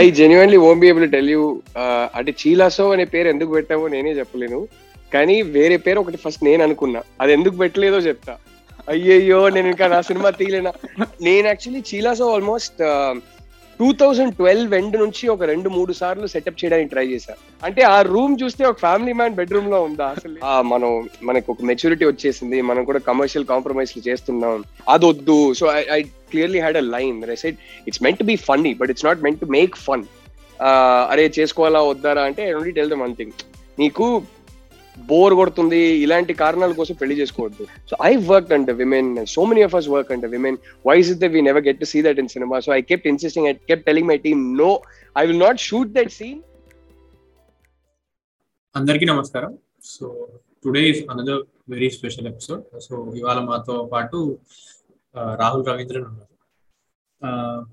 I genuinely won't be able tell you అంటే చీలాసో అనే పేరు ఎందుకు పెట్టామో నేనే చెప్పలేను కానీ వేరే పేరు ఒకటి ఫస్ట్ నేను అనుకున్నా అది ఎందుకు పెట్టలేదో చెప్తా అయ్యయ్యో నేను ఇంకా నా సినిమా తీయలేనా నేను actually Chi La Sow almost two thousand twelve end నుంచి ఒక రెండు మూడు సార్లు సెటప్ చేయడానికి ట్రై చేశాను అంటే ఆ రూమ్ చూస్తే ఒక ఫ్యామిలీ మ్యాన్ బెడ్రూమ్ లో ఉందా అసలు మనం మనకు ఒక మెచ్యూరిటీ వచ్చేసింది మనం కూడా కమర్షియల్ కాంప్రమైజ్ చేస్తున్నాం అది వద్దు so I clearly had a line it's meant be funny but it's not meant to make fun అరే చేసుకోవాలా వద్దారా అంటే I only tell them one thing నీకు బోర్ కొడుతుంది ఇలాంటి కారణాల కోసం పెళ్లి చేసుకోవద్దు so I work and women so many of us work and women wise is the we never get see that in cinema so I kept insisting I kept telling my team no I will not shoot that scene అందరికి నమస్కారం so today is another very special episode so ఇవాళ మాతో పాటు uh, Rahul Ravindran ఉన్నారు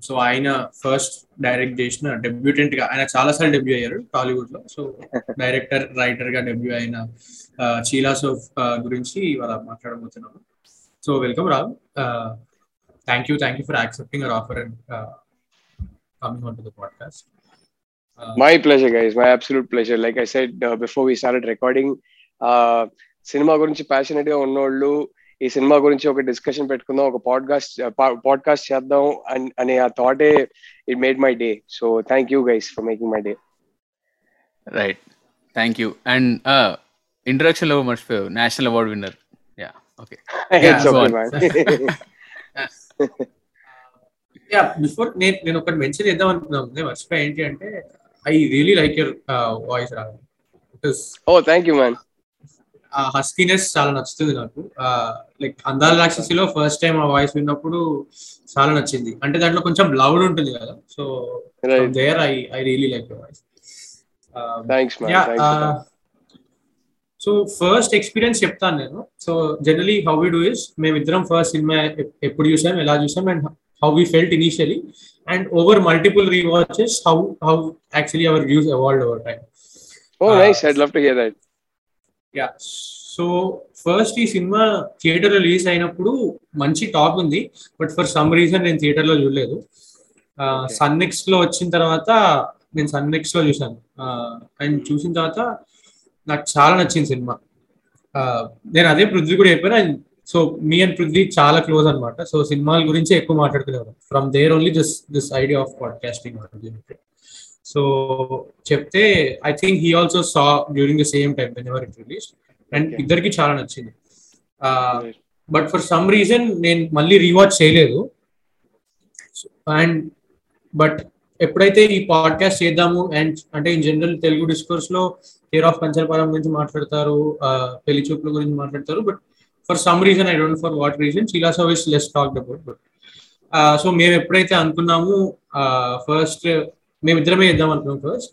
so ఆయన first direct చేసిన debutante గా ఆయన చాలా సార్లు డెబ్యూ అయ్యారు టాలీవుడ్ లో సో డైరెక్టర్ రైటర్ గా డెబ్యూ అయిన చీలా సోఫ్ గురించి ఇవాళ మాట్లాడబోతున్నాను so welcome Rao thank you thank you for accepting our offer and coming on to the podcast my pleasure guys my absolute pleasure like I said before we started recording cinema గురించి passionate గా ఉన్నోళ్ళు ఈ cinema గురించి ఒక discussion పెట్టుకుందాం ఒక podcast podcast చేద్దాం అనే ఆ థాటే it made my day so thank you guys for making my day right thank you and introduction లో మర్చిపోయావు national award winner yeah okay yeah before నేను నేను ఒకటి మెన్షన్ చేద్దాం అనుకున్నాను నేను మర్చిపోయా ఏంటి అంటే I really like your voice రాదు ఓ థ్యాంక్ యూ మ్యాన్ ఆ హస్కీనెస్ చాలా నచ్చుతుంది నాకు లైక్ అందాల రాక్షసిలో ఫస్ట్ టైం ఆ వాయిస్ విన్నప్పుడు చాలా నచ్చింది అంటే దాంట్లో కొంచెం లౌడ్ ఉంటుంది కదా so there I I really like voice so first experience చెప్తాను నేను so generally how we do is మేమిద్దరం ఫస్ట్ సినిమా ఎప్పుడు చూసాం ఎలా చూసాం and how we felt initially and over multiple rewatches how how actually our views award over time oh nice I'd love to hear that yeah so first ఈ cinema theatre లో release అయినప్పుడు మంచి talk ఉంది but for some reason నేను theatre లో చూడలేదు Sun లో వచ్చిన తర్వాత నేను సన్ లో చూశాను అండ్ చూసిన తర్వాత నాకు చాలా నచ్చింది సినిమా నేను అదే పృథ్వీ కూడా చెప్పాను and so me and Prithvi చాలా క్లోజ్ అనమాట సో సినిమాల గురించి ఎక్కువ మాట్లాడుకునేవారు from there only just this idea of podcasting so చెప్తే I think he also saw during the same time whenever it release and ఇద్దరికి చాలా నచ్చింది బట్ ఫర్ సమ్ రీజన్ నేను మళ్ళీ రీవాచ్ చేయలేదు అండ్ బట్ ఎప్పుడైతే ఈ పాడ్కాస్ట్ చేద్దాము అండ్ అంటే ఇన్ జనరల్ తెలుగు డిస్కోర్స్ లో కేర్ ఆఫ్ కంచల్పాలెం గురించి మాట్లాడతారు uh, పెళ్లి చూపుల గురించి మాట్లాడతారు but for some reason I don't for what reason Chi La Sow service less talk about but so మేము ఎప్పుడైతే అనుకున్నాము ఫస్ట్ uh, మేము ఇద్దరమే ఇద్దాం అనుకున్నాం first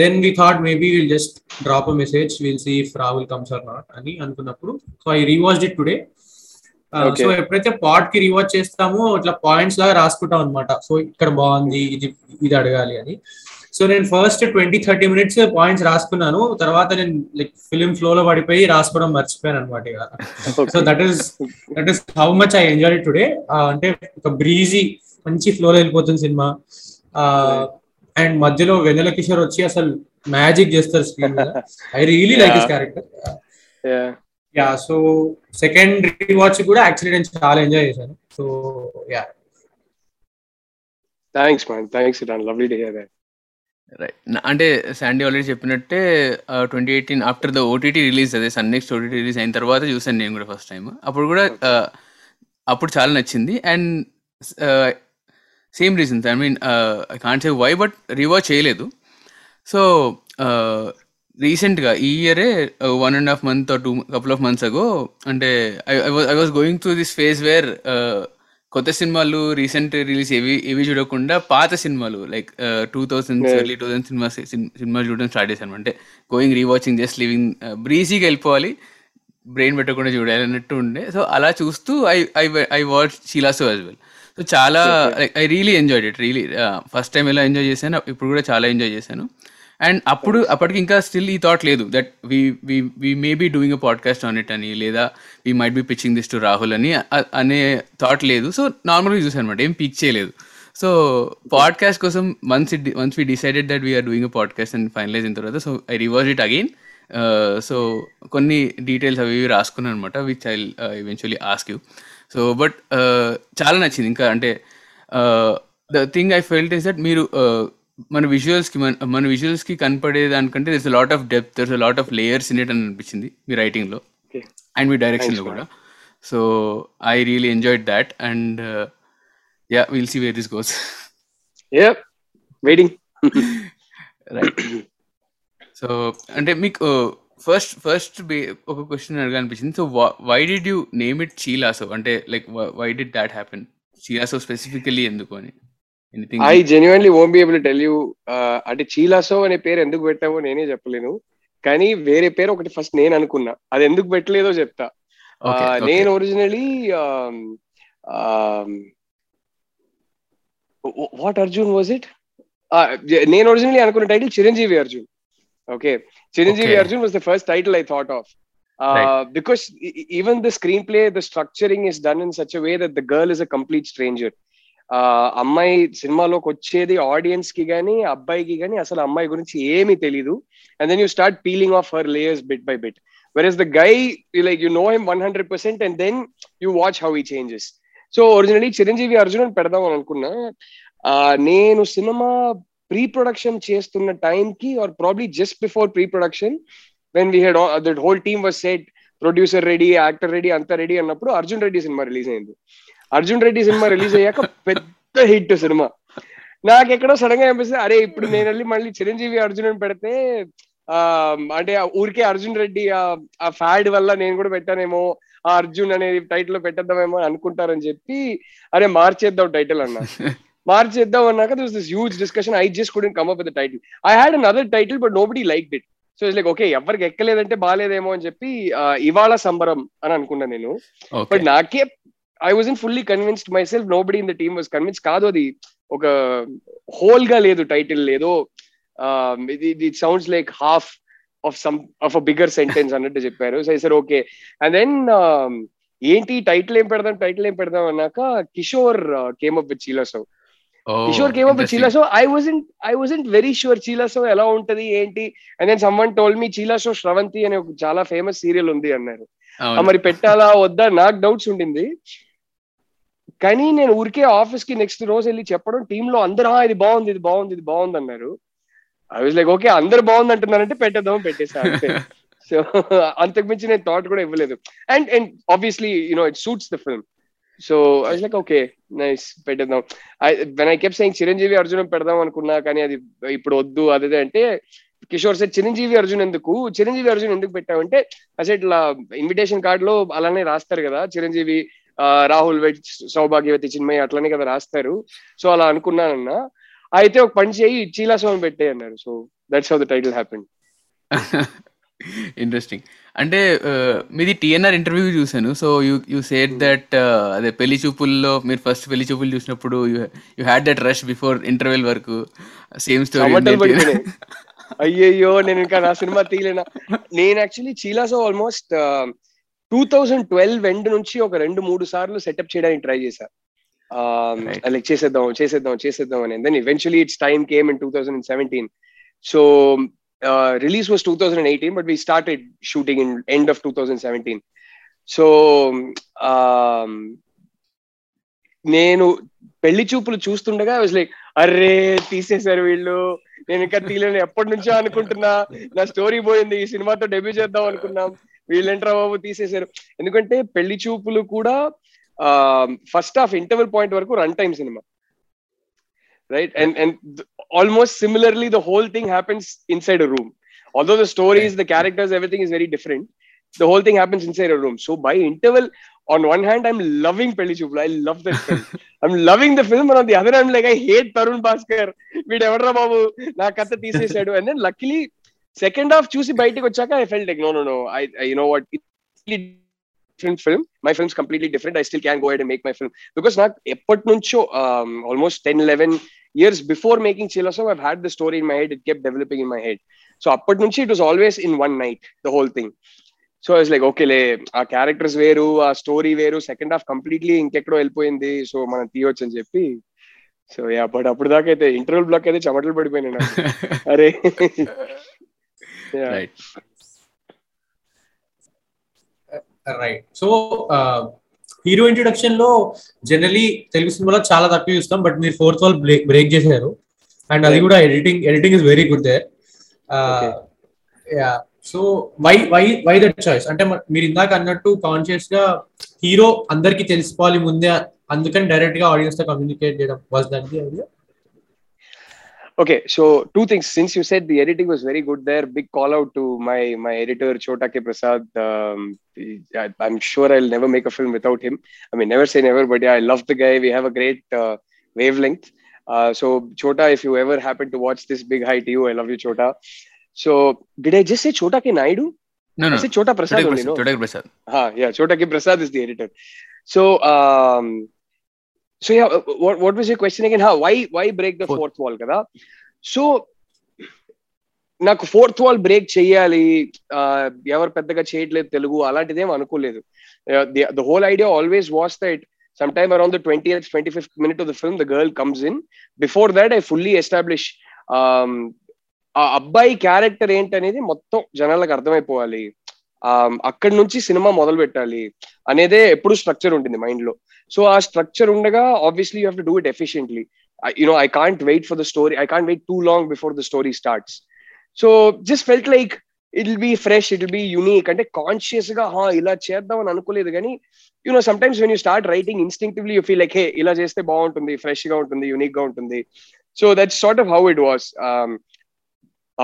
then we thought maybe will just drop a message will see if Rahul comes or not అని అనుకున్నప్పుడు so I rewatch it today so ఎప్పుడైతే పాట్ కి రీవాచ్ చేస్తామో ఇట్లా పాయింట్స్ లాగా రాసుకుంటాం అనమాట సో ఇక్కడ బాగుంది ఇది ఇది అడగాలి అని సో నేను first twenty thirty minutes points రాసుకున్నాను తర్వాత నేను లైక్ ఫిలిం ఫ్లో లో పడిపోయి రాసుకోవడం మర్చిపోయాను అనమాట ఇక so that is that is how much I enjoy today అంటే ఒక బ్రీజీ మంచి ఫ్లో లో వెళ్ళిపోతుంది సినిమా అండ్ మధ్యలో వెనెల కిషోర్ వచ్చి అసలు మ్యాజిక్ చేస్తారు screen I really like his character yeah so second watch కూడా యాక్చువల్లీ నేను చాలా ఎంజాయ్ చేశాను so yeah thanks man thanks it lovely to hear that right అంటే శాండీ ఆల్రెడీ చెప్పినట్టే twenty eighteen after the OTT release అదే Sun next OTT release అయిన తర్వాత చూసాను నేను కూడా ఫస్ట్ టైం అప్పుడు కూడా అప్పుడు చాలా నచ్చింది and same reasons I mean I can't say why but rewatch చేయలేదు సో రీసెంట్గా uh, ఈ ఇయరే one and half month two couple of months ago అంటే I was going through this phase where కొత్త సినిమాలు రీసెంట్ రిలీజ్ ఏవి ఏవి చూడకుండా పాత సినిమాలు like two thousand early two thousand cinema సినిమాలు చూడడం స్టార్ట్ చేశాను అంటే గోయింగ్ రీవాచింగ్ జస్ట్ లివింగ్ బ్రీజీగా వెళ్ళిపోవాలి బ్రెయిన్ పెట్టకుండా చూడాలి అన్నట్టు ఉండే సో అలా చూస్తూ I I I watch Chi La Sow as well so చాలా I really enjoyed it really first time ఎలా ఎంజాయ్ చేశాను ఇప్పుడు కూడా చాలా ఎంజాయ్ చేశాను అండ్ అప్పుడు అప్పటికి ఇంకా స్టిల్ ఈ థాట్ లేదు that we may be doing a podcast on it అని లేదా we might be pitching this to Rahul అని అనే థాట్ లేదు సో నార్మల్గా చూసాను అనమాట ఏం పిక్ చేయలేదు సో పాడ్కాస్ట్ కోసం once it once we decided that we are doing a podcast and finalise అయిన తర్వాత so I revised it again so కొన్ని డీటెయిల్స్ అవి రాసుకున్నాను అనమాట which I eventually ask you so but చాలా నచ్చింది ఇంకా అంటే the thing I felt is that మీరు మన విజువల్స్కి మన మన విజువల్స్కి కనపడే దానికంటే this lot of depth there's lot of layers in it అని అనిపించింది మీ రైటింగ్లో అండ్ మీ డైరెక్షన్లో కూడా so I really enjoy that and ya will see where this goes waiting right so అంటే మీకు ఫస్ట్ ఫస్ట్ ఒక క్వశ్చన్ అడగా అనిపించింది so why did you name it Chilasow అంటే like why did that happen Chilasow specifically ఎందుకు అని I genuinely won't be able tell you అంటే చీలాసో అనే పేరు ఎందుకు పెట్టామో నేనే చెప్పలేను కానీ వేరే పేరు ఒకటి ఫస్ట్ నేను అనుకున్నా అది ఎందుకు పెట్టలేదో చెప్తా uh, నేను originally what Arjun was it నేను ఒరిజినలీ అనుకున్న title Chiranjeevi Arjun Okay. Chiranjeevi okay. Arjun was the first title I thought of. Uh, right. Because even the screenplay, the structuring is done in such a way that the girl is a complete stranger. అమ్మాయి సినిమాలోకి వచ్చేది audience కి కానీ అబ్బాయికి కానీ అసలు అమ్మాయి గురించి ఏమీ తెలీదు and then you start peeling off her layers bit by bit where is the guy like you know him one hundred percent and then you watch how he changes so originally Chiranjeevi Arjun పెడదాం అనుకున్నా నేను cinema pre production చేస్తున్న time కి or probably just before pre production when we had that whole team was set producer ready actor ready అంతా ready అన్నప్పుడు Arjun Reddy cinema release అయింది Arjun Reddy cinema release అయ్యాక పెద్ద హిట్ సినిమా నాకు ఎక్కడో సడన్ గా అనిపిస్తుంది అరే ఇప్పుడు నేను వెళ్ళి మళ్ళీ చిరంజీవి అర్జున్ పెడితే అంటే ఊరికే అర్జున్ రెడ్డి ఆ ఫ్యాడ్ వల్ల నేను కూడా పెట్టానేమో ఆ అర్జున్ అనేది టైటిల్ లో పెట్టేద్దామేమో అనుకుంటారని చెప్పి అరే మార్చేద్దాం టైటిల్ అన్నా మార్చ్ చేద్దాం అన్నాక this this huge discussion I just couldn't come up with title I had another title but no like it so it's like okay ఎవరికి ఎక్కలేదంటే బాగాలేదేమో అని చెప్పి ఇవాళ సంబరం అని అనుకున్నా నేను బట్ నాకే I wasn't fully convinced myself nobody in the team was convince కాదు అది ఒక హోల్ గా లేదు టైటిల్ లేదో it sounds like half of some of a bigger sentence అన్నట్టు చెప్పారు so sir okay and then ఏంటి టైటిల్ ఏం పెడదాం టైటిల్ ఏం పెడదాం అన్నాక Kishore came up with Chilasow Kishore came up Chilasow I was I wasn't very sure Chilasow ఎలా ఉంటది ఏంటి and then one told me చీలా so Sravanthi అనే ఒక చాలా ఫేమస్ సీరియల్ ఉంది అన్నారు మరి పెట్టాలా వద్దా నాకు డౌట్స్ ఉండింది కానీ నేను ఊరికే ఆఫీస్ కి నెక్స్ట్ రోజు వెళ్ళి చెప్పడం టీమ్ లో అందరు ఇది బాగుంది ఇది బాగుంది ఇది బాగుంది అన్నారు ఐ వాజ్ లైక్ ఓకే అందరు బాగుంది అంటున్నారంటే పెట్టేద్దాం పెట్టేసాను సో అంతకు మించి నేను థాట్ కూడా ఇవ్వలేదు and and obviously no it suits the film so I like okay nice పెట్టేద్దాం when I kept saying Chiranjeevi Arjun పెడదాం అనుకున్నా కానీ అది ఇప్పుడు వద్దు అది అంటే కిషోర్ సార్ చిరంజీవి అర్జున్ ఎందుకు చిరంజీవి అర్జున్ ఎందుకు పెట్టామంటే అసలు ఇట్లా ఇన్విటేషన్ కార్డ్ లో అలానే రాస్తారు కదా చిరంజీవి రాహుల్ వెట్ సౌభాగ్యవతి చిన్మయ్య అట్లానే కదా రాస్తారు సో అలా అనుకున్నానన్నా అయితే ఒక పని చేయి చీలా స్వామి పెట్టే అన్నారు so that's how the title happened interesting అంటే uh, మీది టీఎన్ఆర్ ఇంటర్వ్యూ చూశాను so you you said that అదే పెళ్లి చూపుల్లో మీరు ఫస్ట్ పెళ్లి చూపులు చూసినప్పుడు you had that rush before interval వరకు సేమ్ స్టోరీ అయ్యయ్యో నేను ఇంకా నా సినిమా తీయలేనా నేను actually Chilasow almost two thousand twelve end నుంచి ఒక రెండు మూడు సార్లు సెటప్ చేయడానికి ట్రై చేశాను లైక్ చేసేద్దాం చేసేద్దాం చేసేద్దాం అని then eventually it's time came in two thousand seventeen so uh, release was 2018, but we started shooting in end of 2017. So um, నేను పెళ్లి చూపులు చూస్తుండగా వాజ్ లైక్ అర్రే తీసేశారు వీళ్ళు నేను ఇంకా తీయలేను ఎప్పటి నుంచో అనుకుంటున్నా నా స్టోరీ పోయింది ఈ సినిమాతో డెబ్యూ చేద్దాం అనుకున్నాం వీళ్ళంటారా బాబు తీసేశారు ఎందుకంటే పెళ్లి చూపులు కూడా ఫస్ట్ ఆఫ్ ఇంటర్వెల్ పాయింట్ వరకు run time cinema right and and almost similarly, the whole thing happens inside a room. Although the stories, the characters, everything is very different, the whole thing happens inside a room. So by interval, on one hand, I'm loving Pelichupla. I love that film. I'm loving the film. And on the other hand, I'm like, I hate Tarun Bhaskar. And then luckily, second half, choosy bite, I felt like, no, no, no. I, I you know what? Different film my films completely different I still can go and make my film because నాకు ఎప్పటి నుంచో almost ten eleven years before making Chilasow I had the story in my head it kept developing in my head so అప్పటి నుంచి it was always in one night the whole thing so it's like ఓకేలే ఆ characters వేరు ఆ story వేరు second half completely ఇంకెక్కడో వెళ్ళిపోయింది so మనం తీయొచ్చు అని చెప్పి సో యా బట్ అప్పుడు దాకా అయితే ఇంటర్వెల్ బ్లాక్ అయితే చెమటలు పడిపోయినా అరే right right so hero introduction లో జనరలీ తెలుగు సినిమాలో చాలా తక్కువ చూస్తాం బట్ మీరు ఫోర్త్ వాల్ బ్రేక్ చేశారు అండ్ అది కూడా editing editing is very good there so why why why that choice అంటే మీరు ఇందాక అన్నట్టు కాన్షియస్ గా హీరో అందరికి తెలుసుకోవాలి ముందే అందుకని డైరెక్ట్ గా ఆడియన్స్ తో కమ్యూనికేట్ చేయడం was that the idea Okay, so two things. Since you said the editing was very good there, big call out to my my editor Chota K Prasad. Um, I, am sure I'll never make a film without him. I mean, never say never, but yeah, I love the guy. We have a great uh, wavelength. Uh, so Chota, if you ever happen to watch this, big hi to you. I love you, Chota. So did I just say Chota K Naidu? No, no. I said Chota Prasad Chota only. Prasad, no? Chota Prasad. Ah, yeah, Chota K Prasad is the editor. So um, so ya what what was your question again హా why why break the fourth wall కదా so నాకు fourth wall break చేయాలి ఎవరు పెద్దగా చేయట్లేదు తెలుగు అలాంటిదేం అనుకోలేదు the whole idea always was that some time around the twenty twenty fifth minute of the film the girl comes in before that I fully establish ఆ అబ్బాయి క్యారెక్టర్ ఏంటనేది మొత్తం జనాలకు అర్థమైపోవాలి అక్కడి నుంచి సినిమా మొదలు పెట్టాలి అనేదే ఎప్పుడు స్ట్రక్చర్ ఉంటుంది మైండ్ లో సో ఆ స్ట్రక్చర్ ఉండగా obviously you have to do it efficiently you know I can't wait for the story I can't wait too long before the story starts so just felt like it will be fresh it will be unique అంటే conscious గా హా ఇలా చేద్దాం అని అనుకోలేదు కానీ you know sometimes when you start writing instinctively you feel like hey ఇలా చేస్తే బాగుంటుంది ఫ్రెష్ గా ఉంటుంది యూనిక్ గా ఉంటుంది so that's sort of how it was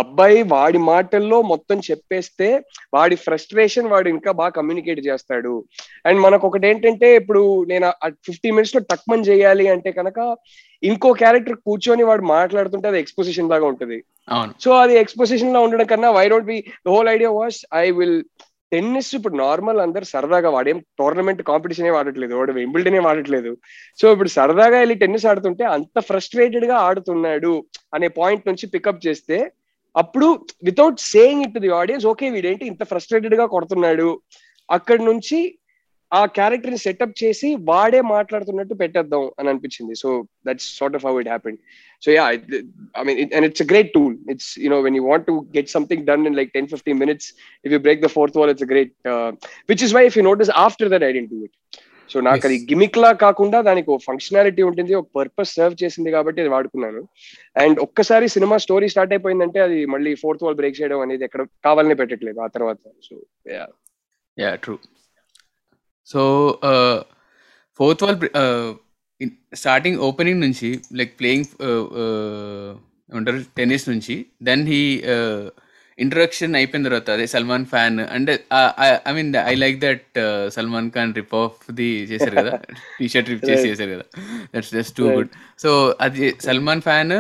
అబ్బాయి వాడి మాటల్లో మొత్తం చెప్పేస్తే వాడి ఫ్రస్ట్రేషన్ వాడు ఇంకా బాగా కమ్యూనికేట్ చేస్తాడు అండ్ మనకు ఒకటి ఏంటంటే ఇప్పుడు నేను ఫిఫ్టీ మినిట్స్ లో టక్మన్ చేయాలి అంటే కనుక ఇంకో క్యారెక్టర్ కూర్చొని వాడు మాట్లాడుతుంటే అది ఎక్స్పోజిషన్ లాగా ఉంటుంది సో అది ఎక్స్పోజిషన్ లో ఉండడం కన్నా why don't be whole idea was I will tennis ఇప్పుడు నార్మల్ అందరు సరదాగా వాడేం టోర్నమెంట్ కాంపిటీషన్ ఏ ఆడట్లేదు వాడు వింబుల్డన్ ఏం ఆడట్లేదు సో ఇప్పుడు సరదాగా వెళ్ళి టెన్నిస్ ఆడుతుంటే అంత ఫ్రస్ట్రేటెడ్ గా ఆడుతున్నాడు అనే పాయింట్ నుంచి పికప్ చేస్తే అప్పుడు without saying it to the audience okay వీడేంటి ఇంత ఫ్రస్ట్రేటెడ్ గా కొడుతున్నాడు అక్కడి నుంచి ఆ క్యారెక్టర్ ని సెటప్ చేసి వాడే మాట్లాడుతున్నట్టు పెట్టేద్దాం అని అనిపించింది so that's sort of how it happened so ya I mean and it's a great tool it's no when you want to get something done in like ten fifteen minutes if you break the fourth wall it's great which is why if you notice after that so నాకు అది gimmick లా కాకుండా దానికి ఒక functionality ఉంటుంది ఒక purpose serve చేసింది కాబట్టి అది వాడుకున్నాను అండ్ ఒక్కసారి సినిమా స్టోరీ స్టార్ట్ అయిపోయిందంటే అది మళ్ళీ ఫోర్త్ వాల్ బ్రేక్ చేయడం అనేది ఎక్కడ కావాలని పెట్టట్లేదు ఆ తర్వాత so ya true so fourth wall starting opening నుంచి లైక్ ప్లేయింగ్ ఉంటారు టెన్నిస్ నుంచి దెన్ హీ ఇంట్రొడక్షన్ అయిపోయిన తర్వాత అదే సల్మాన్ ఫ్యాన్ అంటే I mean I like that Salman Khan rip off the చేశారు కదా టీషర్ట్ రిప్ చేసి చేశారు కదా that's just too good so అది సల్మాన్ ఫ్యాన్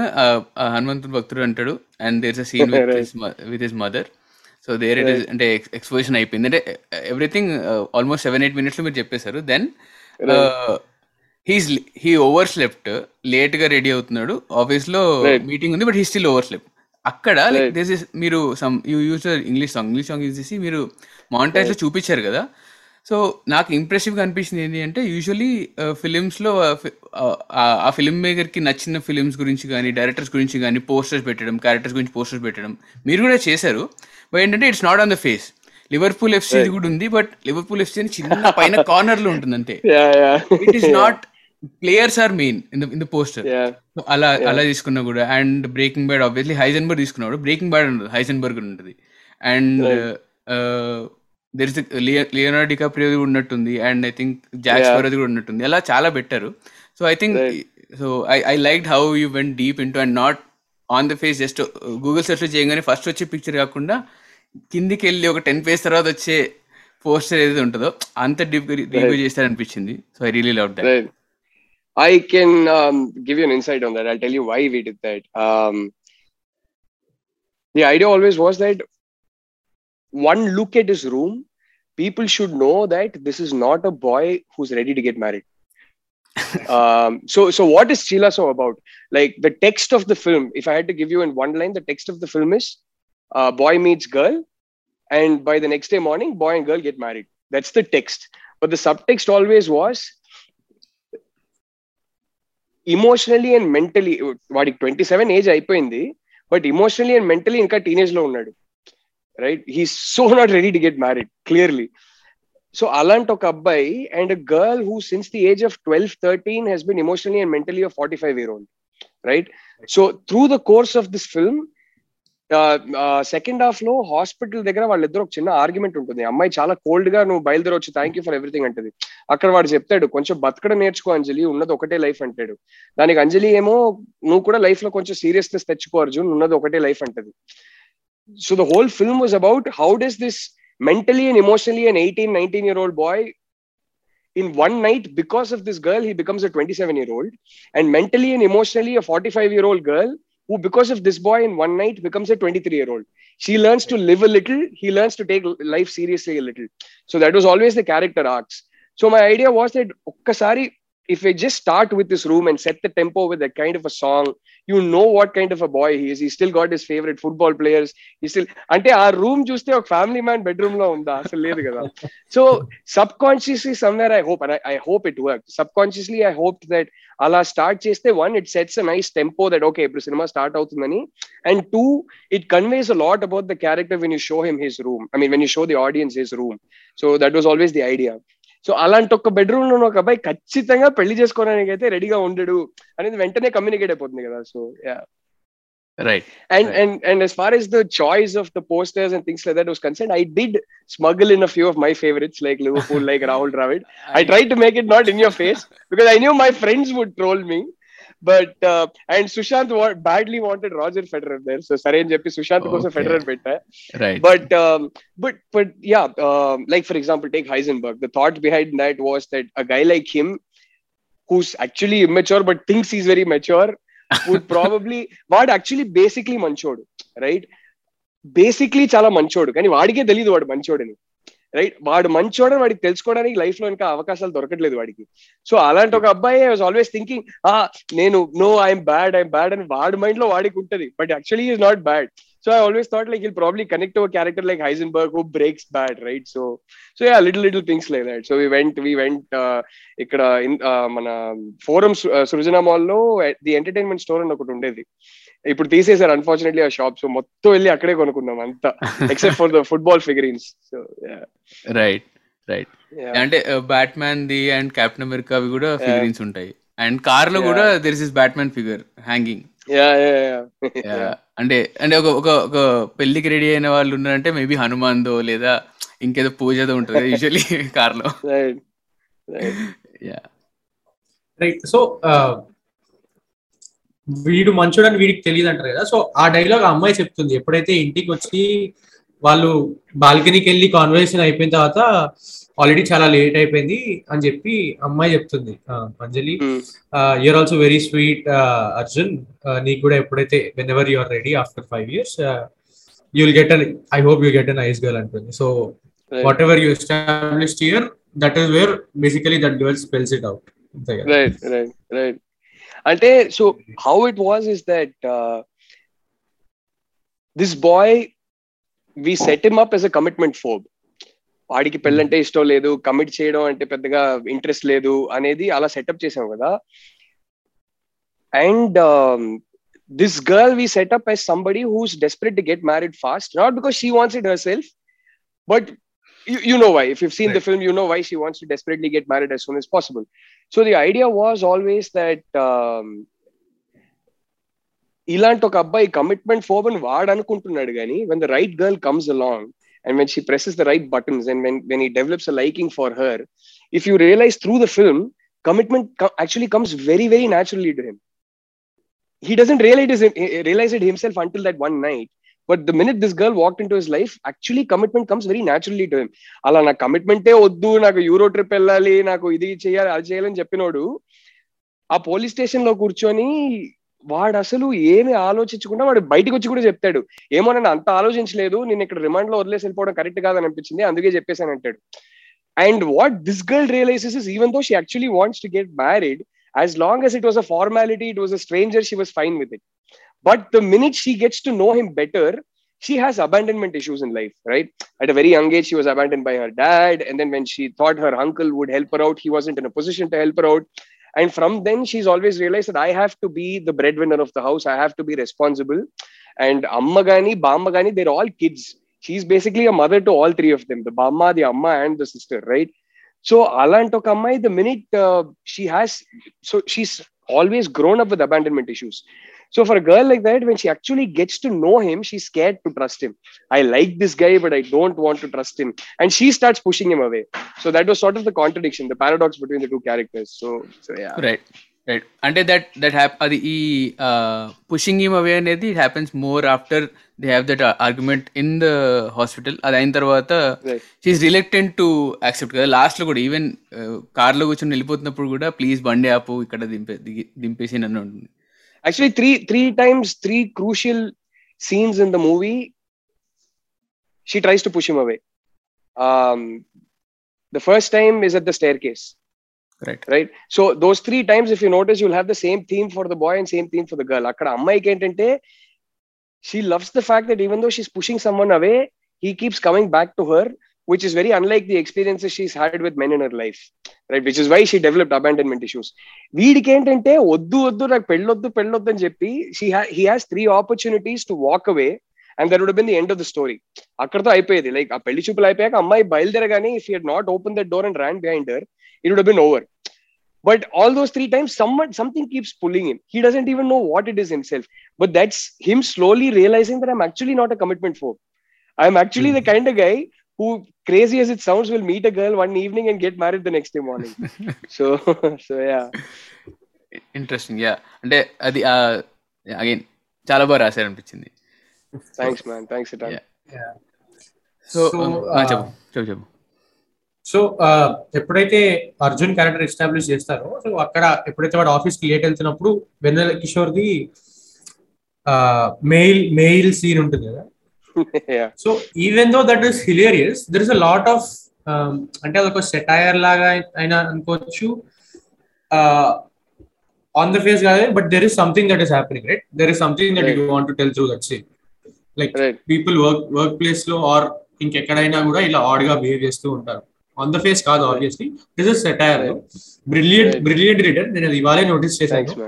హనుమంతుడు భక్తుడు అంటాడు and there's a scene with with his mother so there it is అంటే ఎక్స్పోజిషన్ అయిపోయింది అంటే everything almost seven eight minutes మీరు చెప్పేశారు then he's he overslept late గా రెడీ అవుతున్నాడు ఆఫీస్ లో మీటింగ్ ఉంది but he still overslept అక్కడ లైక్ దిస్ ఇస్ మీరు some you use English song English song use చేసి మీరు మానిటైజ్ లో చూపించారు కదా సో నాకు ఇంప్రెసివ్ గా అనిపించింది ఏంటి అంటే యూజువలీ ఫిలిమ్స్ uh, లో uh, uh, ఆ ఫిల్మ్ మేకర్ కి నచ్చిన ఫిలిమ్స్ గురించి కానీ డైరెక్టర్స్ గురించి కానీ పోస్టర్స్ పెట్టడం క్యారెక్టర్స్ గురించి పోస్టర్స్ పెట్టడం మీరు కూడా చేశారు బట్ ఏంటంటే it's not on the face Liverpool FC కూడా ఉంది బట్ లివర్పూల్ ఎఫ్సీ చిన్న పైన కార్నర్ లో ఉంటుంది అంతే it is not players are main in the poster అలా అలా తీసుకున్నా కూడా and Breaking Bad obviously Heisenberg తీసుకున్నాడు బ్రేకింగ్ బ్యాడ్ ఉండదు హైజన్బర్గ్ ఉంటుంది and there is Leonardo DiCaprio ఉన్నట్టుంది అండ్ ఐ థింక్ జాక్స్ స్పారోది కూడా ఉన్నట్టుంది అలా చాలా పెట్టారు so I think so I I like how you went deep into and not on the face just Google search చేయగానే ఫస్ట్ వచ్చే పిక్చర్ కాకుండా కిందికి వెళ్ళి ఒక టెన్ ఫేస్ తర్వాత వచ్చే పోస్టర్ ఏదైతే ఉంటుందో అంత deep deep చేస్తారనిపించింది so I really love that I can um, give you an insight on that. I'll tell you why we did that. Um, the idea always was that one look at his room, people should know that this is not a boy who's ready to get married. um, so, so what is Chila so about? Like the text of the film, if I had to give you in one line, the text of the film is uh, boy meets girl, and by the next day morning, boy and girl get married. That's the text. But the subtext always was emotionally and mentally వాడికి twenty seven age అయిపోయింది but emotionally and mentally ఇంకా teenage లో ఉన్నాడు right he so not ready to get married clearly so అలాంటి ఒక అబ్బాయి and girl who since the age of twelve thirteen he's been emotionally and mentally of forty five year own right so through the course of this film second half లో hospital దగ్గర వాళ్ళిద్దరు ఒక చిన్న argument ఉంటుంది అమ్మాయి చాలా cold గా నువ్వు వచ్చి థ్యాంక్ యూ ఫర్ ఎవ్రీథింగ్ అంటది అక్కడ వాడు చెప్తాడు కొంచెం బతకడం నేర్చుకో అంజలి ఉన్నది ఒకటే లైఫ్ అంటాడు దానికి అంజలి ఏమో నువ్వు కూడా లైఫ్ లో కొంచెం సీరియస్నెస్ తెచ్చుకో అర్జున్ ఉన్నది ఒకటే లైఫ్ అంటది so the whole film was about how does this mentally and emotionally and eighteen nineteen year old boy in one night because of this girl he becomes a 27 year old and mentally and emotionally a 45 year old girl who, because of this boy in one night, becomes a 23 year old. She learns to live a little, he learns to take life seriously a little. So that was always the character arcs. So my idea was that sorry, if I just start with this room and set the tempo with a kind of a song you know what kind of a boy he's he still got his favourite football players he still అంటే ఆ room చూస్తే ఒక family man bedroom లో ఉందా అసలు లేదు కదా so subconsciously somewhere I hope I hope it work subconsciously I hope that అలా స్టార్ట్ చేస్తే one it sets a nice tempo that okay ఇప్పుడు సినిమా స్టార్ట్ అవుతుందని and two it conveys a lot about the character when you show him his room I mean when you show the audience his room so that was always the idea so అలాంటి ఒక bedroom ఒక అబ్బాయి ఖచ్చితంగా పెళ్లి చేసుకోవడానికి అయితే రెడీగా ఉండడు అనేది వెంటనే కమ్యూనికేట్ అయిపోతుంది కదా so right and and and as far as the choice of the posters and things that was concern I did smuggle in a few of my favourites like Liverpool like Rahul Dravid I try to make it not in your face because I knew my friends would me but uh, and sushant badly wanted roger federer there so sarin jeppi sushant goes okay. federer bit right but um, but but yeah um, like for example take heisenberg the thought behind that was that a guy like him who's actually immature but thinks he's very mature would probably what actually basically manchodu right basically chala manchodu kani vaadike telidu vaadu manchodu ni right వాడు మంచివాడని వాడికి తెలుసుకోవడానికి life లో ఇంకా అవకాశాలు దొరకట్లేదు వాడికి so అలాంటి ఒక అబ్బాయి ఐ వాజ్ ఆల్వేస్ థింకింగ్ ఆ నేను no I'm bad I'm bad అని వాడి మైండ్ లో వాడికి ఉంటది but actually is not bad so I always thought like will probably connect a character like berg who breaks bad right so so uh little little things like that so we went we went ఇక్కడ uh, మన Forum సృజన mall లో the entertainment store అని ఒకటి ఉండేది ఇప్పుడు తీసేసారు unfortunately ఆ shop so మొత్తం వెళ్ళి అక్కడే కొనుక్కున్నాం అంతా except for the football figurines so right right అంటే Batman the and Captain America అవి కూడా ఫిగరీన్స్ ఉంటాయి అండ్ కార్ లో కూడా there is Batman figure hanging అంటే అంటే ఒక ఒక పెళ్లికి రెడీ అయిన వాళ్ళు ఉన్నారంటే మేబీ హనుమాన్దో లేదా ఇంకేదో పూజదో ఉంటుంది యూజువలీ కార్ లో యా రైట్ సో వీడు మంచోడని వీడికి తెలియదు అంటారు కదా సో ఆ డైలాగ్ ఆ అమ్మాయి చెప్తుంది ఎప్పుడైతే ఇంటికి వచ్చి వాళ్ళు బాల్కనీకి వెళ్ళి కాన్వర్సేషన్ అయిపోయిన తర్వాత ఆల్రెడీ చాలా లేట్ అయిపోయింది అని చెప్పి అమ్మాయి చెప్తుంది Anjali you're also very sweet Arjun నీకు కూడా ఎప్పుడైతే whenever you're ready after five years you get an I hope you get a nice girl అంటుంది so whatever you establish here that is where basically that girl spells it out right right right అంటే so how it was is that this boy we set him up as a commitment for వాడికి పెళ్ళంటే hmm. ఇష్టం లేదు commit చేయడం అంటే పెద్దగా interest లేదు అనేది అలా సెటప్ చేసాం కదా and this girl we setup as somebody who's desperate to get married fast not because she wants it herself but you know why if you've seen the Right. film you know why she wants to desperately get married as soon as possible so the idea was always that um, ఇలాంటి ఒక అబ్బాయి commitment Phoebe అని వాడు అనుకుంటున్నాడు కానీ when the right girl comes along and when she presses the right buttons and when when he develops a liking for her if you realize through the film commitment actually comes very very naturally to him he doesn't realize it, realize it himself until that one But the minute this girl walk into his life actually commitment comes very naturally to him అలా నాకు కమిట్మెంటే వద్దు నాకు euro trip వెళ్ళాలి నాకు ఇది చేయాలి అది చేయాలని చెప్పినోడు ఆ పోలీస్ స్టేషన్ లో కూర్చొని వాడు అసలు ఏమి ఆలోచించకుండా వాడు బయటకు వచ్చి కూడా చెప్తాడు ఏమో నన్ను అంత ఆలోచించలేదు నేను ఇక్కడ రిమాండ్ లో వదిలేసి వెళ్ళిపోవడం కరెక్ట్ కాదని అనిపించింది అందుకే చెప్పేసాను అంటాడు and what this girl realises is even though she actually wants to get married as long as it was a formality it was a stranger she was fine with it But the minute she gets to know him better, she has abandonment issues in life, right? At a very young age, she was abandoned by her dad. And then when she thought her uncle would help her out, he wasn't in a position to help her out. And from then, she's always realized that I have to be the breadwinner of the house. I have to be responsible. And Ammagani, Gani, they're all kids. She's basically a mother to all three of them the Bamma, the Amma, and the sister, right? So, Alantokamai, the minute uh, she has, so she's always grown up with abandonment issues. So for a girl like that, when she actually gets to know him, she's scared to trust him. I like this guy, but I don't want to trust him. And she starts pushing him away. So that was sort of the contradiction, the paradox between the two characters. So, so yeah. Right. Right అంటే that that హ్యాప్ అది ఈ pushing him away అనేది it happens more after they have that argument in the hospital అది అయిన తర్వాత she is reluctant to accept కదా లాస్ట్లో కూడా ఈవెన్ కార్లో కూర్చొని వెళ్ళిపోతున్నప్పుడు కూడా ప్లీజ్ బండి ఆపు ఇక్కడ దింపే దింపేసి నన్ను ఉంటుంది actually three three times three crucial scenes in the movie she tries to push him away um, the first time is at the staircase right right so those three times if you notice you'll have the same theme for the boy and same theme for the girl she loves the fact that even though she's pushing someone away he keeps coming back to her which is very unlike the experiences she's had with men in her life right which is why she developed abandonment issues వీడికి ఏంటంటే వద్దు వద్దు నాకు పెళ్ళొద్దు పెళ్ళొద్దు అని చెప్పి she he has three opportunities to walk away and that would been the end of the story అక్కడతో అయిపోయేది like ఆ పెళ్లి చూపులు అయిపోయాక అమ్మాయి బయలుదేరగానే if you not open that door and ran behind her it would been over but all those three times someone something keeps pulling him he doesn't even know what it is himself but that's him slowly realizing that i'm actually not a commitment for i'm actually the kind of guy who crazy as it sounds will meet a girl one evening and get married the next day morning so so yeah interesting yeah అంటే అది again చాలా బాగా రాశారు అనిపించింది thanks man thanks so చెప్పు చెప్పు చెప్పు so uh, ఎప్పుడైతే అర్జున్ క్యారెక్టర్ ఎస్టాబ్లిష్ చేస్తారో సో అక్కడ ఎప్పుడైతే వాడు కి లేట్ వెళ్తున్నప్పుడు వెన్నెల కిషోర్ది మెయిల్ మెయిల్ సీన్ ఉంటుంది కదా yeah. So even though that is hilarious, there is a lot of అంటే అదొక సెటైర్ లాగా అయినా అనుకోవచ్చు ఆన్ ద ఫేస్ కాదు but there is something that is happening right there is something that you want to tell through that scene like people work workplace లో or ఇంకెక్కడైనా కూడా ఇలా ఆడ్ గా బిహేవ్ చేస్తూ ఉంటారు ఆన్ ద ఫేస్ కాదు obviously this is satire brilliant brilliant reader నేను ఇవాళే నోటీస్ చేశాను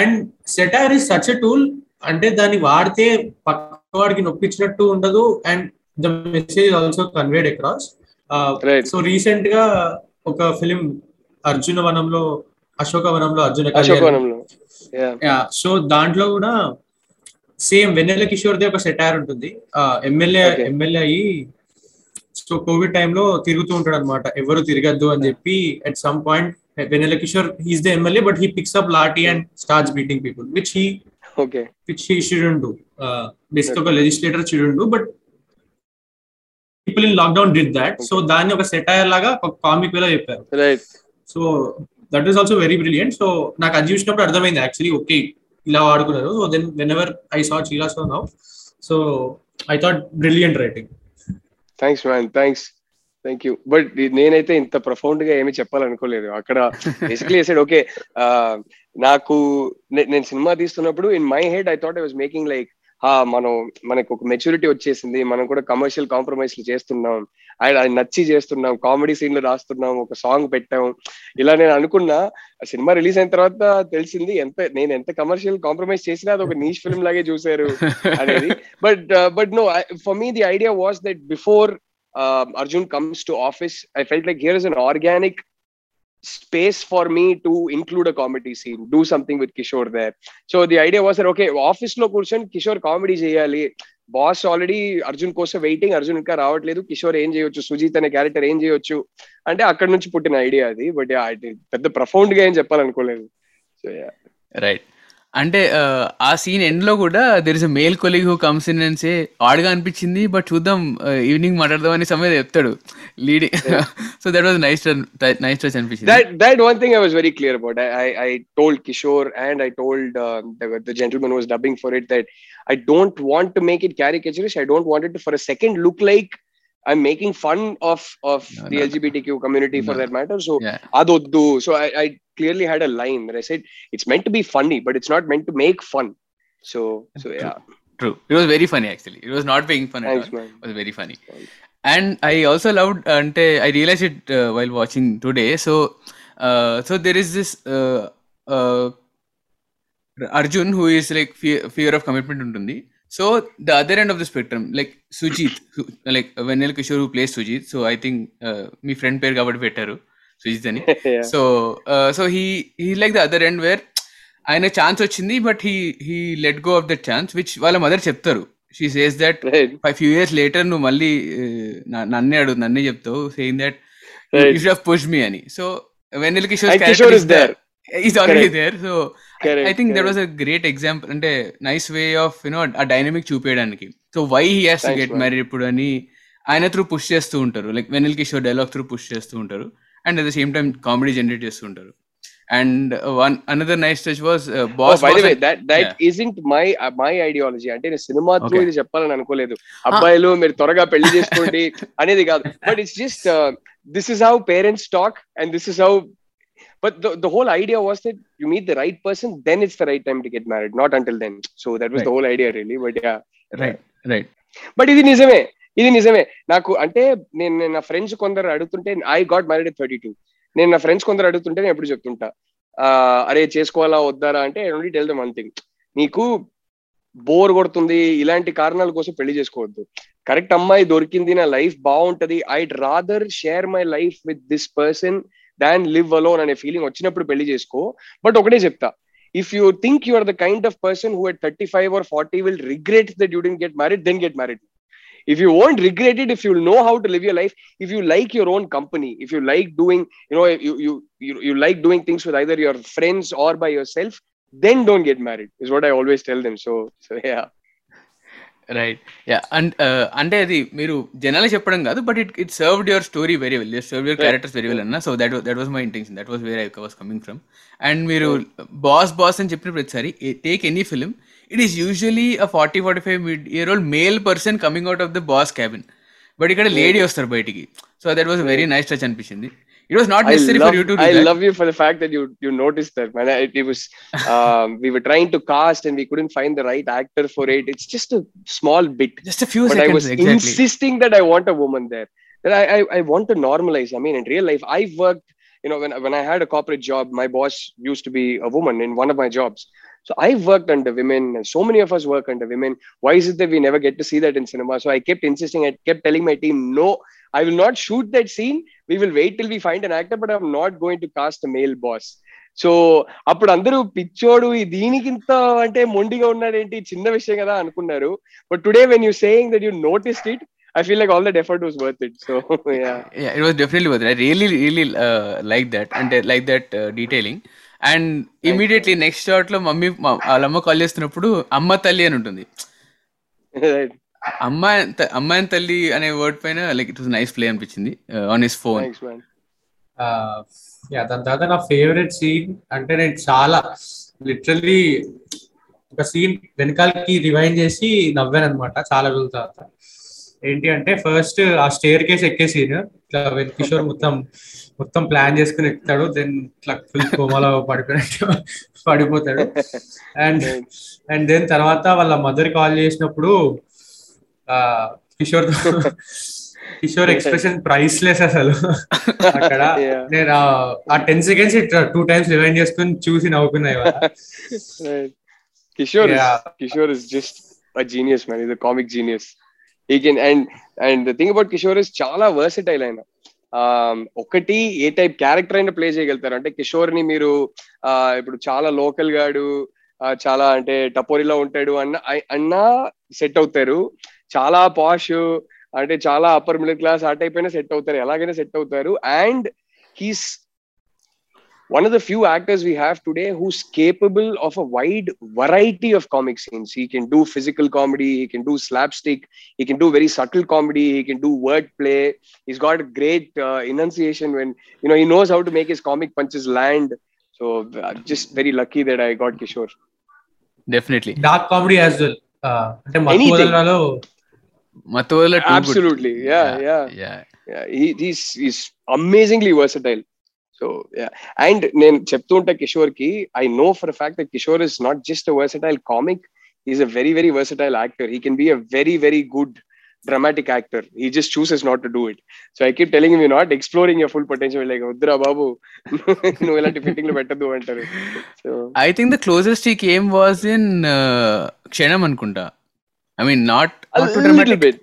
and satire is such a tool అంటే దాన్ని వాడితే పక్కవాడికి నొప్పించినట్టు ఉండదు and the message also conveyed across so recent గా ఒక ఫిలిం అర్జున వనంలో అశోక వనంలో అర్జున సో దాంట్లో కూడా సేమ్ వెన్నెల కిషోర్ దే ఒక సెటైర్ ఉంటుంది ఎమ్మెల్యే ఎమ్మెల్యే అయ్యి సో కోవిడ్ టైంలో తిరుగుతూ ఉంటాడు అనమాట ఎవరు తిరగద్దు అని చెప్పి at some point Vennela Kishore he's the MLA but he picks up lathi and starts beating people which he okay which he shouldn't do uh, basically okay. legislator shouldn't do but people in lockdown దాన్ని ఒక satire లాగా ఒక comic వేలా చెప్పారు so that is also very brilliant so నాకు అది చూసినప్పుడు అర్థమైంది యాక్చువల్లీ ఓకే ఇలా వాడుకున్నారు so then whenever I saw చీలా so now so I thought brilliant writing thanks man thanks thank you but నేనైతే ఇంత ప్రొఫౌండ్ గా ఏమి చెప్పాలనుకోలేదు అక్కడ బేసిక్లీ ఓకే నాకు నేను cinema తీస్తున్నప్పుడు in my head I thought I was making like మనం మనకు ఒక మెచ్యూరిటీ వచ్చేసింది మనం కూడా కమర్షియల్ కాంప్రమైజ్లు చేస్తున్నాం అండ్ అది నచ్చి చేస్తున్నాం కామెడీ సీన్లు రాస్తున్నాం ఒక సాంగ్ పెట్టాం ఇలా నేను అనుకున్నా సినిమా రిలీజ్ అయిన తర్వాత తెలిసింది ఎంత నేను ఎంత కమర్షియల్ కాంప్రమైజ్ చేసినా అది ఒక నీష్ ఫిల్మ్ లాగే చూసారు అనేది but but no for me the idea was that before Arjun comes to office I felt like here is an organic space for me to include a comedy scene, do something with Kishore there. So the idea was that okay, office lo కూర్చొని Kishore comedy చేయాలి boss already Arjun కోసం waiting Arjun ఇంకా రావట్లేదు కిషోర్ ఏం చేయొచ్చు సుజీత్ అనే character ఏం చేయొచ్చు అంటే అక్కడ నుంచి పుట్టిన ఐడియా అది బట్ పెద్ద ప్రఫౌండ్ గా ఏం చెప్పాలనుకోలేదు సో రైట్ అంటే ఆహ్, ఆ సీన్ ఎండ్‌లో గూడా there is a male colleague who comes in and say ఆడ్‌గా అనిపిచ్చింది. బట్ చూద్దాం ఆహ్, ఈవినింగ్ మాట్లాడదాం అనేసి సమేదో చెప్తాడు. లీడి Yeah. So that was nice ton nice touch అనిపిచ్చింది. That that one thing I was very clear about. I I, I told Kishore and I told um, the, the gentleman who was dubbing for it that I don't want to make it caricaturish. I don't want it to for a second look like I'm making fun of of No, the no. LGBTQ community for No. that matter. So Yeah. adoddu. So I, I clearly had a line that I said it's meant to be funny, but it's not meant to make fun. So so yeah. True it was very funny actually it was not being fun Thanks, man. Was very funny and I also love అంటే I realize it while watching today so so there is this Arjun who is like fear of commitment ఉంటుంది So the other end of the spectrum, like Sujit, who, like Venel Kishore who plays Sujit. So I think uh, my friend pair covered better. Sujit అని so so he he like the other end where ఆయన chance వచ్చింది but he he let go of that chance which వాళ్ళ mother చెప్తారు she says that few years later నువ్వు మళ్ళీ uh, నన్నే అడుగు నన్నే చెప్తావు saying that you should push me అని so Vennela Kishore is there is already there so I think there was a great example అంటే nice way of you know ఆ dynamic చూపించడానికి so why he has get married ఇప్పుడు అని ఆయన through push చేస్తూ ఉంటారు like Vennela Kishore dialogue through push చేస్తూ ఉంటారు and at the same time comedy generate చేస్తూ ఉంటారు and one another nice touch was boss by the way that that isn't my my ideology అంటే నేను cinema through ఇది చెప్పాలని అనుకోలేదు ah. అబ్బాయిలు మీరు త్వరగా పెళ్లి చేసుకోండి అనేది కాదు but it's just this is how parents talk and this is how but the, the whole idea was that you meet the right person then it's the right time to get married not until then so that was right. the whole idea really but yeah right right but ఇది నిజమే ఇది నిజమే నాకు అంటే నేను నా friends కొందరు అడుగుతుంటే I got married thirty two నేను నా ఫ్రెండ్స్ కొందరు అడుగుతుంటే నేను ఎప్పుడు చెప్తుంటా అరే చేసుకోవాలా వద్దారా అంటే only tell them one thing నీకు బోర్ కొడుతుంది ఇలాంటి కారణాల కోసం పెళ్లి చేసుకోవద్దు కరెక్ట్ అమ్మాయి దొరికింది నా లైఫ్ బాగుంటది I rather share my life with this person than live alone అనే ఫీలింగ్ వచ్చినప్పుడు పెళ్లి చేసుకో బట్ ఒకటే చెప్తా if you think you are the kind of person who at thirty five or forty will regret that you didn't get married then get married if you won't regret it if you know how to live your life if you like your own company if you like doing you know you you you, you like doing things with either your friends or by yourself then don't get married is what i always tell them so so yeah right yeah and అంటే అది మీరు జనాలు చెప్పడం కాదు but it it served your story very well serve your characters very well అన్న so that that was my intention that was where I was coming from and మీరు boss boss అని చెప్పిన ప్రతిసారి take any film it is usually a forty forty five mid year old male person coming out of the boss cabin but ఇక్కడ lady వస్తారు బయటికి so that was very nice touch అనిపించింది it was not necessary love, for you to. I that. love you for the fact that you you noticed that, man. It, it was um, we were trying to cast and we couldn't find the right actor for it. It's just a small bit, just a few but seconds. I was exactly. insisting that I want a woman there. That I, I I want to normalize. I mean, in real life, I've worked. You know, when when I had a corporate job, my boss used to be a woman in one of my jobs. So I've worked under women, and so many of us work under women. Why is it that we never get to see that in cinema? So I kept insisting, I kept telling my team, no, I will not shoot that scene we will wait till we find an actor but I'm not going to cast male boss so అప్పుడు అందరూ పిచ్చోడు దీనికింత అంటే మొండిగా ఉన్నాడు ఏంటి చిన్న విషయం కదా అనుకున్నారు but today when you saying that you notice it I feel like all that effort was worth it so it was definitely worth I really really like that అంటే like that detailing and immediately next shot లో mummy వాళ్ళమ్మ call చేస్తున్నప్పుడు అమ్మ తల్లి అని ఉంటుంది అమ్మాయి అమ్మాయిని తల్లి అనే వర్డ్ పైన like it was nice play అనిపించింది ఆన్ హిస్ ఫోన్ దాని తర్వాత నా ఫేవరెట్ సీన్ అంటే నేను చాలా లిటరల్లీ ఒక సీన్ వెనకాలకి రివైండ్ చేసి నవ్వాను అనమాట చాలా రోజుల తర్వాత ఏంటి అంటే ఫస్ట్ ఆ స్టేర్ కేస్ ఎక్కే సీన్ ఇట్లా కిషోర్ మొత్తం మొత్తం ప్లాన్ చేసుకుని ఎక్కుతాడు దెన్ ఇట్లా ఫుల్ కోమాలో పడిపోయినట్టు పడిపోతాడు అండ్ అండ్ దెన్ తర్వాత వాళ్ళ మదర్ కాల్ చేసినప్పుడు Kishore Kishore expression priceless అసలు అక్కడ నేను ఆ ten seconds two times rewind చేసుకుని చూసి నవ్వుకున్నాయి Kishore Kishore is just a genius man ఇది కామిక్ జీనియస్ ఈ can and and thing about Kishore is చాలా వర్సిటైల్ అయిన um, ఒకటి ఏ టైప్ క్యారెక్టర్ అయినా ప్లే చేయగలుగుతారు అంటే కిషోర్ ని మీరు ఇప్పుడు చాలా లోకల్ గాడు చాలా అంటే టపోరిలో ఉంటాడు అన్న అన్నా సెట్ అవుతారు చాలా పాష్ అంటే చాలా అప్పర్ మిడిల్ క్లాస్ ఆ టైప్ అయినా సెట్ అవుతారు ఎలాగైనా సెట్ అవుతారు and he's one of the few actors we have today who's capable of a wide variety of comic scenes. He can do physical comedy, he can do slapstick, he can do very subtle comedy, he can do wordplay. He's got a great uh, enunciation when you know he knows how to make his comic punches land. So I'm just very lucky that I got Kishore. Definitely dark comedy as well అంటే మత్తు Anything. Matola too Absolutely. Good. Yeah, yeah. Yeah. Yeah. He, he's, he's amazingly versatile. So and నేను చెప్తూ ఉంటా కిషోర్ కి I know for fact that Kishore is not just a versatile comic is a very very versatile actor he can be a very very good dramatic actor he just chooses not to do it so I keep telling you not exploring your full potential like వద్దురా బాబు నువ్వు ఇలాంటి fitting పెట్టద్దు అంటారు so I think the closest ఈ came was in క్షణం అనుకుంటా I mean, not, a not little dramatic. bit.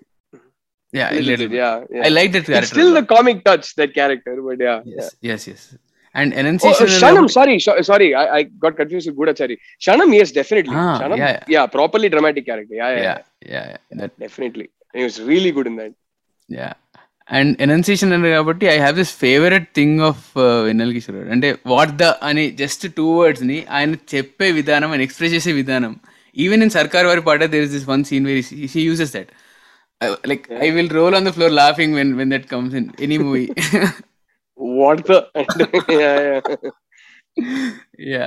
Yeah, a little, little bit. Yeah, yeah, I like that character. It's still the comic touch that character, but yeah. Yes, yeah. yes, yes. And enunciation. Oh, uh, Shanam, sorry, sh- sorry, I, I got confused with Gudachari. Shanam, yes, definitely. Ah, Shanam, yeah, yeah, yeah, properly dramatic character. Yeah, yeah, yeah, yeah. yeah, yeah. that, definitely. He was really good in that. Yeah. And and enunciation అంటే కాబట్టి I have this favourite thing of Vennela Kishore అంటే what the అని just two వర్డ్స్ని ఆయన చెప్పే విధానం ఆయన express చేసే విధానం even in Sarkaru Vaari Paata there is this one scene very he uses that like I will roll on the floor laughing when when that comes in any movie What the? yeah, yeah. Yeah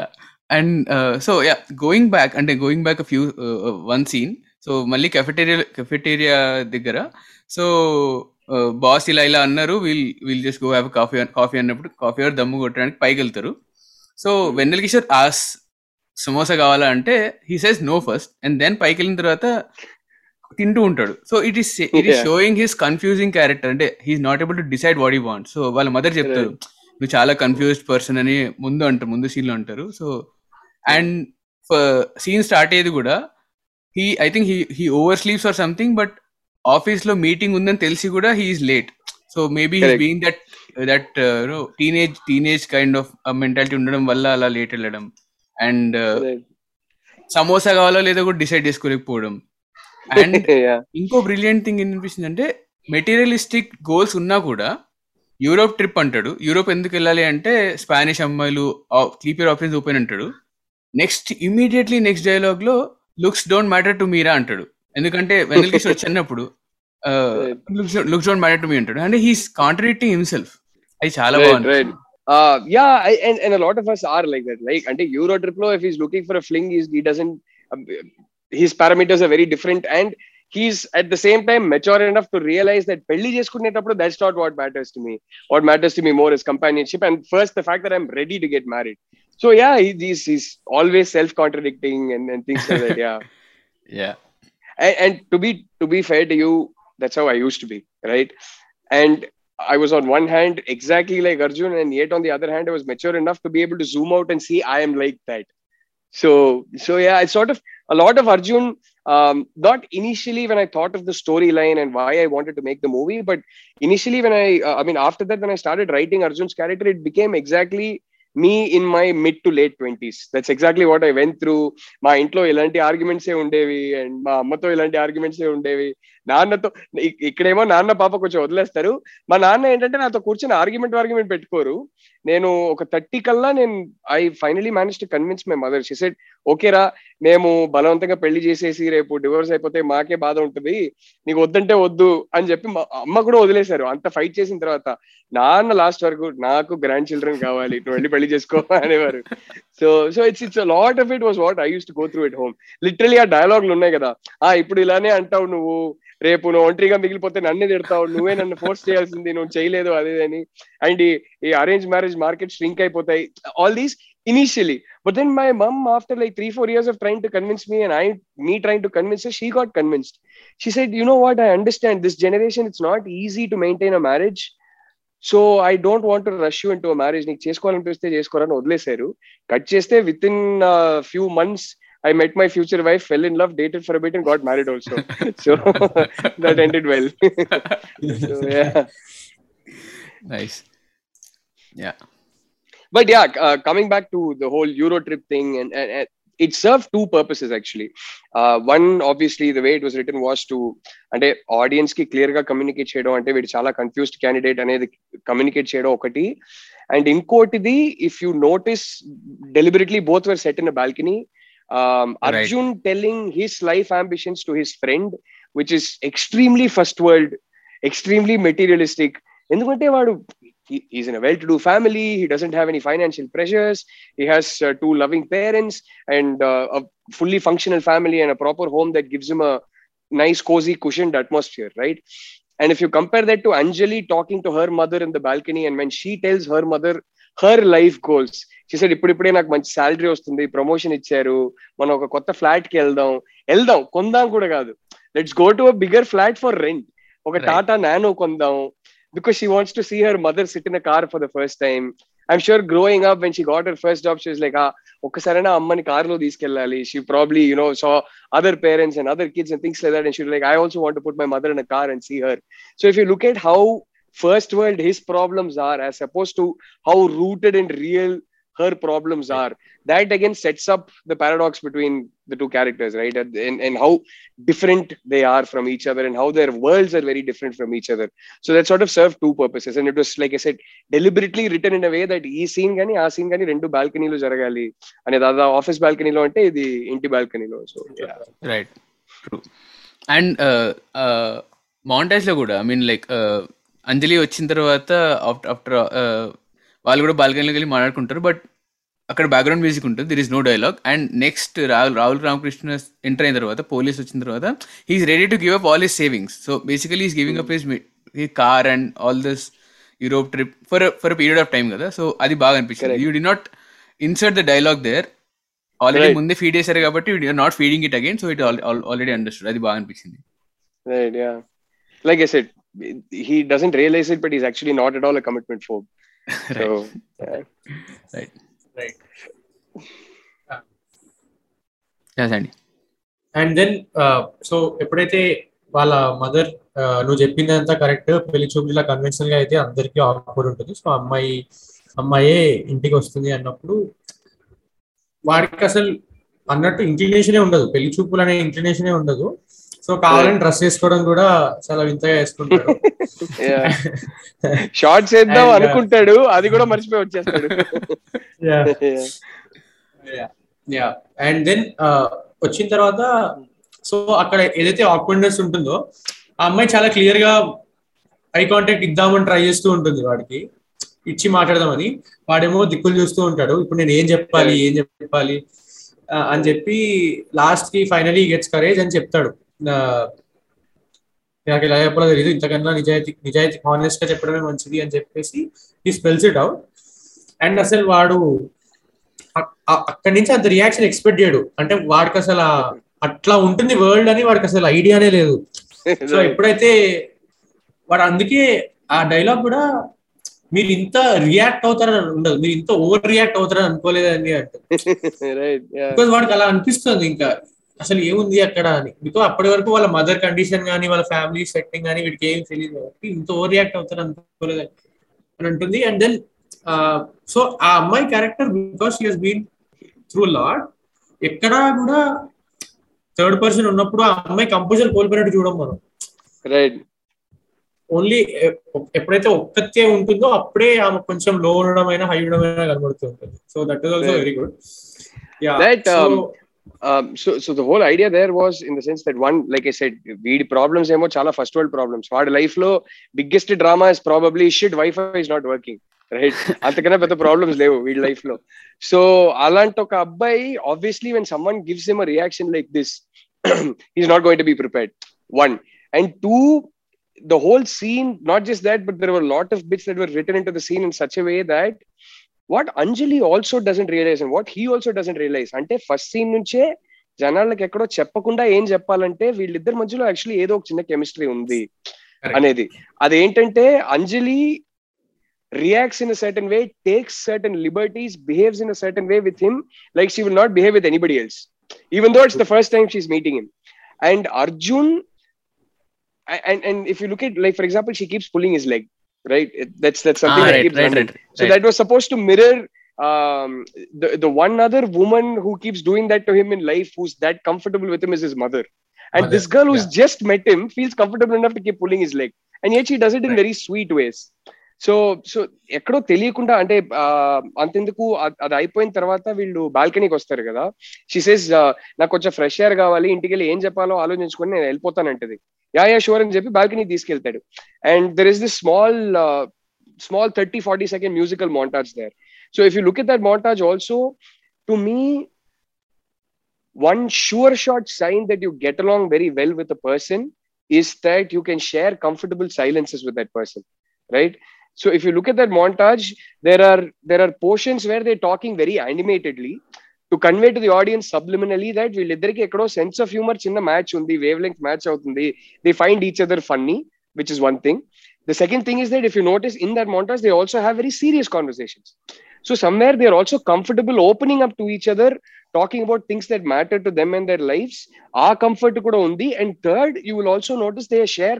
and so yeah going back అంటే going back few one scene so మళ్ళీ cafeteria cafeteria దగ్గర so boss ఇలా ఇలా అన్నారు we'll we'll just go have coffee coffee అన్నప్పుడు coffee or దమ్ము కొట్టడానికి పైకి వెళ్తారు సో వెన్నెల్ కిషోర్ ఆస్ సమోసా కావాలా అంటే he says no first and then పైకి వెళ్ళిన తర్వాత తింటూ ఉంటాడు so it is it is showing his confusing character అంటే he's not able to decide what bond want so వాళ్ళ మదర్ చెప్తారు నువ్వు చాలా కన్ఫ్యూజ్డ్ పర్సన్ అని ముందు అంటారు ముందు లో అంటారు సో అండ్ సీన్ స్టార్ట్ అయ్యేది కూడా he I think he he oversleeps or something but office లో మీటింగ్ ఉందని తెలిసి కూడా he is late so maybe he being that that teenage teenage kind of mentality ఉండడం వల్ల అలా లేట్ వెళ్ళడం అండ్ సమోసా కావాలో లేదో కూడా డిసైడ్ చేసుకోలేకపోవడం అండ్ ఇంకో బ్రిలియంట్ థింగ్ అనిపిస్తుంది అంటే మెటీరియలిస్టిక్ గోల్స్ ఉన్నా కూడా యూరోప్ ట్రిప్ అంటాడు యూరోప్ ఎందుకు వెళ్ళాలి అంటే స్పానిష్ అమ్మాయిలు స్లీపర్ ఆఫీస్ ఓపెన్ అంటాడు నెక్స్ట్ ఇమీడియట్లీ నెక్స్ట్ డైలాగ్ లో లుక్స్ డోంట్ మ్యాటర్ టు మీరా అంటాడు ఎందుకంటే వెనల్ చిన్నప్పుడు వచ్చినప్పుడు looks don't matter to me అంటాడు అంటే హీస్ కాంట్రడిక్టింగ్ హిమ్సెల్ఫ్ అది చాలా బాగుంది Uh, yeah, I, and, and a lot of us are like that. Like, until Euro Triplo, if he's looking for a fling, he's, he doesn't, uh, his parameters are very different. And he's at the same time mature enough to realize that పెళ్లి చేసుకునేటప్పుడు that's not what matters to me. What matters to me more is companionship. And first, the fact that I'm ready to get married. So, yeah, he, he's, he's always self contradicting and, and things like that. Yeah. Yeah and, and to be to be fair to you that's how i used to be right and i was on one hand exactly like arjun and yet on the other hand i was mature enough to be able to zoom out and see i am like that so so yeah it's sort of a lot of arjun um, not initially when i thought of the storyline and why i wanted to make the movie but initially when i uh, i mean after that when i started writing arjun's character it became exactly me in my mid to late 20s that's exactly what i went through మా ఇంట్లో ఇలాంటి arguments ఏ ఉండేవి and మా అమ్మతో ఇలాంటి arguments ఏ ఉండేవి నాన్నతో ఇక్కడేమో నాన్న పాప కొంచెం వదిలేస్తారు మా నాన్న ఏంటంటే నాతో కూర్చొని ఆర్గ్యుమెంట్ ఆర్గ్యుమెంట్ పెట్టుకోరు నేను ఒక థర్టీ కల్లా నేను I finally manage to convince my mother she said ఓకేరా మేము బలవంతంగా పెళ్లి చేసేసి రేపు డివోర్స్ అయిపోతే మాకే బాధ ఉంటుంది నీకు వద్దంటే వద్దు అని చెప్పి మా అమ్మ కూడా వదిలేశారు అంత ఫైట్ చేసిన తర్వాత నాన్న లాస్ట్ వరకు నాకు గ్రాండ్ చిల్డ్రన్ కావాలి నువ్వు వెళ్ళి పెళ్లి చేసుకో అనేవారు so so it's it's lot of it was what I use to go through it home literally ఆ డైలాగ్లు ఉన్నాయి కదా ఆ ఇప్పుడు ఇలానే అంటావు నువ్వు రేపు నువ్వు ఒంటరిగా మిగిలిపోతే నన్నే తిడతావు నువ్వే నన్ను ఫోర్స్ చేయాల్సింది నువ్వు చేయలేదు అదే అని అండ్ ఈ అరేంజ్ మ్యారేజ్ మార్కెట్ ష్రింక్ అయిపోతాయి all these initially but then my mum after like three four years of trying to convince me and I me trying to convince she got convinced she said you know what I understand this generation it's not easy to maintain a marriage so I don't want rush into marriage నీకు చేసుకోవాలనిపిస్తే చేసుకోరని వదిలేశారు cut చేస్తే within few months I met my future wife, fell in love, dated for a bit, and got married also. so that ended well. so, yeah. Nice. Yeah. But yeah, uh, coming back to the whole Euro trip thing, and, and, and it served two purposes actually. Uh, one, obviously, the way it was written was to అంటే audience communicate clear గా communicate చేయడం అంటే వీడు చాలా confused candidate అనేది communicate చేయడం ఒకటి and ఇంకోటిది if you notice deliberately both were set in balcony Um, Arjun telling his life ambitions to his friend, which is extremely first world, extremely materialistic. He's in a well-to-do family. He doesn't have any financial pressures. He has uh, two loving parents and uh, a fully functional family and a proper home that gives him a nice, cozy, cushioned atmosphere, right? And if you compare that to Anjali talking to her mother in the balcony, and when she tells her mother her life goals చేసాడు ఇప్పుడిప్పుడే నాకు మంచి salary వస్తుంది promotion ఇచ్చారు మనం ఒక కొత్త flat కి వెళ్దాం వెళ్దాం కొందాం కూడా కాదు let's go to a bigger flat for rent ఒక టాటా నానో కొందాం because she wants to see her mother sit in car for the first time I'm sure growing up when she got her first job she's like ఒక్కసారైనా అమ్మని car లో తీసుకెళ్ళాలి she probably you know so other parents and other kids and things like like I also want put my mother in car and see her so if you look at how first world his problems are as opposed to how rooted and real her problems are that again sets up the paradox between the two characters right and, and, and how different they are from each other and how their worlds are very different from each other so that sort of served two purposes and it was like i said deliberately written in a way that ఈ scene కానీ ఆ scene కానీ రెండు బాల్కనీలో జరగాలి అనే దాదా office బాల్కనీలో అంటే ఇది ఇంటి బాల్కనీలో so right true and mountains లో కూడా ఐ మీన్ లైక్ అంజలి వచ్చిన తర్వాత ఆఫ్టర్ uh, వాళ్ళు కూడా బాల్కనీలోకి వెళ్ళి మాట్లాడుకుంటారు బట్ అక్కడ బ్యాక్గ్రౌండ్ మ్యూజిక్ ఉంటుంది there is no dialogue and next Rahul Rahul Ramakrishna enter అయిన తర్వాత పోలీస్ వచ్చిన తర్వాత he is ready to give up all his savings so basically is giving up his he car and all this Europe trip for for period of time కదా so అది బాగా అనిపిస్తుంది you did not insert the dialogue there already ముందే feed చేశారు కాబట్టి you're not feeding it again so it already understood అది బాగా అనిపించింది like I said he doesn't realize it, but he's actually not at all a commitment phobe. right. So, yeah. right. Right. Yeah. Yes, Andy. And then so ఎప్పుడైతే వాళ్ళ mother uh, నువ్వు చెప్పిందంతా correct పెళ్లి చూపుల conventional గా అయితే అందరికీ offer ఉంటుంది సో అమ్మాయి అమ్మాయే ఇంటికి వస్తుంది అన్నప్పుడు వాడికి అసలు అన్నట్టు ఇంక్లినేషనే ఉండదు పెళ్లి చూపులు అనే ఇంక్లినేషనే ఉండదు సో కావాలని డ్రెస్ వేసుకోవడం కూడా చాలా వింతగా వేసుకుంటాడు షార్ట్స్ వేద్దాం uh, అనుకుంటాడు అది కూడా మర్చిపోయి వచ్చేస్తాడు యా అండ్ దెన్ వచ్చిన తర్వాత సో అక్కడ ఏదైతే ఆక్వర్డ్నెస్ ఉంటుందో ఆ అమ్మాయి చాలా క్లియర్ గా ఐ కాంటాక్ట్ ఇద్దామని ట్రై చేస్తూ ఉంటుంది వాడికి ఇచ్చి మాట్లాడదామని వాడేమో దిక్కులు చూస్తూ ఉంటాడు ఇప్పుడు నేను ఏం చెప్పాలి ఏం చెప్పాలి uh, అని చెప్పి లాస్ట్ కి ఫైనలీ గెట్స్ కరేజ్ అని చెప్తాడు నాకు ఇలా చెప్పడం తెలియదు ఇంతకన్నా నిజాయితీ నిజాయితీ హానెస్ట్ గా చెప్పడమే మంచిది అని చెప్పేసి he spells it out and అసలు వాడు అక్కడి నుంచి అంత రియాక్షన్ ఎక్స్పెక్ట్ చేయడు అంటే వాడికి అసలు అట్లా ఉంటుంది వరల్డ్ అని వాడికి అసలు ఐడియానే లేదు సో ఎప్పుడైతే వాడు అందుకే ఆ డైలాగ్ కూడా మీరు ఇంత రియాక్ట్ అవుతారని ఉండదు మీరు ఇంత ఓవర్ రియాక్ట్ అవుతారని అనుకోలేదని అంటే వాడికి అలా అనిపిస్తుంది ఇంకా అసలు ఏముంది అక్కడ అని బికాస్ అప్పటి వరకు వాళ్ళ మదర్ కండిషన్ కానీ వాళ్ళ ఫ్యామిలీ సెట్టింగ్ కానీ వీడికి ఏం తెలియదు కాబట్టి ఇంత ఓవర్ రియాక్ట్ అవుతారు అనుకోలేదు అని ఉంటుంది అండ్ దెన్ సో ఆ అమ్మాయి character because he has been through lot ఎక్కడా కూడా థర్డ్ పర్సన్ ఉన్నప్పుడు ఆ అమ్మాయి కంపోజర్ కోల్పోయినట్టు చూడం మనం రైట్ ఓన్లీ ఎప్పుడైతే ఒక్కతే ఉంటుందో అప్పుడే ఆమె కొంచెం లో ఉండడం అయినా హై ఉండడం అయినా కనబడుతూ ఉంటుంది so that is also very good yeah Um, so, so the whole idea there was in the sense that one, like I said, weed problems emo chala first world problems. Vaad life lo biggest drama is probably shit Wi-Fi is not working. Right అంతకన్నా పెద్ద problems లేవు వీడి life లో so అలాంటి ఒక అబ్బాయి obviously when him gives him reaction like this is not going to be prepared one and two the whole scene not just that but there were lot of bits that were written into the scene in such way that what Anjali also doesn't realise and what he also doesn't realise అంటే first scene నుంచే జనాలకు ఎక్కడో చెప్పకుండా ఏం చెప్పాలంటే వీళ్ళిద్దరి మధ్యలో actually ఏదో ఒక చిన్న కెమిస్ట్రీ ఉంది అనేది అదేంటంటే Anjali reacts in certain way takes certain liberties behaves in certain way with him like she will not behave with anybody else even though it's the first time she's meeting him and Arjun and and if you look it like for example she keeps pulling his leg right? It, that's that's something ah, that right, keeps right, running. Right, so that was supposed to mirror um, the the one other woman who keeps doing that to him in life, who's that comfortable with him, is his mother. And mother, this girl who's yeah. just met him feels comfortable enough to keep pulling his leg, and yet she does it in very sweet ways. So so ఎక్కడో తెలియకుండా అంటే అంతెందుకు అది అయిపోయిన తర్వాత వీళ్ళు బాల్కనీకి వస్తారు కదా షీసెస్ నాకు కొంచెం ఫ్రెష్ ఎయిర్ కావాలి ఇంటికి వెళ్ళి ఏం చెప్పాలో ఆలోచించుకొని నేను వెళ్ళిపోతానంటది యా యా షూర్ అని చెప్పి బాల్కనీ తీసుకెళ్తాడు and there is the small small thirty forty second musical montage there so if you look at that montage also to me one sure shot sign that you get along very well with a person is that you can share comfortable silences with that person right so if you look at that montage there are there are portions where they're talking very animatedly to convey to the audience subliminally that we literally a sense of humor in the match on the wavelength match out and they, find each other funny which is one thing the second thing is that if you notice in that montage they also have very serious conversations so somewhere they're also comfortable opening up to each other talking about things that matter to them and their lives are comfort and third you will also notice they share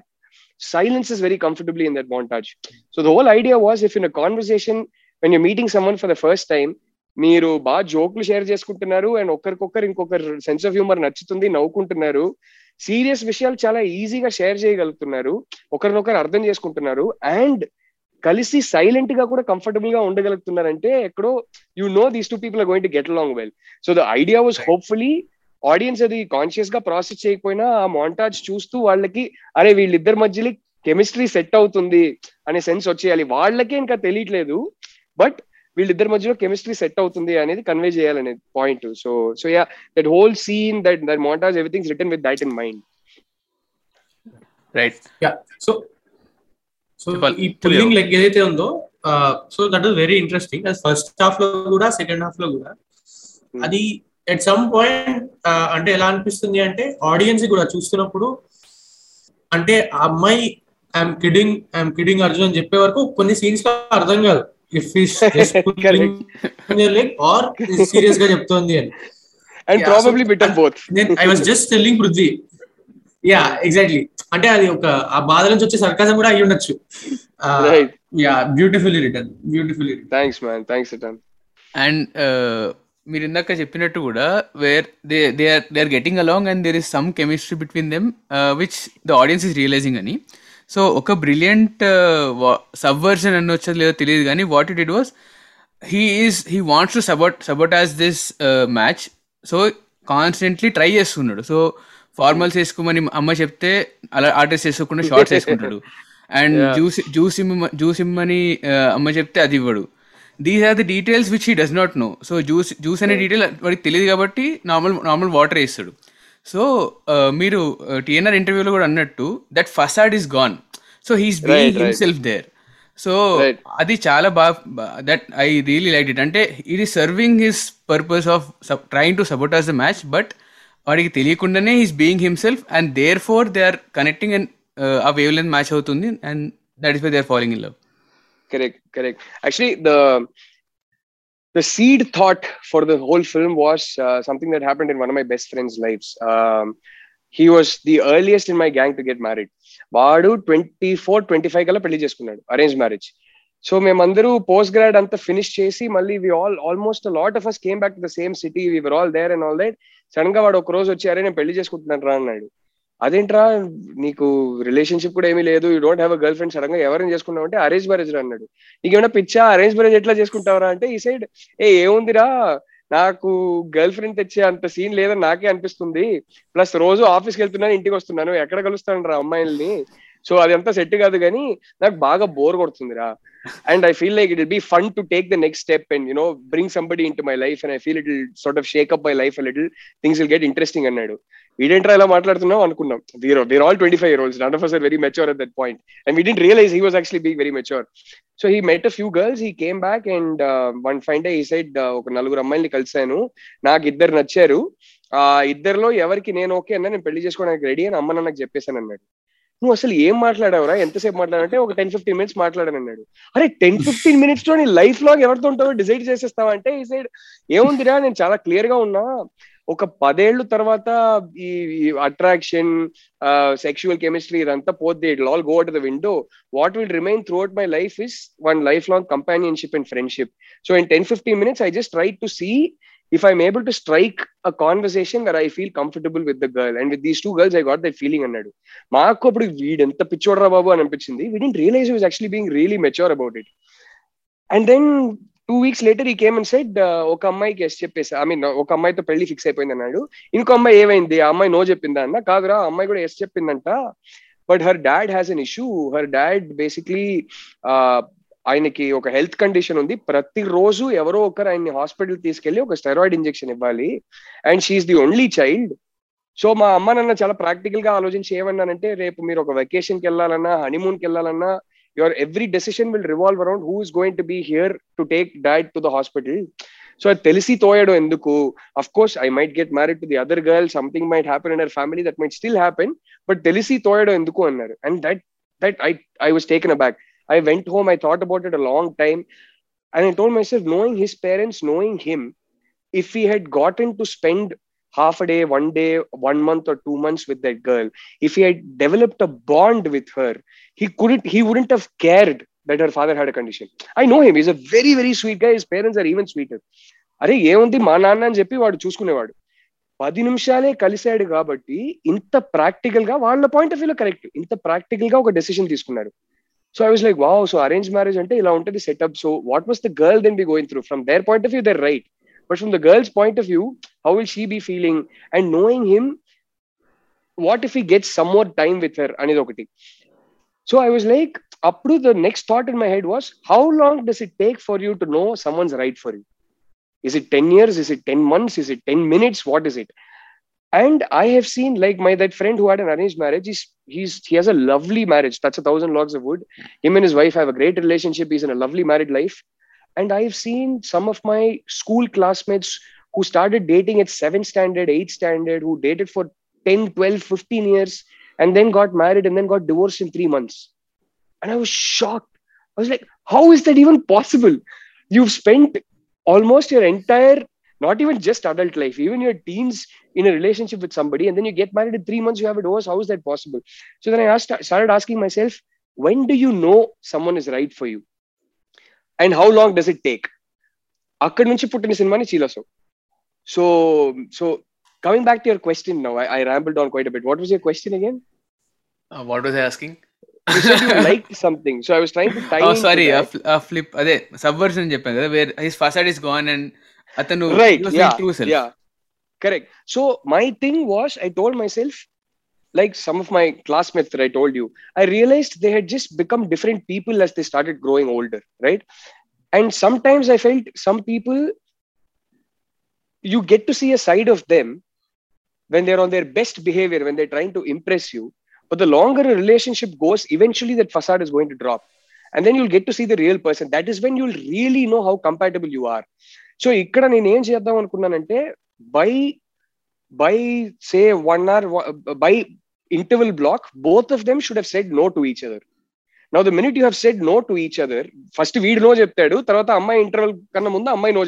silences very comfortably in that montage. So the whole idea was if in a conversation, when you're meeting someone for the first time, మీరు బాగా జోక్లు share చేసుకుంటున్నారు and ఒకరికొకరు ఇంకొకరు sense of humour నచ్చుతుంది నవ్వుకుంటున్నారు serious విషయాలు చాలా ఈజీగా షేర్ చేయగలుగుతున్నారు ఒకరినొకరు అర్థం చేసుకుంటున్నారు అండ్ కలిసి సైలెంట్ గా కూడా కంఫర్టబుల్ గా ఉండగలుగుతున్నారంటే ఎక్కడో you know these two people are going to get long well so the idea was hopefully audience అది కాన్షియస్ గా ప్రాసెస్ చేయకపోయినా ఆ మాంటాజ్ చూస్తూ వాళ్ళకి అరే వీళ్ళిద్దరి మధ్యలో కెమిస్ట్రీ సెట్ అవుతుంది అనే సెన్స్ వచ్చేయాలి వాళ్ళకే ఇంకా తెలియట్లేదు బట్ వీళ్ళిద్దరి మధ్యలో కెమిస్ట్రీ సెట్ అవుతుంది అనేది కన్వే చేయాలనే point so so yeah that whole scene that that montage everything written with that in mind right yeah so so ఈ పుల్లింగ్ లెగ్ ఏదైతే ఉందో so that is very interesting first half లో కూడా second half లో కూడా hmm. అది at some point అంటే ఎలా అనిపిస్తుంది అంటే ఆడియన్స్ కూడా చూస్తున్నప్పుడు అంటే అమ్మాయి I'm kidding I'm kidding Arjun అని చెప్పే వరకు కొన్ని సీన్స్ లో అర్థం కాదు ఇఫ్ ఆర్ సీరియస్ గా చెప్తోంది అని అండ్ ప్రాబబ్లీ బిట్ బోత్ నేను I was just telling Prithvi yeah exactly అంటే అది ఒక ఆ బాధ నుంచి వచ్చే సర్కాసం కూడా అయి ఉండొచ్చు yeah beautifully return beautifully thanks man thanks return and మీరు ఇందాక చెప్పినట్టు కూడా where they they are they are getting along and there is some chemistry between them which the audience is realizing అని సో ఒక బ్రిలియంట్ సబ్వర్షన్ uh, అని వచ్చేది లేదో తెలియదు కానీ what it it was he is he wants to sabot sabotage this match so constantly try చేస్తున్నాడు so formals వేసుకోమని అమ్మ చెప్తే అలా ఆర్టిస్ట్ వేసుకోకుండా షార్ట్స్ వేసుకుంటాడు అండ్ జ్యూస్ జ్యూస్ ఇమ్మ జ్యూస్ ఇమ్మని uh, అమ్మ చెప్తే అది ఇవ్వడు these are the details which he does not know so juice juice అనే డీటెయిల్ వాడికి తెలియదు కాబట్టి నార్మల్ నార్మల్ వాటర్ వేస్తాడు సో uh, మీరు టీఎన్ఆర్ uh, ఇంటర్వ్యూలో కూడా అన్నట్టు that facade is gone so he's being himself there so అది చాలా బాగా that I really like it అంటే it is serving his purpose of trying to support sabotage the match but వాడికి తెలియకుండానే he's being himself and therefore they are connecting and ఆ wavelength match అవుతుంది and that is why they are following in love correct correct actually the the seed thought for the whole film was uh, something that happened in one of my best friends lives um, he was the earliest in my gang to get married వాడు twenty four twenty five కల్లా పెళ్లి చేసుకున్నాడు arrange marriage so మేమందరూ post grad అంతా finish చేసి మళ్ళీ we all almost lot of us came back to the same city we were all there and all that sudden గా వాడు ఒక రోజు వచ్చి అరే నేను పెళ్లి చేసుకుంటున్నాను రా అన్నాడు అదేంట్రా నీకు రిలేషన్షిప్ కూడా ఏమీ లేదు you don't have a girlfriend sudden గా ఎవరైనా చేసుకున్నావు అంటే అరేంజ్ మ్యారేజ్ రా అన్నాడు నీకేమైనా పిచ్చా అరేంజ్ మ్యారేజ్ ఎట్లా చేసుకుంటావరా అంటే ఈ సైడ్ ఏ ఏముందిరా నాకు గర్ల్ ఫ్రెండ్ తెచ్చే అంత సీన్ లేదని నాకే అనిపిస్తుంది ప్లస్ రోజు ఆఫీస్కి వెళ్తున్నాను ఇంటికి వస్తున్నాను ఎక్కడ కలుస్తాను రా అమ్మాయిల్ని సో అది అంతా సెట్ కాదు కానీ నాకు బాగా bore కొడుతుందిరా and I feel like it be fun to take the next step and you know bring somebody into my life and I feel it sort of shake up my life little things will get interesting అన్నాడు వీడేంట్రా ఎలా మాట్లాడుతున్నాం అనుకున్నాం we're we're all twenty five year not of us very mature at that point and we didn't realise he was actually be very mature so he met a few girls he came back and one fine day ఈ side ఒక నలుగురు అమ్మాయిని కలిశాను నాకు ఇద్దరు నచ్చారు ఆ ఇద్దరిలో ఎవరికి నేను ఓకే అన్నా నేను పెళ్లి చేసుకోవడానికి రెడీ అని అమ్మ నాకు చెప్పేశాను అన్నాడు నువ్వు అసలు ఏం మాట్లాడావురా ఎంతసేపు మాట్లాడాలంటే ఒక టెన్ ఫిఫ్టీన్ మినిట్స్ అన్నాడు అరే టెన్ ఫిఫ్టీన్ మినిట్స్ లో నీ లైఫ్ లాంగ్ ఎవరితో ఉంటావో డిసైడ్ చేసేస్తావా అంటే ఈ సైడ్ ఏముందిరా నేను చాలా క్లియర్ గా ఉన్నా ఒక పదేళ్ళు తర్వాత ఈ అట్రాక్షన్ సెక్షువల్ కెమిస్ట్రీ ఇదంతా పోతే it all go at the window what will remain throughout my life is one lifelong companionship and friendship so in ten fifteen minutes I just try to see if I'm able to strike a conversation where I feel comfortable with the girl and with these two girls, I got that feeling అన్నాడు మాకు అప్పుడు వీడెంత పిచ్చోడరా బాబు అని అనిపించింది we didn't realise was actually being really mature about it and then two weeks later he came and said ఒక అమ్మాయికి ఎస్ చెప్పేసి ఐ మీన్ ఒక అమ్మాయితో పెళ్లి ఫిక్స్ అయిపోయింది అన్నాడు ఇంకో అమ్మాయి ఏమైంది ఆ అమ్మాయి నో చెప్పిందా అన్న కాదురా అమ్మాయి కూడా ఎస్ చెప్పిందంట but her dad has an issue her dad basically ఆయనకి ఒక హెల్త్ కండిషన్ ఉంది ప్రతి రోజు ఎవరో ఒకరు ఆయన్ని హాస్పిటల్ తీసుకెళ్లి ఒక స్టెరాయిడ్ ఇంజెక్షన్ ఇవ్వాలి and she's the only child so మా అమ్మ నాన్న చాలా ప్రాక్టికల్ గా ఆలోచించి ఏమన్నానంటే రేపు మీరు ఒక వెకేషన్ కి వెళ్ళాలన్నా హనీమూన్ కి వెళ్ళాలన్నా your every decision will revolve around who is going to be here to take dad to the hospital so అది తెలిసి తోయడం ఎందుకు of course I might get married to the other girl something might happen in our family that might still happen but తెలిసి తోయడం ఎందుకు అన్నారు and that that I I was taken aback I went home, I thought about it a long time. And I told myself, knowing his parents, knowing him, if we had gotten to spend half a day, one day, one month or two months with that girl, if he had developed a bond with her, he couldn't, he wouldn't have cared that her father had a condition. I know him. He's a very, very sweet guy. His parents are even sweeter. అరే ఏముంది మా నాన్న అని చెప్పి వాడు చూసుకునేవాడు పది నిమిషాలే కలిశాడు కాబట్టి ఇంత ప్రాక్టికల్ గా వాళ్ళ పాయింట్ ఆఫ్ వ్యూలో కరెక్ట్ ఇంత ప్రాక్టికల్ గా ఒక డెసిషన్ తీసుకున్నారు So I was like, wow, so arranged marriage ante ila set up. So what must the girl then be going through? From their point of view, they're right. But from the girl's point of view, how will she be feeling? And knowing him, what if he gets some more time with her? Anidokati. So I was like, up to the next thought in my head was, how long does it take for you to know someone's right for you? Is it 10 years? Is it 10 months? Is it 10 minutes? What is it? and i have seen like my that friend who had an arranged marriage he's he's he has a lovely marriage that's a thousand logs of wood him and his wife have a great relationship he's in a lovely married life and i've seen some of my school classmates who started dating at 7 standard 8 standard who dated for 10 12 15 years and then got married and then got divorced in 3 months and i was shocked i was like how is that even possible you've spent almost your entire not even just adult life even your teens in a relationship with somebody, and then you get married in three months, you have a divorce. How is that possible? So then I asked, started asking myself, when do you know someone is right for you? And how long does it take అక్కడి నుంచి పుట్టిన సినిమాని చీలసో so so coming back to your question now I rambled on quite bit what was your question again what was asking like something so I was trying to tie sorry flip అదే Subversion అని చెప్పాను కదా where his facade is gone and అతను right yeah correct So my thing was I told myself like some of my classmates that I told you, I realized they had just become different people as they started growing older, right? And sometimes I felt some people, you get to see a side of them when they're on their best behavior, when they're trying to impress you. But the longer a relationship goes, eventually that facade is going to drop. And then you'll get to see the real person. That is when you'll really know how compatible you are. So ఇక్కడ నేను ఏం చేద్దాం అనుకున్నానంటే by by say one hour by interval block both of them should have said no to each other now the minute you have said no to each other first we know చెప్తాడు తర్వాత అమ్మాయి interval కన్నా ముందు అమ్మాయి no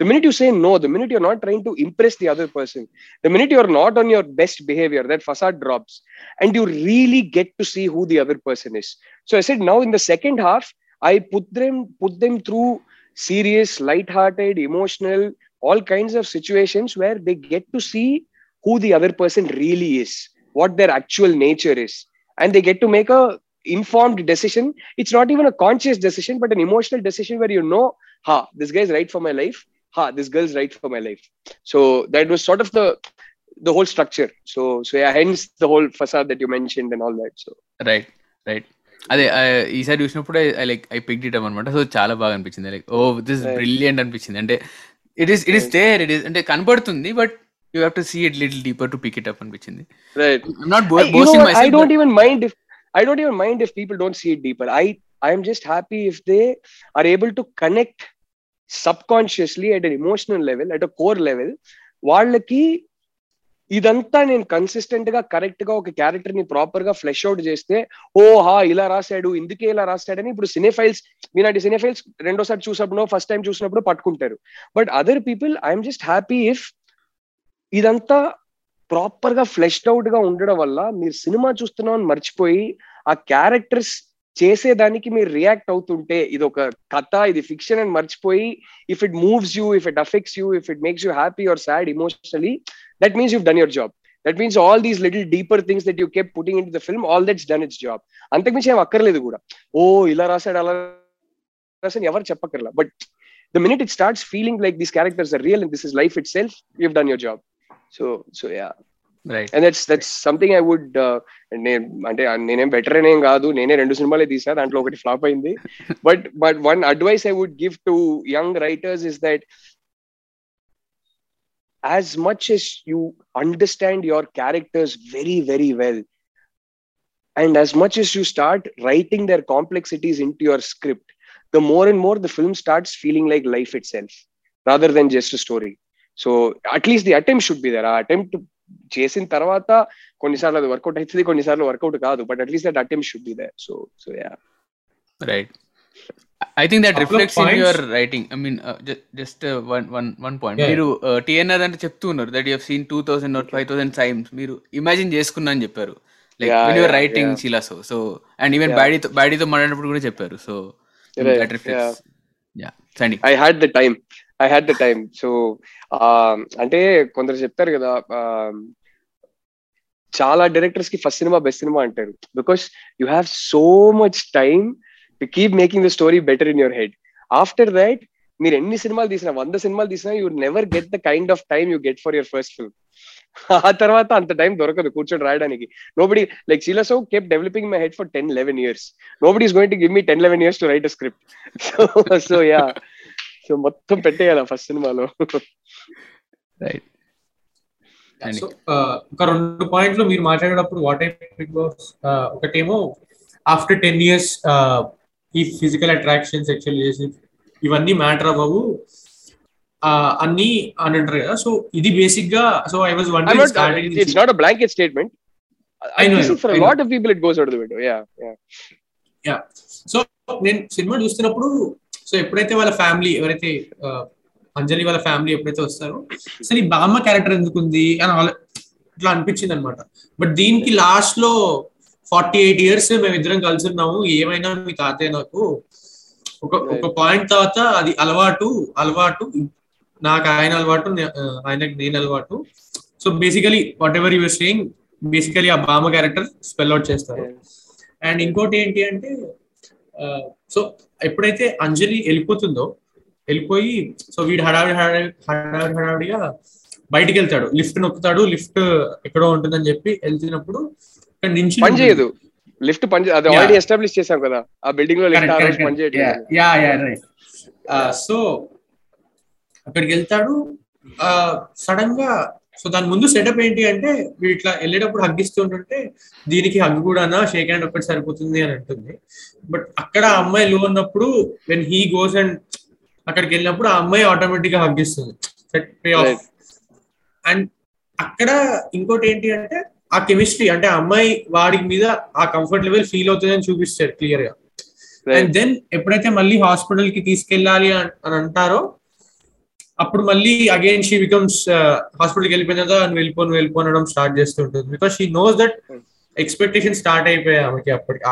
the minute you say no the minute you are not trying to impress the other person the minute you are not on your best behavior that facade drops and you really get to see who the other person is so i said now in the second half i put them put them through serious light hearted emotional emotional all kinds of situations where they get to see who the other person really is what their actual nature is and they get to make a informed decision it's not even a conscious decision but an emotional decision where you know ha this guy is right for my life ha this girl is right for my life so that was sort of the the whole structure so so yeah hence the whole facade that you mentioned and all that so right right అదే ఈసారి చూసినప్పుడు I like I pick it అనమాట so చాలా బాగా అనిపించింది like oh this brilliant అనిపించింది అంటే it is it is there it is అంటే కనబడుతుంది but you have to see it little deeper to pick it up అనిపించింది right I not boasting my I don't even mind if I don't even mind if people don't see it deeper I I am just happy if they are able to connect subconsciously at an emotional level at a core level వాళ్ళకి ఇదంతా నేను consistent గా correct గా ఒక character ని proper గా flesh out చేస్తే ఓ హా ఇలా రాశాడు ఇందుకే ఇలా రాశాడని ఇప్పుడు సినిఫైల్స్ మీనాటి సినిఫైల్స్ రెండోసారి చూసినప్పుడు ఫస్ట్ టైం చూసినప్పుడు పట్టుకుంటారు but other people I'm just happy if ఇదంతా ప్రాపర్ గా ఫ్లెష్డ్ అవుట్ గా ఉండడం వల్ల మీరు సినిమా చూస్తున్నామని మర్చిపోయి ఆ క్యారెక్టర్స్ చేసేదానికి మీరు రియాక్ట్ అవుతుంటే ఇది ఒక కథ ఇది ఫిక్షన్ అని మర్చిపోయి if it moves you if it affects you if it makes you happy or sad emotionally that means you've done your job that means all these little deeper things that you keep putting into the film all that's done its job అంతకుమించి ఏం అక్కర్లేదు కూడా ఓ ఇలా రాశాడు అలా రాశాడు ఎవరు చెప్పక్కర్లా but the minute it starts feeling like these characters are real and this is life itself you've done your job so so yeah and that's that's something I would నేను అంటే నేనేం వెటరన్ ఏం కాదు నేనే రెండు సినిమాలే తీసా దాంట్లో ఒకటి ఫ్లాప్ అయింది but but one advice I would give to young writers is that as much as you understand your characters very very well and as much as you start writing their complexities into your script the more and more the film starts feeling like life itself rather than just story so at least the attempt should be there ఆ attempt చేసిన తర్వాత కొన్నిసార్లు అది work out అవుతుంది కొన్నిసార్లు work out కాదు but at least that attempt should be there so so yeah right I think that reflects in your writing I mean just one one one point మీరు TNR uh, అంటే చెప్తూ ఉన్నారు that you seen two thousand not five thousand times మీరు imagine చేసుకున్నా అని చెప్పారు like when your writing శిలాసో so so and even బ్యాడీతో బ్యాడీతో మాట్లాడినప్పుడు కూడా చెప్పారు సో దట్ రిఫ్లెక్ట్స్ యా సండి I had the time I had the time so అంటే కొందరు చెప్తారు కదా um, చాలా డైరెక్టర్స్ కి ఫస్ట్ సినిమా బెస్ట్ సినిమా అంటారు because you have so much time you keep making the story better in your head after that మీరు ఎన్ని సినిమాలు తీసినా వంద సినిమాలు తీసినా you never get the kind of time you get for your first film ఆ తర్వాత అంత టైం దొరకదు కూర్చొని రాయడానికి nobody like సీలా so keep developing my head for ten eleven years nobody is going to give me ten eleven years to write a script so so yeah so మొత్తం పెట్టేయాల first సినిమాలో right uh, ఒక రెండు పాయింట్లు మీరు మాట్లాడేటప్పుడు what I uh, ఒకటేమో after ten years ఈ ఫిజికల్ అట్రాక్షన్ సెక్షువల్ రిలేషన్షిప్ ఇవన్నీ మ్యాటర్ బాబు అన్ని అని అంటారు కదా సో ఇది బేసిక్ గా so I was one blanket statement it goes yeah yeah so నేను సినిమా చూస్తున్నప్పుడు సో ఎప్పుడైతే వాళ్ళ ఫ్యామిలీ ఎవరైతే అంజలి వాళ్ళ ఫ్యామిలీ ఎప్పుడైతే వస్తారో సరే ఈ బామ్మ క్యారెక్టర్ ఎందుకు ఉంది అని ఇట్లా అనిపించింది అనమాట బట్ దీనికి లాస్ట్ లో ఫార్టీ ఎయిట్ ఇయర్స్ మేము ఇద్దరం కలిసి ఉన్నాము ఏమైనా మీ తాతయ్య నాకు ఒక ఒక పాయింట్ తర్వాత అది అలవాటు అలవాటు నాకు ఆయన అలవాటు ఆయనకు నేను అలవాటు so basically whatever your saying basically ఆ బామ క్యారెక్టర్ స్పెల్ అవుట్ చేస్తారు అండ్ ఇంకోటి ఏంటి అంటే సో ఎప్పుడైతే అంజలి వెళ్ళిపోతుందో వెళ్ళిపోయి సో వీడు హడావిడి హడావిడి హడావిడి హడావిడిగా బయటికి వెళ్తాడు లిఫ్ట్ నొక్కుతాడు లిఫ్ట్ ఎక్కడో ఉంటుందని చెప్పి వెళ్తున్నప్పుడు పని చేయదు లిఫ్ట్ పని అది ఆల్రెడీ ఎస్టాబ్లిష్ చేశాం కదా ఆ బిల్డింగ్ లో లిఫ్ట్ పని చేయడం సో uh, అక్కడికి వెళ్తాడు సడన్ uh, గా సో దాని ముందు సెటప్ ఏంటి అంటే వీడు ఇట్లా వెళ్ళేటప్పుడు హగ్గిస్తూ ఉంటుంటే దీనికి హగ్ కూడానా షేక్ హ్యాండ్ ఒక్కటి సరిపోతుంది అని అంటుంది బట్ అక్కడ ఆ అమ్మాయి లో ఉన్నప్పుడు వెన్ హీ గోస్ అండ్ అక్కడికి వెళ్ళినప్పుడు ఆ అమ్మాయి ఆటోమేటిక్ గా హగ్గిస్తుంది అండ్ అక్కడ ఇంకోటి ఏంటి అంటే ఆ కెమిస్ట్రీ అంటే అమ్మాయి వాడి మీద ఆ కంఫర్ట్ లెవెల్ ఫీల్ అవుతుందని చూపిస్తాడు క్లియర్ గా అండ్ దెన్ ఎప్పుడైతే మళ్ళీ హాస్పిటల్ కి తీసుకెళ్ళాలి అని అంటారో అప్పుడు మళ్ళీ అగైన్ షీ బికమ్స్ హాస్పిటల్కి వెళ్ళిపోయిన తర్వాత వెళ్ళిపోను వెళ్ళిపోనడం స్టార్ట్ చేస్తూ ఉంటుంది because she knows that expectation start అయిపోయాయి ఆమెకి అప్పటికి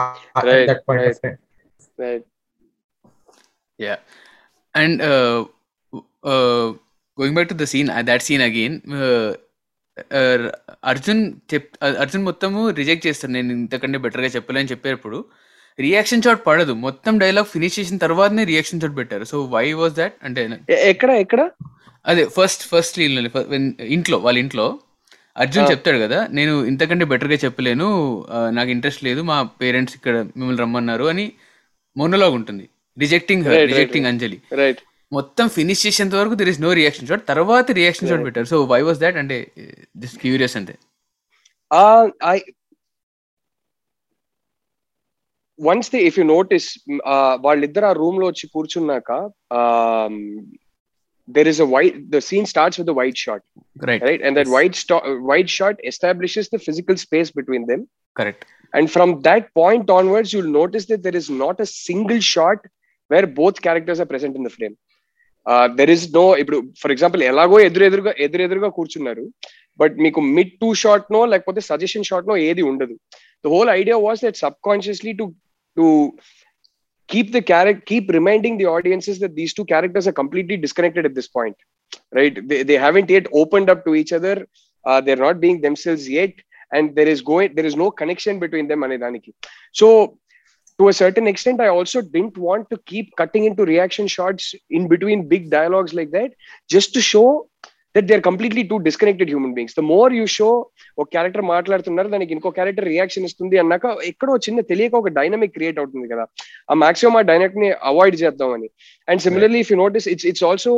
yeah and going back to the scene that scene again Arjun చెప్ అర్జున్ మొత్తము రిజెక్ట్ చేస్తాడు నేను ఇంతకంటే బెటర్గా చెప్పలేని చెప్పేటప్పుడు రియాక్షన్ షాట్ పడదు మొత్తం డైలాగ్ ఫినిష్ చేసిన తర్వాతనే రియాక్షన్ షాట్ పెట్టారు సో వై వాజ్ దాట్ అంటే ఎక్కడ ఎక్కడ అదే ఫస్ట్ ఫస్ట్ ఇంట్లో వాళ్ళ ఇంట్లో అర్జున్ చెప్తాడు కదా నేను ఇంతకంటే బెటర్గా చెప్పలేను నాకు ఇంట్రెస్ట్ లేదు మా పేరెంట్స్ ఇక్కడ మిమ్మల్ని రమ్మన్నారు అని మొన్నలాగా ఉంటుంది రిజెక్టింగ్ రిజెక్టింగ్ అంజలి మొత్తం ఫినిష్ చేసేంత వరకు there is no reaction shot తర్వాత రియాక్షన్ షాట్ పెట్టారు సో వై వాస్ దాట్ అంటే జస్ట్ క్యూరియస్ అంతే once the if you notice వాళ్ళిద్దరు ఆ రూమ్ లో వచ్చి కూర్చున్నాక there is a white the scene starts with a white shot right right and that white sto- white shot establishes the physical space between them correct and from that point onwards you'll notice that there is not a single shot where both characters are present in the frame there is no ఇప్పుడు for example ఎలాగో ఎదురెదురుగా ఎదురెదురుగా కూర్చున్నారు but మీకు mid two shot no లేకపోతే suggestion shot no ఏది ఉండదు the whole idea was that subconsciously to to keep the character keep reminding the audiences that these two characters are completely disconnected at this point right they they haven't yet opened up to each other they are not being themselves yet and there is going there is no connection between them అనే దానికి so to a certain extent i also didn't want to keep cutting into reaction shots in between big dialogues like that just to show that they're completely two disconnected human beings the more you show ఒక character మాట్లాడుతున్నారు దానికి ఇంకో character reaction ఇస్తుంది అన్నాక ఎక్కడో చిన్న తెలియక ఒక డైనమిక్ క్రియేట్ అవుతుంది కదా ఆ మాక్సిమం ఆ డైనమిక్ ని అవాయిడ్ చేద్దామని and similarly if you notice it's it's also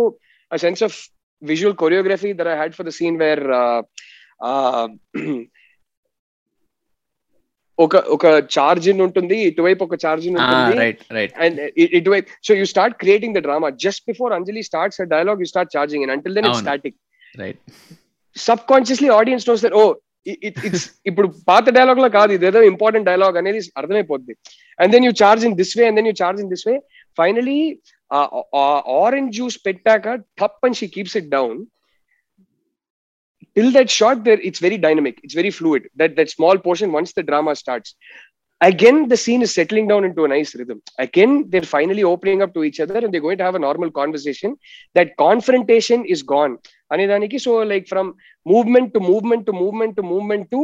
a sense of visual choreography there I had for the scene where ఒక ఒక ఛార్జింగ్ ఉంటుంది ఇటువైపు ఒక ఛార్జింగ్ ఉంటుంది ఇటువైపు so you start creating the drama just before Anjali starts dialogue you start charging and until starting subconsciously audience knows oh it's ఇప్పుడు పాత dialogue లో కాదు ఇదేదో ఇంపార్టెంట్ డైలాగ్ అనేది అర్థమైపోద్ది and then you charge in this way and then you charge in this way finally orange juice పెట్టాక టప్ and she keeps it down till that shot there it's very dynamic it's very fluid that that small portion once the drama starts again the scene is settling down into a nice rhythm again they're finally opening up to each other and they're going to have a normal conversation that confrontation is gone అనేదానికి so like from movement to movement to movement to movement to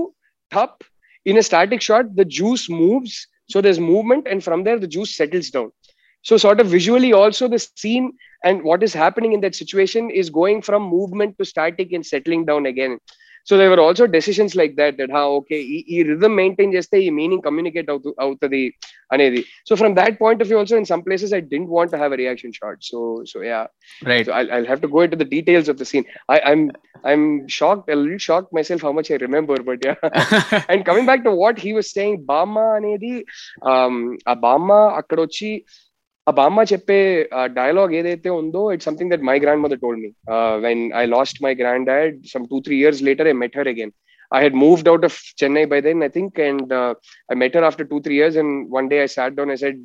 top in a static shot the juice moves so there's movement and from there the juice settles down So, sort of visually, also the scene and what is happening in that situation is going from movement to static and settling down again. So there were also decisions like that that how okay, he rhythm maintain just the meaning communicate out out the anedi. So from that point of view, also in some places I didn't want to have a reaction shot. So so yeah, right. So I'll, I'll have to go into the details of the scene. I, I'm I'm shocked, a little shocked myself how much I remember, but yeah. and coming back to what he was saying, Bama anedi, um, Obama Akarochi. ఆ బామ్మ చెప్పే dialogue ఏదైతే ఉందో it's something that my grandmother told me when I lost my granddad some two three years later I met her again I had moved out of Chennai by then I think and I met her after two three years and one day I sat down I said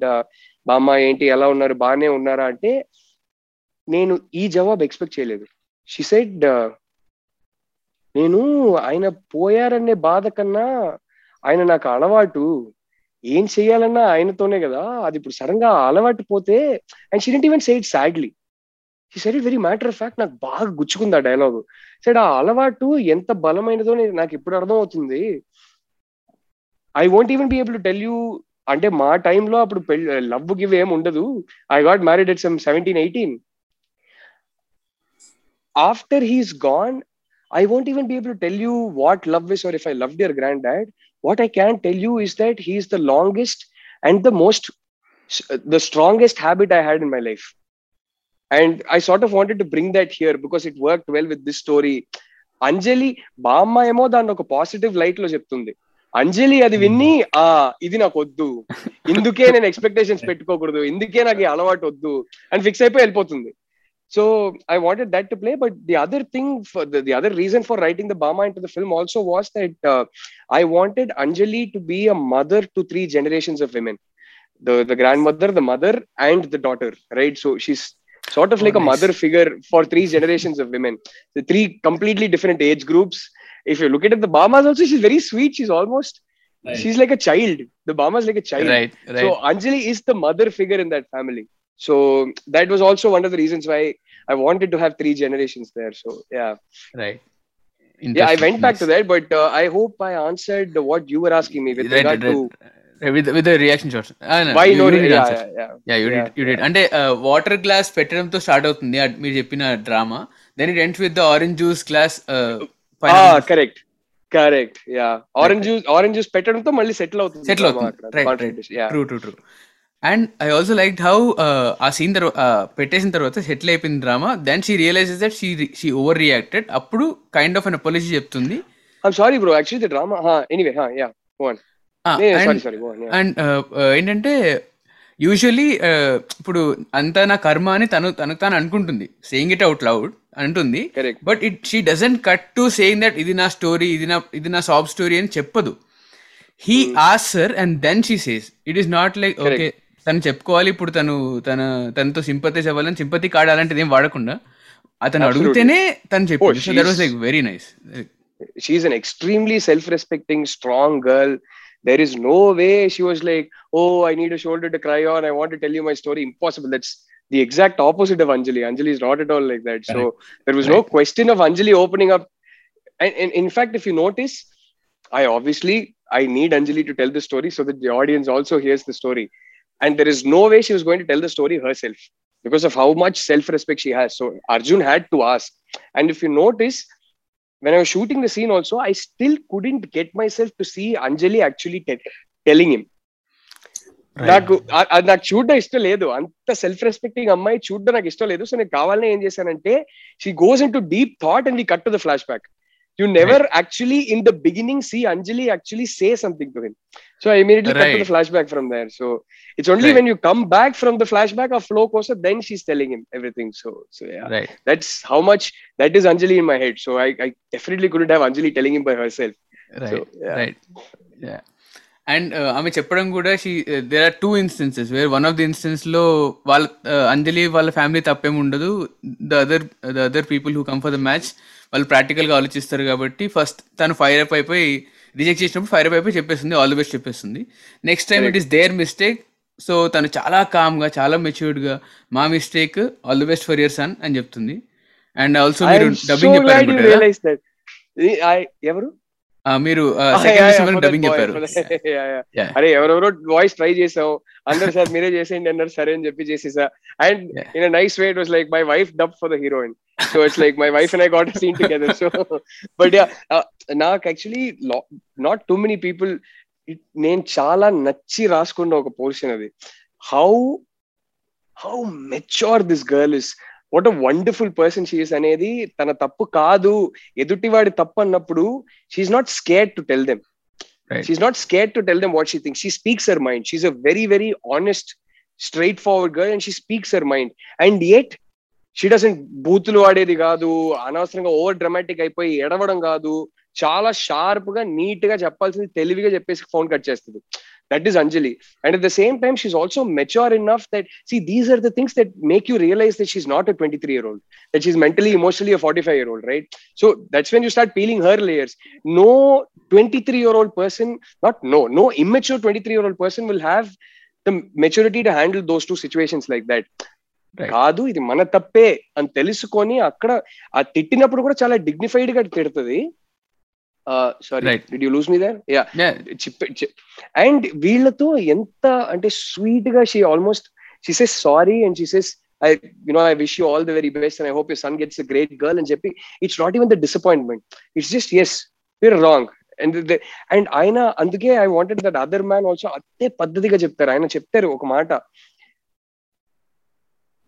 బామ్మ ఏంటి ఎలా ఉన్నారు బాగానే ఉన్నారా అంటే నేను ఈ జవాబ్ ఎక్స్పెక్ట్ చేయలేదు షీ సెడ్ నేను ఆయన పోయారనే బాధ కన్నా ఆయన నాకు అలవాటు ఏం చేయాలన్నా ఆయనతోనే కదా అది ఇప్పుడు సడన్ గా అలవాటు పోతే and she didn't even say it sadly very matter of fact నాకు బాగా గుచ్చుకుంది ఆ డైలాగు సరే ఆ అలవాటు ఎంత బలమైనదో నాకు ఇప్పుడు అర్థం అవుతుంది I won't even be able to tell you అంటే మా టైంలో అప్పుడు లవ్ గివ్ ఏం ఉండదు I got married at some seventeen eighteen after he's gone I won't even be able tell you what love is or if I love your grandad what I can tell you is that he is the longest and the most, the strongest habit I had in my life. And I sort of wanted to bring that here because it worked well with this story. Anjali బామ్మ ఏమో దాన్ని ఒక positive light లో చెప్తుంది అంజలి అది విన్ని ఆ ఇది నాకు వద్దు ఇందుకే నేను ఎక్స్పెక్టేషన్స్ పెట్టుకోకూడదు ఇందుకే నాకు అలవాటు వద్దు అని ఫిక్స్ అయిపోయి వెళ్ళిపోతుంది So I wanted that to play. But the other thing, for the, the other reason for writing the Bama into the film also was that uh, I wanted Anjali to be a mother to three generations of women the, the grandmother, the mother, and the daughter, right? So she's sort of oh, like nice. a mother figure for three generations of women, the three completely different age groups. If you look at it, the Bamas also, she's very sweet. She's almost. Right. She's like a child. The Bama's like a child. Right, right. So Anjali is the mother figure in that family. So that was also one of the reasons why I wanted to have three generations there. So yeah. Right. Yeah, I went back to that, but uh, I hope I answered what you were asking me with right, regard right. to. With with reaction shots yeah you did you did అంటే water glass పెట్టడంతో start అవుతుంది మీరు చెప్పిన drama then it ends with correct. Orange juice glass correct correct yeah orange juice orange settle out. Settle out. Right, right. Yeah. True, true, true. And I also like how ఆ scene తర్వాత పెట్టేసిన తర్వాత settle అయిపోయిన drama then she realises that she she overreacted అప్పుడు kind of an apology చెప్తుంది sorry bro actually drama anyway yeah and ఏంటంటే usually uh, ఇప్పుడు అంతా నా కర్మ అని తను తనకు తాను అనుకుంటుంది సేయింగ్ ఇట్ అవుట్ లౌడ్ అంటుంది but it she doesn't cut to saying that ఇది నా స్టోరీ ఇది నా ఇది నా సాఫ్ట్ స్టోరీ అని చెప్పదు he as her and then she says it is not like okay తను చెప్పుకోవాలి ఇప్పుడు తను తన తనతో సింపతైజ్ అవ్వాలని సింపతి కార్డ్ అలాంటిది ఏం వాడకుండా అతను Absolutely. అడిగితేనే తను చెప్పింది so that was she's- like very nice she's an extremely self-respecting, strong girl. There is no way she was like, "Oh, I need a shoulder to cry on. I want to tell you my story." Impossible. That's the exact opposite of Anjali. Anjali is not at all like that. So there was no question of Anjali opening up. And, and in fact, if you notice, I obviously I need Anjali to tell the story so that the audience also hears the story. And there is no way she was going to tell the story herself because of how much self-respect she has. So Arjun had to ask. And if you notice, when I was shooting the scene also, I still couldn't get myself to see Anjali actually te- telling him. నాకు ఆ- అది నాకు చూడడం ఇష్టం లేదు అంత self respecting అమ్మాయి చూడడం నాకు ఇష్టం లేదు సో నేను కావాలని ఏం చేశానంటే she goes into deep thought and we cut to the flashback you never actually in the beginning see Anjali actually say something to him so I immediately cut the flashback from there so it's only when you come back from the flashback of flow కోసం then she's telling him everything so so that's how much that is Anjali in my head so I I definitely could have Anjali telling him by herself and ఆమె చెప్పడం కూడా she there are two instances where one of the instance లో వాళ్ళ Anjali uh, వాళ్ళ family తప్పేం ఉండదు the other the other people who come for the match వాళ్ళు practical గా ఆలోచిస్తారు కాబట్టి ఫస్ట్ తను ఫైర్ అప్ అయిపోయి రిజెక్ట్ చేసినప్పుడు ఫైర్ అయిపోయి చెప్పేస్తుంది ఆల్ ది బెస్ట్ చెప్పేస్తుంది next time it is their mistake so తను చాలా కామ్గా చాలా మెచ్యూర్డ్గా మా mistake all the best for years అని అని చెప్తుంది అండ్ ఆల్సో మీరు డబ్బింగ్ చెప్పారు ఎవరు మీరు డబ్బింగ్ చెప్పారు అరే ఎవరెవరో వాయిస్ ట్రై చేసావు అందరు సార్ మీరే చేసేయండి అన్నారు సరే అని చెప్పి చేసేసా and in nice way it was like my wife dub for the heroine so it's like my wife and I got scene together so but నాకు actually not too many people నేను చాలా నచ్చి రాసుకున్న ఒక పోర్షన్ అది how how mature this girl is what a wonderful person she's అనేది తన తప్పు కాదు ఎదుటివాడి తప్పు అన్నప్పుడు she's not scare to tell them she's not scare to tell them what she think she speaks her mind she's a very very honest straightforward girl and she speaks her mind and at she doesn't బూతులు వాడేది కాదు అనవసరంగా over dramatic అయిపోయి ఎడవడం కాదు చాలా sharp గా neat గా చెప్పాల్సింది తెలివిగా చెప్పేసి ఫోన్ కట్ చేస్తుంది That is Anjali. And at the same time, she's also mature enough that, see, these are the things that make you realize that she's not a 23 year old, that she's mentally, emotionally a 45 year old, right? So that's when you start peeling her layers. No 23 year old person, not no, no immature 23 year old person will have the maturity to handle those two situations like that. కాదు ఇది మన తప్పే అని తెలుసుకొని అక్కడ ఆ తిట్టినప్పుడు కూడా చాలా డిగ్నిఫైడ్ గా తిడుతుంది అండ్ వీళ్ళతో ఎంత అంటే స్వీట్ గా she almost she says sorry and she says I you know I wish you all the very best and I hope you soon gets a great girl అని చెప్పి it's not even the disappointment it's just yes you're wrong and and ఆయన అందుకే I wanted that other man also అదే పద్ధతిగా చెప్తారు ఆయన చెప్తారు ఒక మాట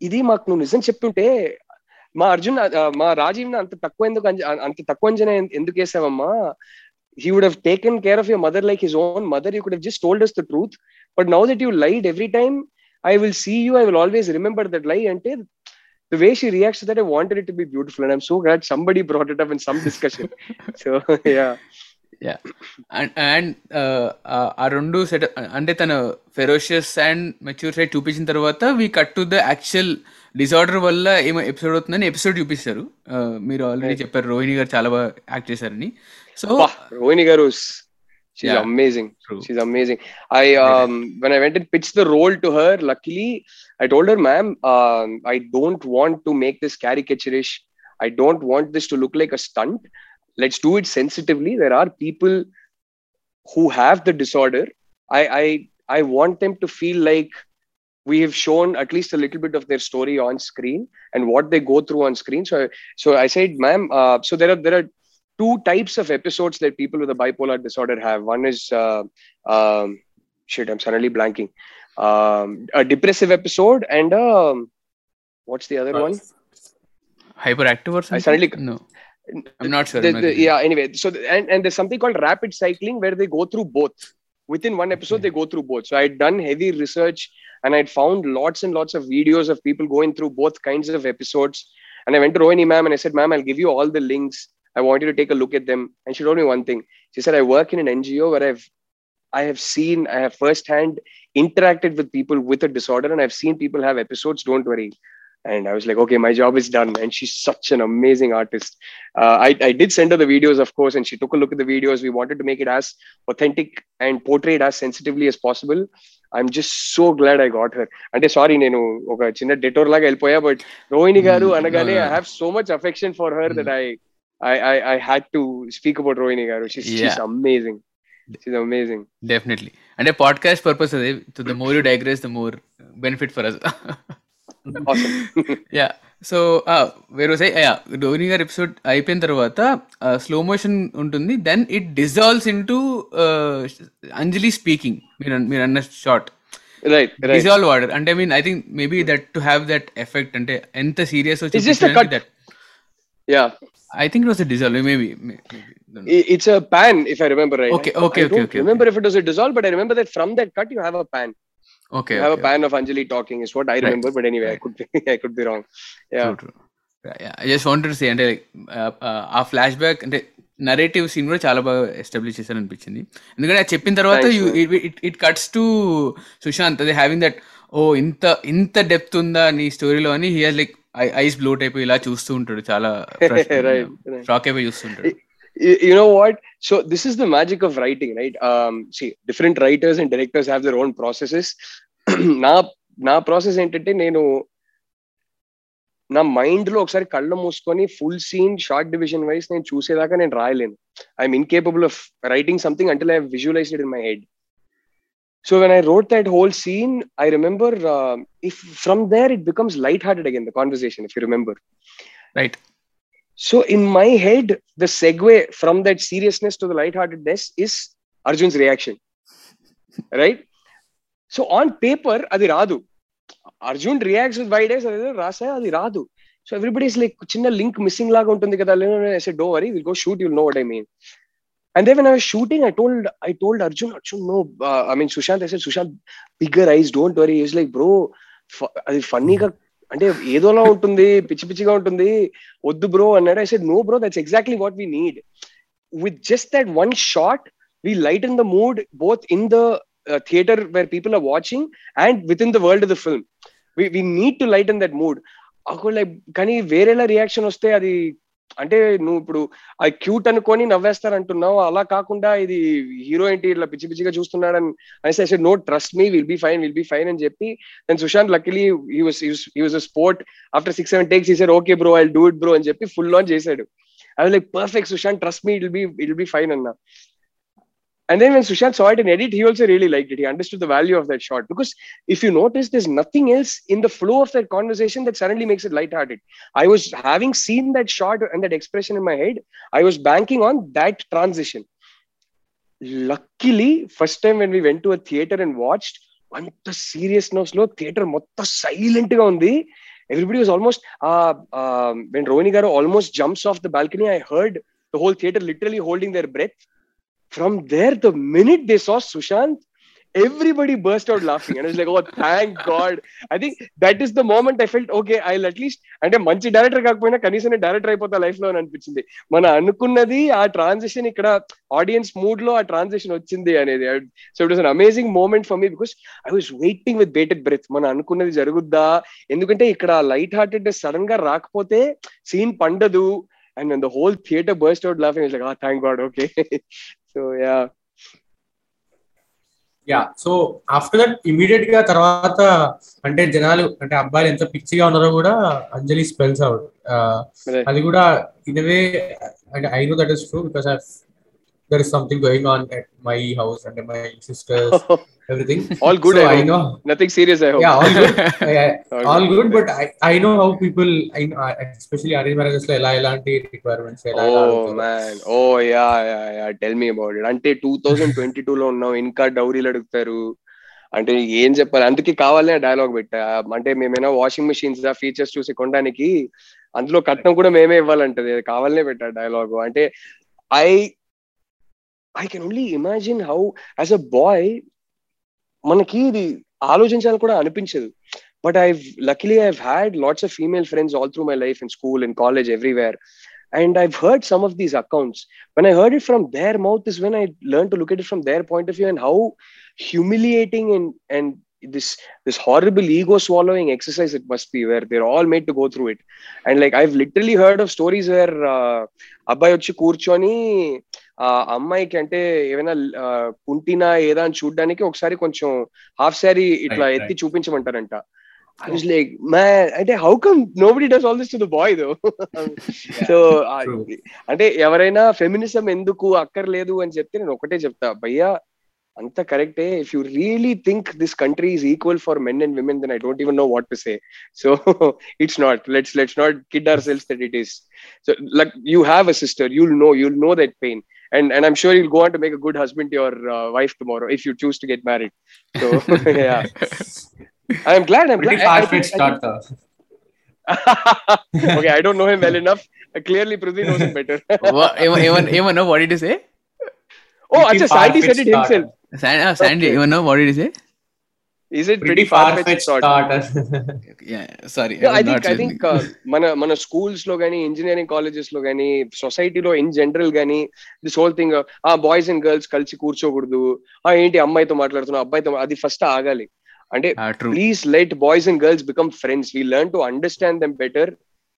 ఇది మాకు నువ్వు నిజం చెప్తుంటే మా అర్జున్ మా రాజీవ్ అంత తక్కువ ఎందుకు అంత తక్కువ అంజనా ఎందుకు వేసావమ్మా he would have taken care of your mother like his own mother. You could have just told us the truth. But now that you lied every time, I will see you. I will always remember that lie. And the way she reacts to that, I wanted it to be beautiful. And I'm so glad somebody brought it up in some discussion. so, yeah. Yeah and ఆ రెండు set అంటే తన ferocious and mature side చూపించిన తర్వాత we cut to the actual disorder వల్ల ఏమో episode అవుతుందని episode చూపిస్తారు మీరు ఆల్రెడీ చెప్పారు రోహిణి గారు చాలా బాగా యాక్ట్ చేశారని సో రోహిణి గారు She's yeah. amazing. True. She's amazing. I um, when I went and pitched the role to her, luckily I told her, ma'am, um, I don't want to make this caricaturish. I don't want this to look like a stunt. let's do it sensitively there are people who have the disorder i i i want them to feel like we have shown at least a little bit of their story on screen and what they go through on screen so so i said ma'am uh, so there are there are two types of episodes that people with a bipolar disorder have one is uh, um, shit i'm suddenly blanking um, a depressive episode and um, what's the other uh, one hyperactive or something i suddenly no I'm not sure. The, the, yeah, anyway. So, the, and, and there's something called rapid cycling where they go through both. Within one episode, okay. they go through both. So, I'd done heavy research and I'd found lots and lots of videos of people going through both kinds of episodes. And I went to Rohini, ma'am, and I said, ma'am, I'll give you all the links. I want you to take a look at them. And she told me one thing. She said, I work in an NGO where I've I have seen, I have firsthand interacted with people with a disorder, and I've seen people have episodes. Don't worry, And I was like, okay, my job is done. And she's such an amazing artist. Uh, I, I did send her the videos, of course, and she took a look at the videos. We wanted to make it as authentic and portrayed as sensitively as possible. I'm just so glad I got her. అంటే sorry నేను ఒక చిన్న డెటోర్ లాగా వెళ్ళిపోయా but Rohini గారు Mm, అనగానే no, I no. Have so much affection for her that Mm. I I I I had to speak about Rohini garu she's she's Yeah. Amazing she's amazing definitely అంటే podcast purpose అదే the more you digress the more benefit for us awesome yeah so వేరే సై yeah Rohini గారి episode అయిపోయిన తర్వాత slow motion ఉంటుంది then it dissolves into Anjali speaking మీరు మీరు అన్న షార్ట్ right right డిజాల్వ్ వాడర్ అంటే I mean I think maybe that to have that effect అంటే ఎంత serious It's just a cut. That Yeah, I think it was a dissolve. Maybe. maybe don't know. I- it's a pan if I remember right. Okay, I- okay, I okay, don't okay, Remember if it was a dissolve, but I remember that from that cut you have a pan. Okay. You have okay, a pan okay. of Anjali talking is what I right. remember, but anyway, right. I could be I could be wrong. Yeah. True, true. Yeah, I just wanted to say అంటే ఆ flashback అంటే narrative scene కూడా చాలా బాగా establish చేశారు అనిపించింది ఎందుకంటే చెప్పిన తర్వాత ఇట్ కట్స్ టు సుశాంత్ అది హ్యావింగ్ దట్ ఓ ఇంత ఇంత డెప్త్ ఉందా నీ స్టోరీలో అని here like eyes blue type ఇలా చూస్తూ ఉంటాడు చాలా షాక్ అయిపోయి చూస్తుంటాడు you know what so this is the magic of writing right um, see different writers and directors have their own processes నా నా ప్రాసెస్ ఏంటంటే నేను నా మైండ్ లో ఒకసారి కళ్ళు మూసుకొని full scene shot division wise నేను చూసేదాకా నేను రాయలేను I'm incapable of writing something until I visualise in my head so when I wrote that whole scene I remember if from there it becomes light hearted again the conversation if you remember right So in my head, the segue from that seriousness to the lightheartedness is Arjun's reaction. Right? So on paper, అది రాదు Arjun reacts with wide eyes అదే రాసా అది రాదు so everybody is like చిన్న link missing లాగా ఉంటుంది కదా do worry will go shoot you'll know what I mean and then I shooting I told I told Arjun Arjun no I mean Sushant I said Sushant bigger eyes don't worry is like bro అది ఫన్నీగా అంటే ఏదోలా ఉంటుంది పిచ్చి పిచ్చిగా ఉంటుంది వద్దు bro అన్నాడు I said no bro that's exactly what we need with just that one shot we lighten the mood both in the theatre where people are watching and within the world the film we need to lighten that mood అక్కడ కానీ వేరేలా reaction వస్తే అది అంటే నువ్వు ఇప్పుడు ఆ cute అనుకొని నవ్వేస్తారంటున్నావు అలా కాకుండా ఇది హీరో ఏంటి ఇట్లా పిచ్చి పిచ్చిగా చూస్తున్నాడని అనేసి no trust me will be fine will be fine అని చెప్పి నేను Sushanth was was sport after six seven takes ఈసారి okay bro I do it bro అని చెప్పి ఫుల్ ఆన్ చేశాడు I like perfect Sushanth trust me will be ill be fine అన్నా And then when Sushant saw it in edit, he also really liked it. He understood the value of that shot. Because if you notice, there's nothing else in the flow of that conversation that suddenly makes it lighthearted. I was having seen that shot and that expression in my head, I was banking on that transition. Luckily, first time when we went to a theater and watched, అంత seriousness లో theatre మొత్తం silent గా ఉంది everybody was almost when Rohini garu almost jumps off the balcony I heard the whole theatre literally holding their breath From there, the minute they saw Sushant everybody burst out laughing And I was like, oh, thank God. I think that is the moment I felt, okay, అంటే మంచి director కాకపోయినా కనీసం director అయిపోతా life లో అని అనిపించింది మనం అనుకున్నది ఆ ట్రాన్సాక్షన్ ఇక్కడ ఆడియన్స్ మూడ్ లో ఆ ట్రాన్సాక్షన్ వచ్చింది అనేది so it was an amazing moment for me because I was waiting with bated breath మనం అనుకున్నది జరుగుద్దా ఎందుకంటే ఇక్కడ లైట్ హార్టెడ్నెస్ సడన్ గా రాకపోతే సీన్ పండదు and the whole theatre burst out laughing thank God okay so yeah yeah so after that immediate గా తర్వాత అంటే జనాలు అంటే అబ్బాయిలు ఎంత పిచ్చిగా ఉన్నారో కూడా అంజలి స్పెల్స్ అవుట్ అది కూడా ఇదే అంటే I know that is true because there is something going on my house అంటే my sister everything. All good. So I, I know. Nothing serious. I hope. Yeah, all good. yeah, all, all good. good But I, I know how people. I know, especially arrange marriages lo ela elanti requirements. Oh man. Oh yeah, yeah, yeah. Tell me about it. అంటే 2022 లో ఉన్నాం ఇంకా డౌరీలు అడుగుతారు అంటే ఏం చెప్పాలి అందుకే కావాలనే డైలాగ్ పెట్టా అంటే మేమైనా వాషింగ్ మిషన్స్ ఆ ఫీచర్స్ చూసి కొనడానికి అందులో కట్నం కూడా మేమే ఇవ్వాలంటది కావాలనే పెట్టా డైలాగ్ అంటే I I can only imagine how as a boy మనకి ఇది ఆలోచించాలని కూడా అనిపించదు but I luckily I've had lots of female friends all through my life in school in college everywhere and i've heard some of these accounts when i heard it from their mouth is when i learned to look at it from their point of view and how humiliating and and this this horrible ego swallowing exercise it must be where they're all made to go through it and like i've literally heard of stories where uh, అబ్బాయి వచ్చి కూర్చొని ఆ అమ్మాయికి అంటే ఏమైనా కుంటినా ఏదా అని చూడడానికి ఒకసారి కొంచెం హాఫ్ శారీ ఇట్లా ఎత్తి చూపించమంటారంట oh. అంటే how come nobody does all this to the boy though so అంటే ఎవరైనా ఫెమినిజం ఎందుకు అక్కర్లేదు అని చెప్తే నేను ఒకటే చెప్తా భయ్యా అంత కరెక్టే if you really think this country is equal for men and women then I don't even know what to say so it's not let's let's not kid ourselves that it is so like you have a sister you'll know you'll know that pain and and I'm sure you'll go on to make a good husband to your uh, wife tomorrow if you choose to get married. So yeah, I'm glad. I'm Pretty glad. Pretty far fetched okay, I don't know him well enough. Uh, clearly, Prithvi knows him better. what, even, even, even, no, what did he say? Oh, actually, Sandy said it himself. Sand, uh, Sandy, okay. even know what did he say? Is it pretty far fetch thought yeah sorry I think I think మన మన schools లో గాని engineering colleges లో గానీ సొసైటీలో in general గాని this whole thing ఆ boys and girls కలిసి కూర్చోకూడదు ఆ ఏంటి అమ్మాయితో మాట్లాడుతున్నావు అబ్బాయితో అది ఫస్ట్ ఆగాలి అంటే please let boys and girls become friends we learn to understand them better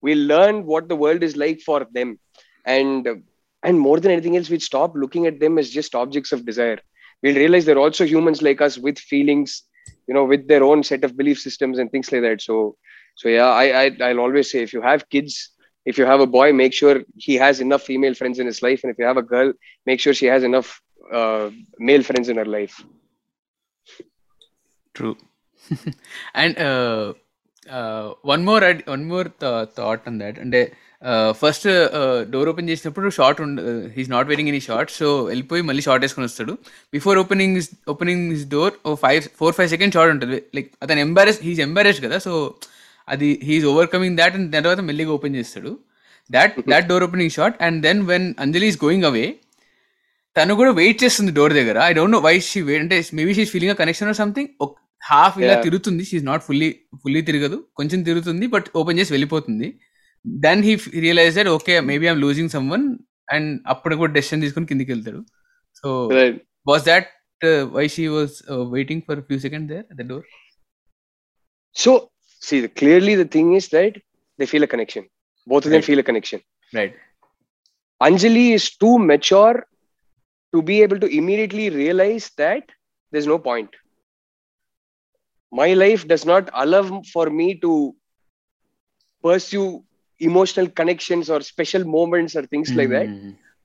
we learn what the world is like for them and and more than anything else we stop looking at them as just objects of desire we'll realise they're also humans like us with feelings you know with their own set of belief systems and things like that so so yeah i, I i'll always say if you have kids if you have a boy make sure he has enough female friends in his life and if you have a girl make sure she has enough uh, male friends in her life true and uh, uh, one more one more th- thought on that and uh, first door open చేసినప్పుడు short ఉండ he's not wearing any short so వెళ్ళిపోయి మళ్ళీ short వేసుకొని వస్తాడు before opening opening his door oh five four five second short ఉంటుంది like అతను embarrass he's embarrassed కదా so అది హీఈస్ ఓవర్కమింగ్ దాట్ అండ్ తర్వాత మెల్లిగా ఓపెన్ చేస్తాడు that that door opening shot and then when Anjali is going away తను కూడా wait చేస్తుంది డోర్ దగ్గర I don't know why she wait అంటే maybe she's feeling a connection or something half ఇలా తిరుగుతుంది షీఈ్ నాట్ ఫుల్లీ ఫుల్లీ తిరగదు కొంచెం తిరుగుతుంది బట్ ఓపెన్ చేసి వెళ్ళిపోతుంది then he realise okay maybe I'm losing someone and అప్పుడు కూడా డెసిషన్ తీసుకుని కిందికి వెళ్తాడు so was that why she was waiting for few second there the door so see clearly the thing is right they feel a connection both then feel a connection right Anjali is too mature to be able to immediately realise that there's no point. My life does not allow for me to pursue emotional connections or special moments or things like that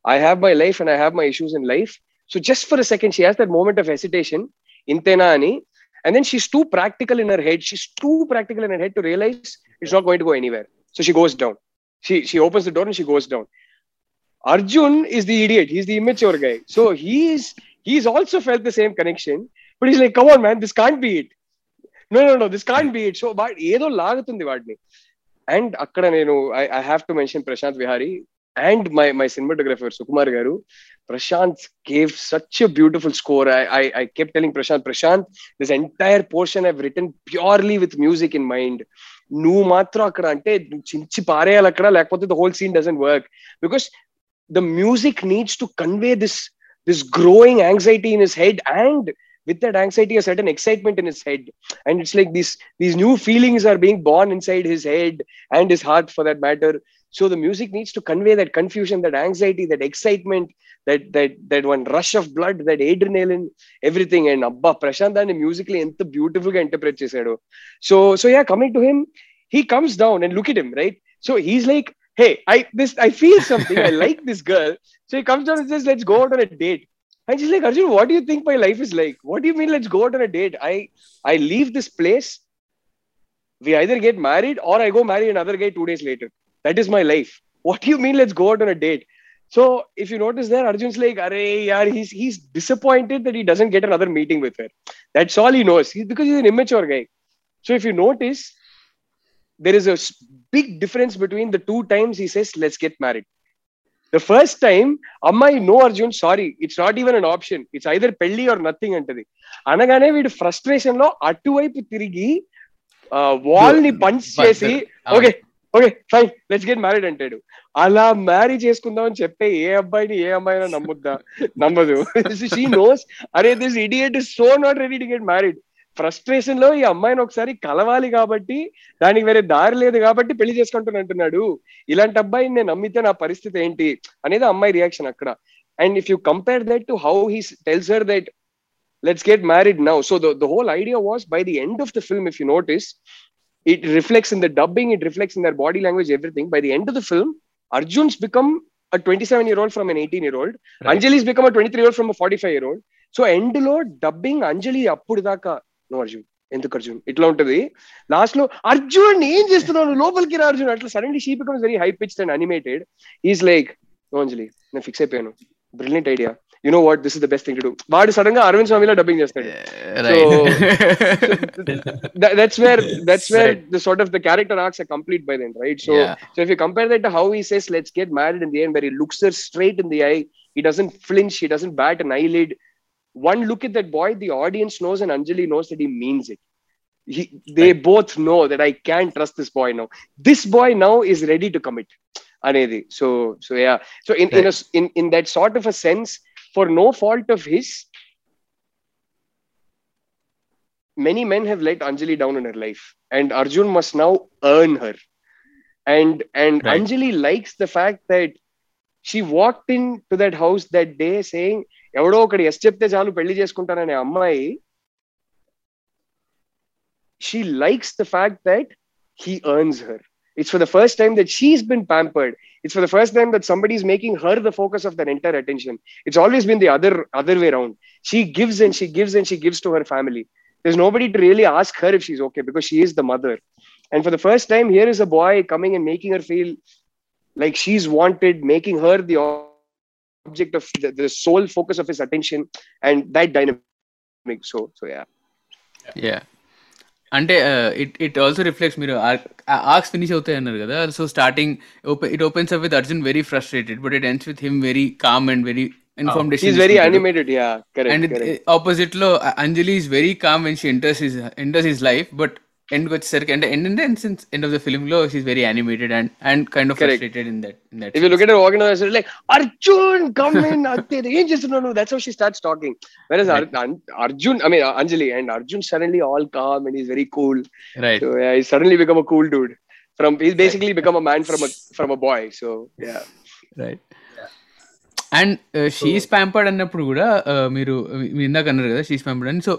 I have my life and I have my issues in life. So just for a second, she has that moment of hesitation, intena ani, and then she's too practical in her head. She's too practical in her head to realize it's not going to go anywhere. So she goes down. She she opens the door and she goes down. Arjun is the idiot. He's the immature guy. So he's he's also felt the same connection, but he's like, come on, man, this can't be it. No, no, no, this can't be it. So but ఏదో లాగుతుంది వాడిని and అక్కడ నేను I I have to mention Prashanth Vihari and my my cinematographer Sukumar గారు Prashanth gave such beautiful score I I I kept telling Prashanth Prashanth this entire portion I written purely with music in mind నువ్వు మాత్రం అక్కడ అంటే చించి పారేయాలి అక్కడ లేకపోతే the whole scene doesn't work because the music needs to convey this this growing anxiety in his head and with that anxiety a certain excitement in his head and it's like these these new feelings are being born inside his head and his heart for that matter so the music needs to convey that confusion that anxiety that excitement that that that one rush of blood that adrenaline everything and abba prashant and musically ఎంత beautiful గా interpret చేశాడు so so yeah coming to him he comes down and look at him right so he's like hey i this i feel something i like this girl so he comes down and says let's go out on a date I just like Arjun, what do you think my life is like? What do you mean? Let's go out on a date. I I leave this place. We either get married or I go marry another guy two days later. That is my life. What do you mean? Let's go out on a date. So if you notice there, Arjun's like, "Arey, yaar, he's he's disappointed that he doesn't get another meeting with her. That's all he knows. He because he's an immature guy. So if you notice, there is a big difference between the two times he says, "Let's get married." The first time అమ్మాయి no Arjun sorry it's not even an option it's either పెళ్లి or nothing అంటది అనగానే వీడు frustration లో అటువైపు తిరిగి wall ని punch చేసి okay okay fine let's get married అంటాడు అలా మ్యారీ చేసుకుందాం అని చెప్పే ఏ అబ్బాయిని ఏ అమ్మాయినా నమ్ముద్దా నమ్మదు షీ నోస్ అరే this idiot is so not ready to get married frustration లో ఈ అమ్మాయిని ఒకసారి కలవాలి కాబట్టి దానికి వేరే దారి లేదు కాబట్టి పెళ్లి చేసుకుంటాను అంటున్నాడు ఇలాంటి అబ్బాయిని నేను నమ్మితే నా పరిస్థితి ఏంటి అనేది అమ్మాయి రియాక్షన్ అక్కడ and if you compare that to how he tells her that let's get married now so the whole idea was by the end of the film if you notice it reflects in the dubbing it reflects in their body language everything by the end of the film Arjun's become a 27 year old from an 18 year old right. anjali's become a 23 year old from a 45 year old so end లో dubbing Anjali అప్పుడు దాకా no Arjun ఎందుకు అర్జున్ ఇట్లా ఉంటది last లో అర్జున్ ఏం చేస్తున్నావు లోపలికి రా అర్జున్ అట్లా suddenly she becomes very high pitch and animated is like Anjali నేను ఫిక్స్ అయిపోయాను brilliant idea you know what this is the best thing to do వాడు సడన్ గా అరవింద్ స్వామిలో డబ్బింగ్ చేస్తాడు that's where that's where the sort of the character arcs are complete by then right so so if you compare that how he says let's get married in the end very looks straight in the eye he doesn't flinch he doesn't bat an eyelid one look at that boy, the audience knows and Anjali knows that he means it. He, they right. both know that I can't trust this boy now. This boy now is ready to commit. Anedi. So, so yeah. So in, right. in, a, in, in that sort of a sense, for no fault of his, many men have let Anjali down in her life. And Arjun must now earn her. And and right. Anjali likes the fact that she walked into that house that day saying, ఎవడో ఒకటి yes చెప్తే చాలు పెళ్లి చేసుకుంటాననే అమ్మాయి she likes the fact that he earns her it's for the first time that she's been pampered it's for the first time that somebody is making her the focus of their entire attention it's always been the other other way round she gives and she gives and she gives to her family there's nobody to really ask her if she's okay because she is the mother. And for the first time, here is a boy coming and making her feel like she's wanted, making her the object of the, the sole focus of his attention and that dynamic so so yeah yeah అంటే it it also reflects మీరు arcs finish uh, అవుతాయి అన్నారు కదా so starting it opens up with Arjun very frustrated but it ends with him very calm and very inform decision very animated yeah correct and opposite లో Anjali is very calm and she enters his enters his life but ఎండ్కి వచ్చేసరికి అంటే end అంటే since end of the film లో she's very animated and and kind of frustrated in that in that if you look at organizer like Arjun come in అత్తేది ఏం చేస్తున్నావు నువ్వు that's how she starts talking versus Arjun I mean Anjali and Arjun suddenly all calm and is very cool right so I suddenly become a cool dude from is basically become a man from from a boy so yeah right and she's uh, pampered అన్నప్పుడు కూడా uh, మీరు మీరు ఇందాక అన్నారు కదా she's pampered అని so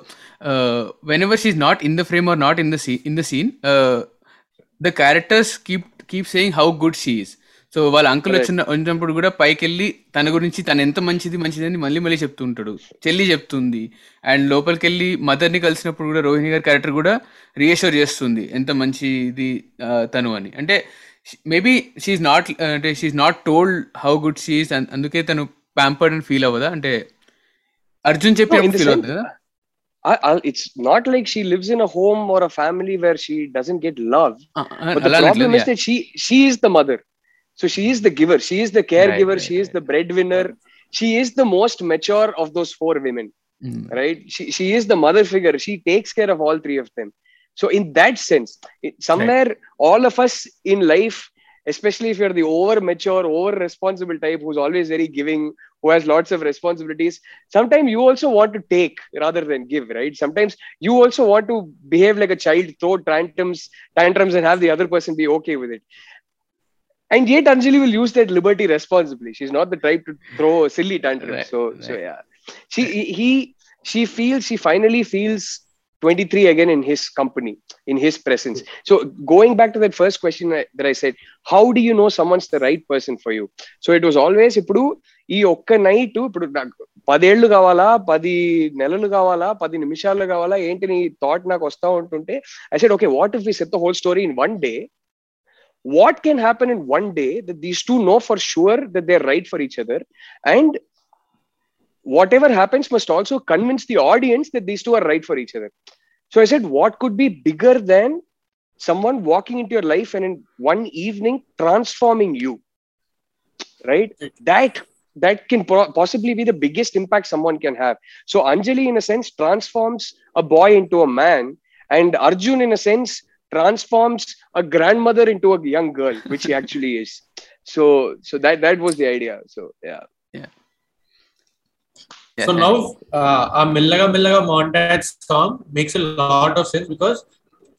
whenever she's not in the frame or not in the see in the scene the characters keep keep saying how good she's so వాళ్ళ uncle వచ్చిన వచ్చినప్పుడు కూడా పైకి వెళ్ళి తన గురించి తను ఎంత మంచిది మంచిది అని మళ్ళీ మళ్ళీ చెప్తుంటాడు చెల్లి చెప్తుంది అండ్ లోపలికి వెళ్ళి మదర్ని కలిసినప్పుడు కూడా రోహిణి గారి క్యారెక్టర్ కూడా రియేషోర్ చేస్తుంది ఎంత మంచిది uh, తను అని అంటే మేబీ షీఈ్ నాట్ అంటే she's not told how good she's అందుకే తను ప్యాంపర్డ్ అని ఫీల్ అవ్వదా అంటే అర్జున్ చెప్పి ఫీల్ అవుతుంది it's not like she lives in uh, but the problem little, is yeah. that she she is the mother so she is the giver she is the caregiver right, right, she care is the breadwinner she is the most mature of those four women mm. right she, she is the mother figure she takes care of all three of them mm. so in that sense somewhere right. all of us in life especially if you're the over mature over responsible type who's always very giving who has lots of responsibilities sometimes you also want to take rather than give right sometimes you also want to behave like a child throw tantrums tantrums and have the other person be okay with it and yet anjali will use that liberty responsibly she's not the type to throw silly tantrums right, so right. so yeah she he she feels she finally feels 23 again in his company, in his presence. So going back to that first question that I said, how do you know someone's the right person for you? So it was always ఇప్పుడు ఈ ఒక్క night ఇప్పుడు పదేళ్ళు కావాలా పది నెలలు కావాలా పది నిమిషాలు కావాలా ఏంటి నీ థాట్ నాకు వస్తా ఉంటుంటే I said okay what if we set the whole story in one day what can happen in one day that these two know for sure that they're right for each other and whatever happens must also convince the audience that these two are right for each other. So I said, what could be bigger than someone walking into your life and in one evening transforming you? Right? That that can pro- possibly be the biggest impact someone can have. So Anjali, in a sense, transforms a boy into a man, and Arjun, in a sense, transforms a grandmother into a young girl, which he actually is. So so that that was the idea. So yeah. Yeah. So now ఆ మెల్లగా మెల్లగా montage song makes lot of sense because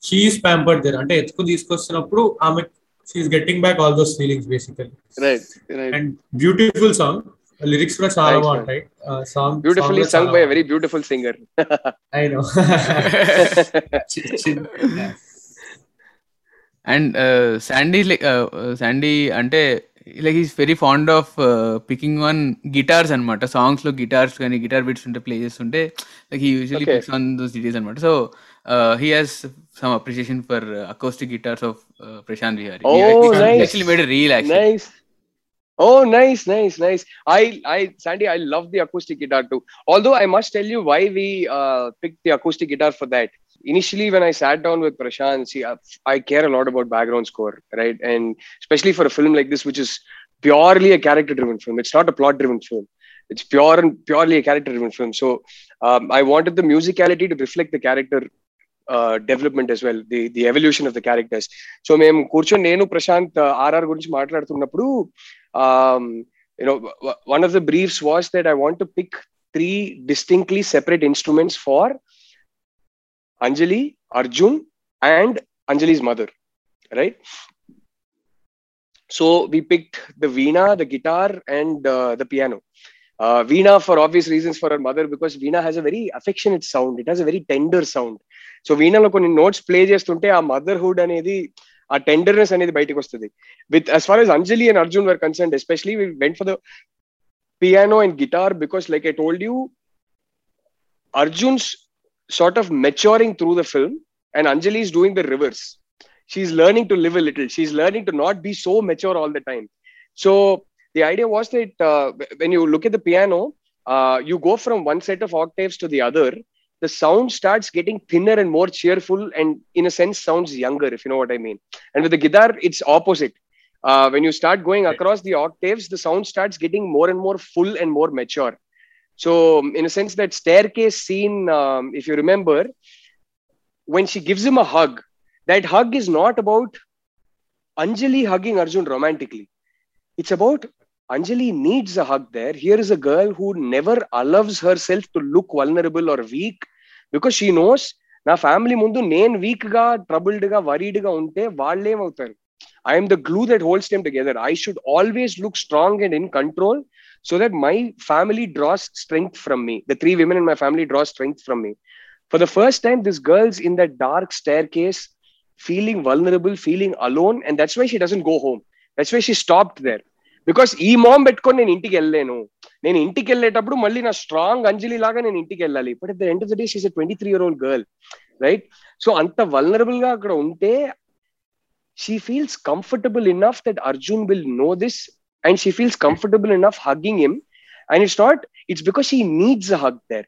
she's pampered there అంటే ఎత్తుకు తీసుకొస్తున్నప్పుడు ఆమె she's getting back all those feelings basically and beautiful song lyrics కూడా చాలా బాగుంటాయి song beautiful song by very beautiful singer I know and Sandy Sandy అంటే like is very fond of picking on guitars అనమాట songs లో guitars కానీ guitar beats ఉంటే play చేస్తుంటే like he usually picks on those details అనమాట so he has some appreciation for acoustic guitars of Prashanth Vihari actually made real actually Oh, nice, nice, nice. I, I, Sandy, I love the acoustic guitar too. Although I must tell you why we uh, picked the acoustic guitar for that Initially, when I sat down with Prashant, see, I, I care a lot about background score, right? And especially for a film like this, which is purely a character-driven film. It's not a plot-driven film. It's pure and purely a character-driven film. So um, I wanted the musicality to reflect the character uh, development as well, the the evolution of the characters. So మేము కూర్చొని నేను Prashant RR గురించి మాట్లాడుతున్నప్పుడు um, you know w- one of the briefs was that i want to pick three distinctly separate instruments for anjali arjun and anjali's mother right so we picked the veena the guitar and uh, the piano uh, veena for obvious reasons for her mother because veena has a very affectionate sound it has a very tender sound so వీణలో కొన్ని notes play చేస్తుంటే ఆ motherhood అనేది ఆ tenderness అనేది బయటకు వస్తుంది with as far as Anjali and Arjun were concerned, especially we went for the piano and guitar because, like I told you, Arjun's sort of maturing through the film and anjali is doing the reverse she's learning to live a little she's learning to not be so mature all the time so the idea was that uh, when you look at the piano uh, you go from one set of octaves to the other the sound starts getting thinner and more cheerful and in a sense sounds younger if you know what i mean and with the guitar it's opposite uh, when you start going across the octaves the sound starts getting more and more full and more mature So, in a sense, that staircase scene, um, if you remember, when she gives him a hug, that hug is not about Anjali hugging Arjun romantically. It's about Anjali needs a hug there. Here is a girl who never allows herself to look vulnerable or weak because she knows నా family ముందు నేను week గా troubled గా worried గా ఉంటే వాళ్ళేమవుతారు I am the glue that holds them together. I should always look strong and in control so that my family draws strength from me. The three women in my family draw strength from me. For the first time, this girl's in that dark staircase, feeling vulnerable, feeling alone, and that's why she doesn't go home. That's why she stopped there. Because ఈ మామ్ పెట్టుకొని నేను ఇంటికి వెళ్ళలేను నేను ఇంటికి వెళ్ళేటప్పుడు మళ్ళీ నా స్ట్రాంగ్ అంజలి లాగా నేను ఇంటికి వెళ్ళాలి but at the end of the day she's twenty three year old girl right so అంత వల్నరబుల్ గా అక్కడ ఉంటే she feels comfortable enough that Arjun will know this and she feels comfortable enough hugging him and it's not it's because she needs a hug there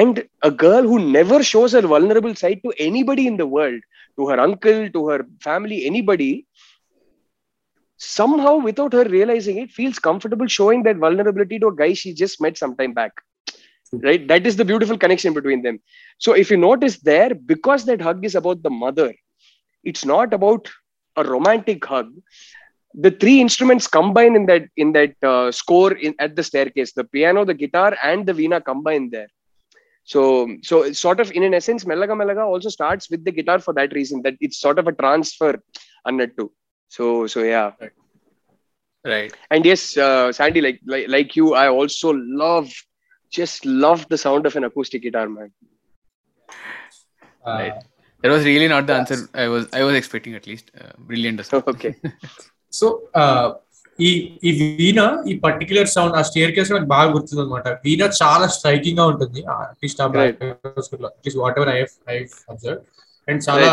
and a girl who never shows her vulnerable side to anybody in the world to her uncle to her family anybody somehow without her realizing it feels comfortable showing that vulnerability to a guy she just met sometime back right that is the beautiful connection between them so if you notice there because that hug is about the mother it's not about a romantic hug the three instruments combine in that in that uh, score in, at the staircase the piano the guitar and the veena combine there so so sort of in an essence Melaga Melaga also starts with the guitar for that reason that it's sort of a transfer annattu so so yeah right, right. and yes uh, sandy like, like like you i also love just love the sound of an acoustic guitar man uh, right that was really not the yes. answer i was i was expecting at least uh, brilliant okay so ఈ ఈ వీణ ఈ particular sound ఆ staircase నాకు బాగా గుర్తుంది అనమాట వీణ చాలా striking గా ఉంటుంది at least at least whatever I I observe and చాలా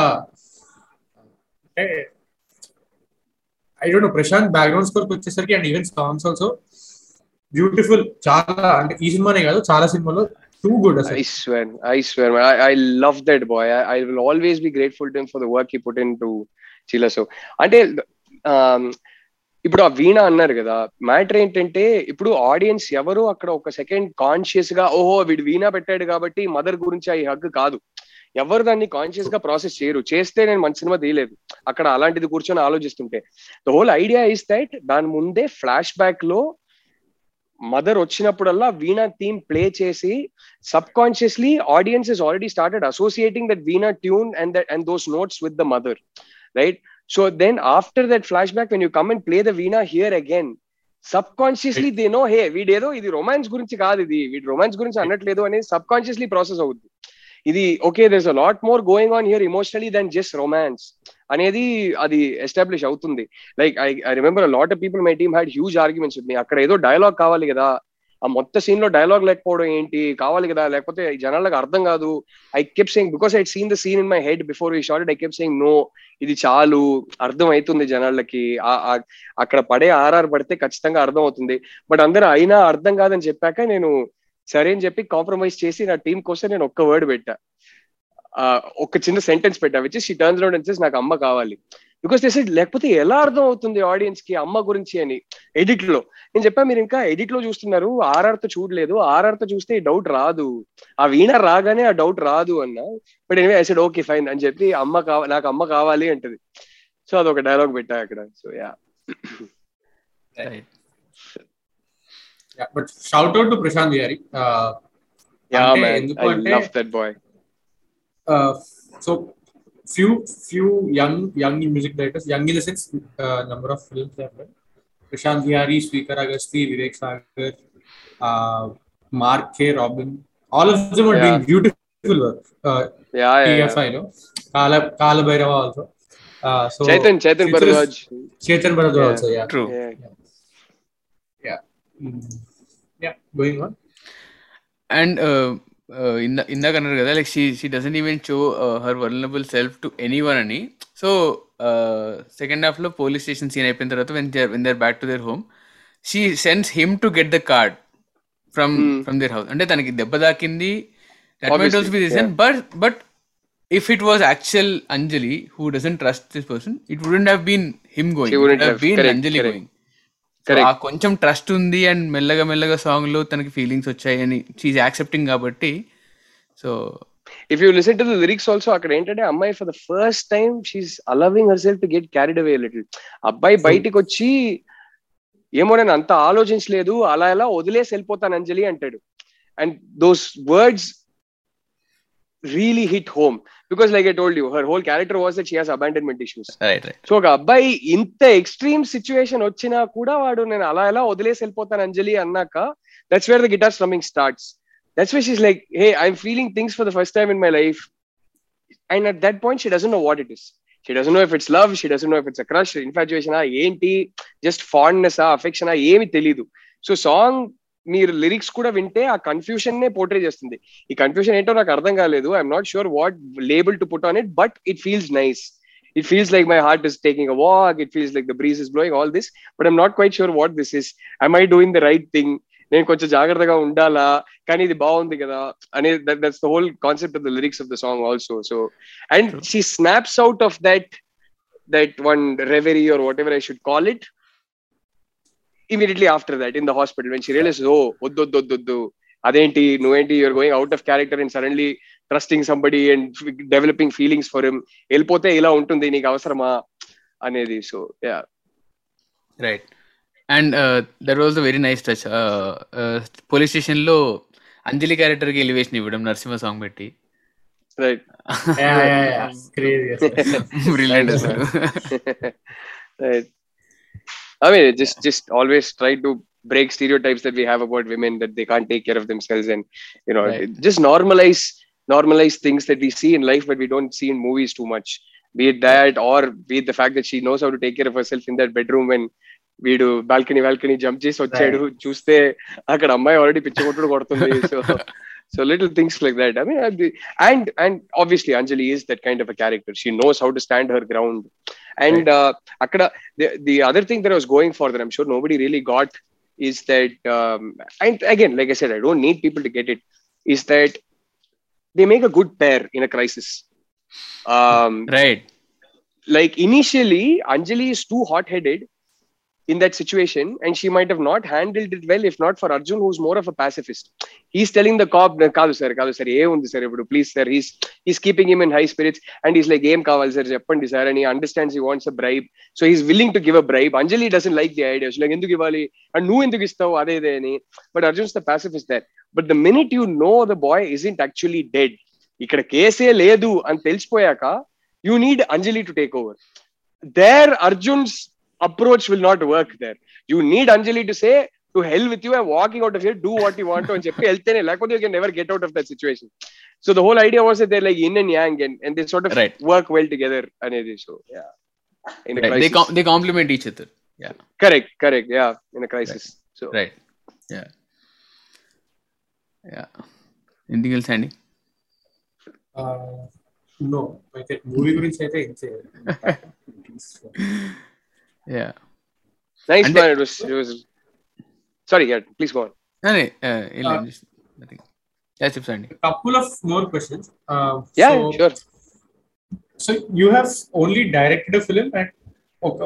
I don't know Prashanth background score వచ్చేసరికి and even songs also beautiful చాలా అంటే ఈ సినిమానే కాదు చాలా సినిమాలో too good I swear I swear I love that boy I will always be grateful to for the work he put in to Chi La Sow అంటే ఇప్పుడు ఆ వీణ అన్నారు కదా మ్యాటర్ ఏంటంటే ఇప్పుడు ఆడియన్స్ ఎవరు అక్కడ ఒక సెకండ్ కాన్షియస్ గా ఓహో వీడు వీణ పెట్టాడు కాబట్టి మదర్ గురించి ఈ హక్కు కాదు ఎవరు దాన్ని కాన్షియస్ గా ప్రాసెస్ చేయరు చేస్తే నేను మంచి సినిమా తీయలేదు అక్కడ అలాంటిది కూర్చొని ఆలోచిస్తుంటే the whole idea is that దాని ముందే ఫ్లాష్ బ్యాక్ లో మదర్ వచ్చినప్పుడల్లా వీణా థీమ్ ప్లే చేసి subconsciously audience is already started associating that veena tune and and those notes with the mother right so So then after that flashback, when you come play the the Veena here subconsciously they know hey వీడేదో ఇది romance గురించి కాదు ఇది వీడి romance గురించి అనట్లేదు అనేది subconsciously process అవుద్ది ఇది okay there's a lot more going on here emotionally then just romance అనేది అది ఎస్టాబ్లిష్ అవుతుంది like I remember lot of people my team had huge arguments ఉంది అక్కడ ఏదో డైలాగ్ కావాలి కదా ఆ మొత్తం సీన్ లో డైలాగ్ లేకపోవడం ఏంటి కావాలి కదా లేకపోతే జనాలకు అర్థం కాదు I kept saying because I seen the scene in my head before ఈ short I kept saying no ఇది చాలు అర్థం అవుతుంది జనాలకి అక్కడ పడే ఆర్ఆర్ పడితే ఖచ్చితంగా అర్థం అవుతుంది బట్ అందరూ అయినా అర్థం కాదని చెప్పాక నేను సరే అని చెప్పి కాంప్రమైజ్ చేసి నా టీం కోసం నేను ఒక్క వర్డ్ పెట్టా ఒక చిన్న సెంటెన్స్ పెట్టా విచ్ షీ టర్న్స్ రౌండ్ నాకు అమ్మ కావాలి బికాస్ దిస్ ఇస్ లేకపోతే ఎలా అర్థం అవుతుంది ఆడియన్స్ కి అమ్మ గురించి అని ఎడిట్ లో నేను చెప్పాను మీరు ఇంకా ఎడిట్ లో చూస్తున్నారు ఆర్ఆర్ తో చూడలేదు ఆర్ఆర్ తో చూస్తే డౌట్ రాదు ఆ వీణ రాగానే ఆ డౌట్ రాదు అన్న but anyway I said okay fine అని చెప్పి అమ్మ కావాలి నాకు అమ్మ కావాలి అంటది సో అదొక డైలాగ్ పెట్టా అక్కడ so yeah but shout out to Prashanth గారి yeah I love that boy so few few young young music directors, young in the sense uh, number of films they have done. Prashant Vihari, speaker Agasti, Vivek Sagar, uh, Mark K. Robin, all of them are yeah. doing beautiful work. Uh, yeah, yeah, TFI, yeah. know? Kala, Kala Bhairava also. Uh, so chetan chetan Bharadwaj. chetan Bharadwaj yeah. also, yeah. True. Yeah. Yeah. yeah. Mm. yeah, going on. And uh, ఇందా ఇందాక అన్నారు కదా like she she doesn't even show her vulnerable self to anyone అని so second హాఫ్లో police station scene అయిపోయిన తర్వాత when when they're back to their home she sends him to get the card from from their house అంటే తనకి దెబ్బ దాకింది but but if it was actual Anjali who doesn't trust this person it wouldn't have been him going Anjali going ఆ కొంచెం trust ఉంది and మెల్లగా మెల్లగా song లో తనకి ఫీలింగ్స్ వచ్చాయని షీఈ్ యాక్సెప్టింగ్ కాబట్టి so if you listen to the lyrics also అక్కడ ఏంటంటే అమ్మాయి for the first time she's allowing herself to get carried away little అబ్బాయి బయటికి వచ్చి ఏమో నేను అంత ఆలోచించలేదు అలా ఎలా వదిలేసి వెళ్ళిపోతాను అంజలి అంటాడు and those words really hit home because like I told you her whole character was that she has abandonment issues so ఒక అబ్బాయి ఇంత ఎక్స్ట్రీమ్ సిచ్యువేషన్ వచ్చినా కూడా వాడు నేను అలా ఎలా వదిలేసి వెళ్ళిపోతాను అంజలి అన్నాక that's where the guitar strumming starts that's which is like hey I'm feeling things for the first time in my life and at that point she doesn't know what it is she doesn't know if it's love she doesn't know if it's crush infatuation ఏంటి just fondness ఆ affection ఏమి తెలియదు so song మీరు lyrics కూడా వింటే ఆ confusion నే portray చేస్తుంది ఈ కన్ఫ్యూషన్ ఏంటో నాకు అర్థం కాలేదు I'm not sure what label to put on it but it feels nice it feels like my heart is taking a walk it feels like the breeze is blowing all this but I'm not quite sure what this is I'm I doing the right thing నేను కొంచెం జాగ్రత్తగా ఉండాలా కానీ ఇది బాగుంది కదా అనేది the whole concept of the lyrics of the song also so and she snaps out of that that one reverie or whatever I should call it immediately after that in the hospital when she realize oh వద్దు అదేంటి నువ్వేంటి you're going out of character and suddenly trusting somebody and developing feelings for him వెళ్ళిపోతే ఇలా ఉంటుంది నీకు అవసరమా అనేది so yeah right and that was very nice touch police station లో అంజలి క్యారెక్టర్ కి ఎలివేషన్ ఇవ్వడం నరసింహ సాంగ్ పెట్టి right right I mean, it just just always try to break stereotypes that we have about women that they can't take care of themselves, and you know, Right. just normalize normalize things that we see in life but we don't see in movies too much. Be it that, or be it the fact that she knows how to take care of herself in that bedroom when వీడు balcony balcony jump చేసి వచ్చాడు చూస్తే అక్కడ అమ్మాయి already పిచ్చి కొట్టుడు కొడుతుంది so so little things like that I mean and and obviously Anjali is that kind of a character she knows how to stand her ground And right. Uh, the, other thing that I was going for that I'm sure nobody really got is that, um, and again, like I said, I don't need people to get it, is that they make a good pair in a crisis. Um, right. Like initially, Anjali is too hot headed in that situation and she might have not handled it well if not for arjun who's more of a pacifist he's telling the cop కాదు sir కాదు sir ఏ ఉంది sir ఇప్పుడు please sir he's he's keeping him in high spirits and he's like ఏం కావాలి sir చెప్పండి sir and he understands he wants a bribe so he's willing to give a bribe anjali doesn't like the idea she's like ఎందుకు ఇవ్వాలి and నువ్వు ఎందుకు ఇస్తావు అదే ఇదే అని but arjun's the pacifist there but the minute you know the boy isn't actually dead ఇక్కడ కేసే లేదు అని తెలిసిపోయాక you need Anjali to take over. There, Arjun's approach will not work there. You need Anjali to say, to hell with you, I'm walking out of here, do what you want to, and చెప్పి వెళ్తేనే లేకపోతే you can never get out of that situation. So the whole idea was that they're like yin and yang and, and they sort of Right. work well together అనేది so yeah. In a they crisis. They complement each other Correct, correct, yeah, in a crisis. So right yeah ఇంటికి తెలుసా అండి no అయితే movie గురించి అయితే ఇంతే yeah nice man it was it was sorry yeah please go on అరే ఇల్లండి nothing couple of more questions yeah sure so you have only directed film and ఒక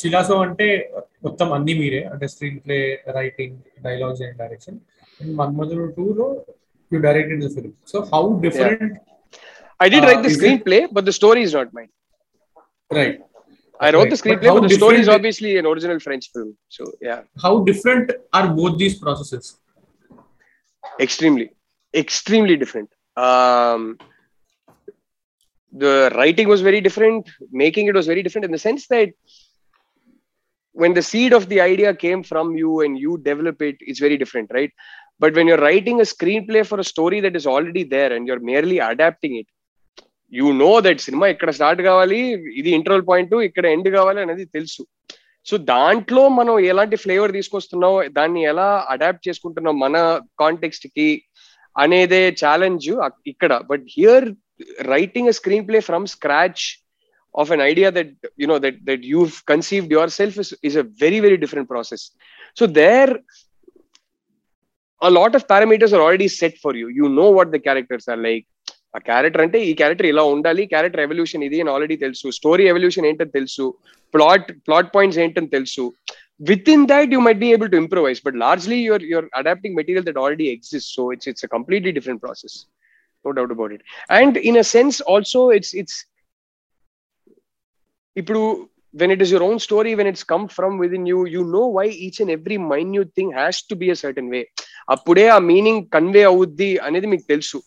శిలాసో అంటే మొత్తం అన్ని మీరే అంటే screenplay writing dialogues and direction and Manmadhudu two లో you directed the film so how different I'd write the screenplay but the story is not my right I wrote the screenplay, but, but the story is obviously an original French film. So yeah. How different are both these processes? Extremely, extremely different. Um, the writing was very different. Making it was very different in the sense that when the seed of the idea came from you and you develop it, it's very different, right? But when you're writing a screenplay for a story that is already there and you're merely adapting it, you know that cinema ఇక్కడ start కావాలి ఇది interval point ఇక్కడ end కావాలి అనేది తెలుసు so దాంట్లో మనం ఎలాంటి ఫ్లేవర్ తీసుకొస్తున్నాం దాన్ని ఎలా అడాప్ట్ చేసుకుంటున్నాం మన కాంటెక్స్ట్ కి అనేదే ఛాలెంజ్ ఇక్కడ but here writing a screenplay from scratch of an idea that you know that that you conceived yourself is a very very different process so there a lot of parameters are already set for you. You know what the characters are like. ఆ character అంటే ఈ character ఇలా ఉండాలి character evolution ఇది అని already తెలుసు story evolution ఏంటని తెలుసు ప్లాట్ ప్లాట్ పాయింట్స్ ఏంటని తెలుసు with in that you might be able to improvise but largely your your adapting material that already exist so it's it's a completely different process no doubt about it and in a sense also it's it's ఇప్పుడు when it is your own story when it's come from with in you you know why each and every minute thing has to be a certain way అప్పుడే ఆ meaning convey అవుద్ది అనేది మీకు తెలుసు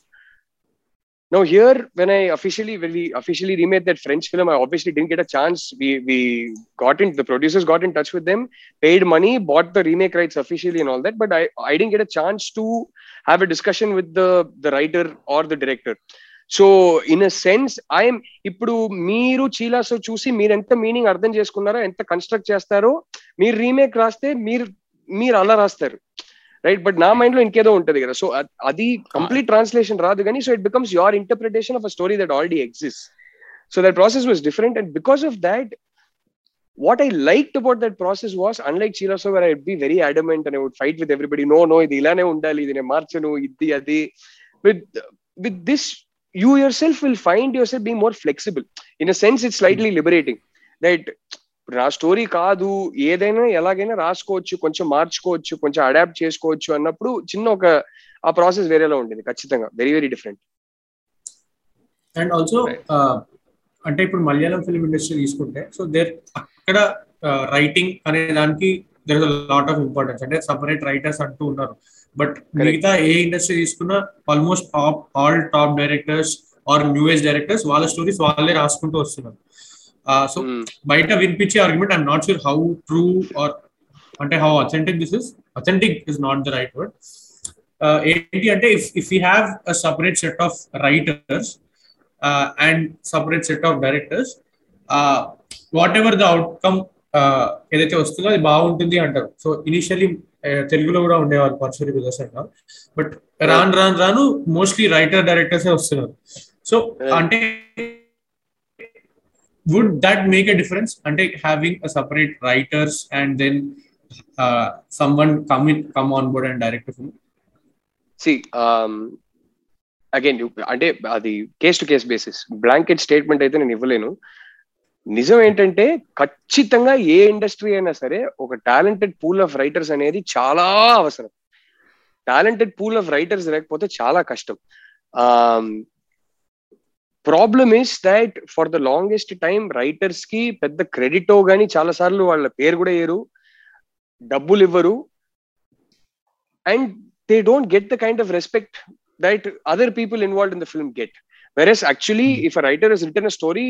Now here, when I officially when we officially remade that French film, I obviously didn't get a chance. We we got in the producers got in touch with them, paid money, bought the remake rights officially and all that. But I I didn't get a chance to have a discussion with the the writer or the director. So in a sense I'm ఇప్పుడు మీరు చీలాసో చూసి మీరు ఎంత meaning అర్థం చేసుకున్నారో ఎంత construct చేస్తారో మీరు రీమేక్ రాస్తే మీరు మీరు అలా రాస్తారు రైట్ బట్ నా మైండ్ లో ఇంకేదో ఉంటది కదా సో అది కంప్లీట్ ట్రాన్స్లేషన్ రాదు కానీ so it becomes your interpretation of a story that already exist so that process was different and because of that what I liked about that process was, unlike Chilaso, where I'd be very adamant and I would fight with everybody, no, no, ఇది ఇలానే ఉండాలి ఇది నేను మార్చను ఇది అది with with this you yourself will find yourself being more flexible in a sense it's slightly liberating ఇప్పుడు నా స్టోరీ కాదు ఏదైనా ఎలాగైనా రాసుకోవచ్చు కొంచెం మార్చుకోవచ్చు కొంచెం అడాప్ట్ చేసుకోవచ్చు అన్నప్పుడు చిన్న ఒక ఆ ప్రాసెస్ వేరేలా ఉండేది ఖచ్చితంగా very very different and also అంటే ఇప్పుడు మలయాళం ఫిల్మ్ ఇండస్ట్రీ తీసుకుంటే సో దేర్ అక్కడ రైటింగ్ అనే దానికి there is lot of importance అంటే సపరేట్ రైటర్స్ అంటూ ఉన్నారు బట్ మిగతా ఏ ఇండస్ట్రీ తీసుకున్నా almost all top directors are age directors వాళ్ళ స్టోరీస్ వాళ్ళే రాసుకుంటూ వస్తున్నారు సో uh, hmm. బయట వినిపించే argument I'm not sure how true or అంటే how authentic this is authentic is not the right word ఏంటి అంటే if if you have a separate set of writers and separate set of directors whatever the outcome ఏదైతే వస్తుందో అది బాగుంటుంది అంటారు so initially uh, తెలుగులో కూడా ఉండేవాళ్ళు పర్సూరి అంటారు బట్ రాను రాను రాను మోస్ట్లీ రైటర్ డైరెక్టర్సే వస్తున్నారు సో hmm. అంటే would that make a difference అంటే having a separate writers and then uh, someone come in come on board and direct a film again um, అంటే అది case to case basis blanket statement అయితే నేను ఇవ్వలేను నిజం ఏంటంటే ఖచ్చితంగా ఏ ఇండస్ట్రీ అయినా సరే ఒక టాలెంటెడ్ పూల్ ఆఫ్ రైటర్స్ అనేది చాలా అవసరం టాలెంటెడ్ పూల్ ఆఫ్ రైటర్స్ లేకపోతే చాలా కష్టం um, problem is that for the longest time writers కి పెద్ద క్రెడిటో గానీ చాలా సార్లు వాళ్ళ పేరు కూడా వేయరు డబ్బులు ఇవ్వరు and they don't get the kind of respect that other people involve in the film get versus actually if writer is return story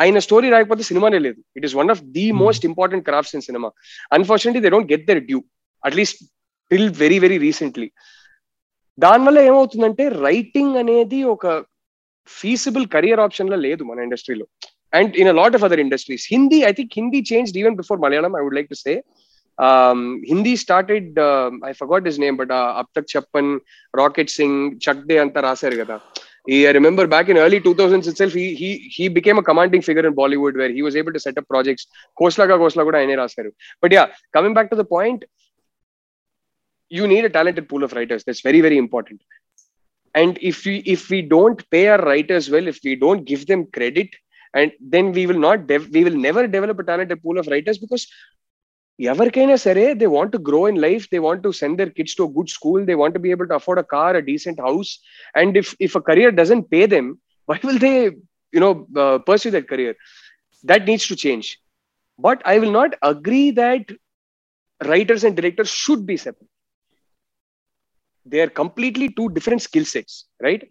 ఆయన స్టోరీ రాకపోతే సినిమానే లేదు it is one of the most important crafts in cinema unfortunately they don't get their due at least till very very recently దానివల్ల ఏమవుతుందంటే writing అనేది ఒక feasible career option la లేదు మన ఇండస్ట్రీలో and in lot of other industries Hindi I think Hindi change even before Malayalam I would like to say Hindi started I forgot his name but Ab Tak Chhappan Rocket Singh Chak De అంతా రాశారు కదా ఈ I remember back in early two thousands itself he he became a commanding figure in Bollywood where he was able to set up projects కోస్లాగా Khosla కూడా ఆయనే రాశారు but yeah coming back to the point you need a talented pool of writers that's very very important And if we if we don't pay our writers well, if we don't give them credit, and then we will not dev- we will never develop a talented pool of writers because ఎవరికైనా సరే they want to grow in life they want to send their kids to good school they want be able to afford a car a decent house and if if a career doesn't pay them why will they you know pursue that career that needs to change but I will not agree that writers and directors should be separate. They are completely two different skill sets, right?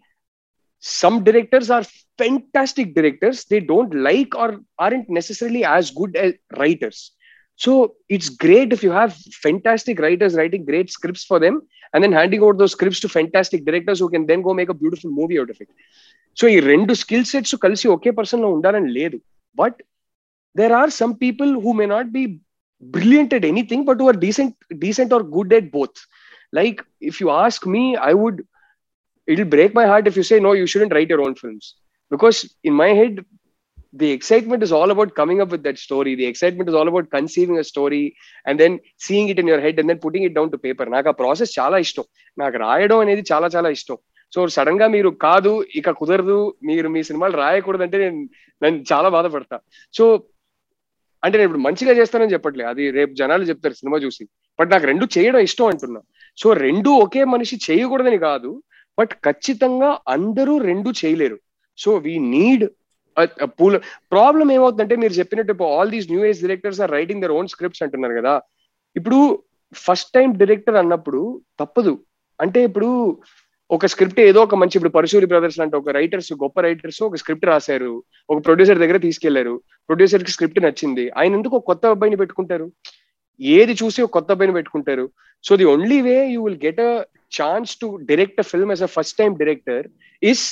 Some directors are fantastic directors. They don't like or aren't necessarily as good as writers. So it's great if you have fantastic writers writing great scripts for them and then handing over those scripts to fantastic directors who can then go make a beautiful movie out of it. So ఈ రెండు skill sets కలిసి ఒకే person లో ఉండాలని లేదు but there are some people who may not be brilliant at anything, but who are decent, decent or good at both. Like if you ask me I would it will break my heart if you say no you shouldn't write your own films because in my head the excitement is all about coming up with that story the excitement is all about conceiving a story and then seeing it in your head and then putting it down to paper నాకు ఆ process చాలా ఇష్టం నాకు రాయడం అనేది చాలా చాలా ఇష్టం సో సడన్ గా మీరు కాదు ఇక కుదరదు మీరు మీ సినిమాలు రాయకూడదు అంటే నేను నన్ను చాలా బాధపడతా సో అంటే నేను ఇప్పుడు మంచిగా చేస్తానని చెప్పట్లేదు అది రేపు జనాలు చెప్తారు సినిమా చూసి బట్ నాకు రెండు చేయడం ఇష్టం అంటున్నా సో రెండు ఒకే మనిషి చేయకూడదని కాదు బట్ ఖచ్చితంగా అందరూ రెండు చేయలేరు సో వీ నీడ్ పూల ప్రాబ్లం ఏమవుతుందంటే మీరు చెప్పినట్టు all these new age directors are writing their own scripts అంటున్నారు కదా ఇప్పుడు ఫస్ట్ టైం డైరెక్టర్ అన్నప్పుడు తప్పదు అంటే ఇప్పుడు ఒక స్క్రిప్ట్ ఏదో ఒక మంచి ఇప్పుడు పరశూరి బ్రదర్స్ లాంటి ఒక రైటర్స్ గొప్ప రైటర్స్ ఒక స్క్రిప్ట్ రాశారు ఒక ప్రొడ్యూసర్ దగ్గర తీసుకెళ్లారు ప్రొడ్యూసర్ కి స్క్రిప్ట్ నచ్చింది ఆయన ఎందుకు కొత్త అబ్బాయిని పెట్టుకుంటారు ఏది చూసి ఒక కొత్త పైన పెట్టుకుంటారు so the only way you will get a chance to direct a film as a first time director is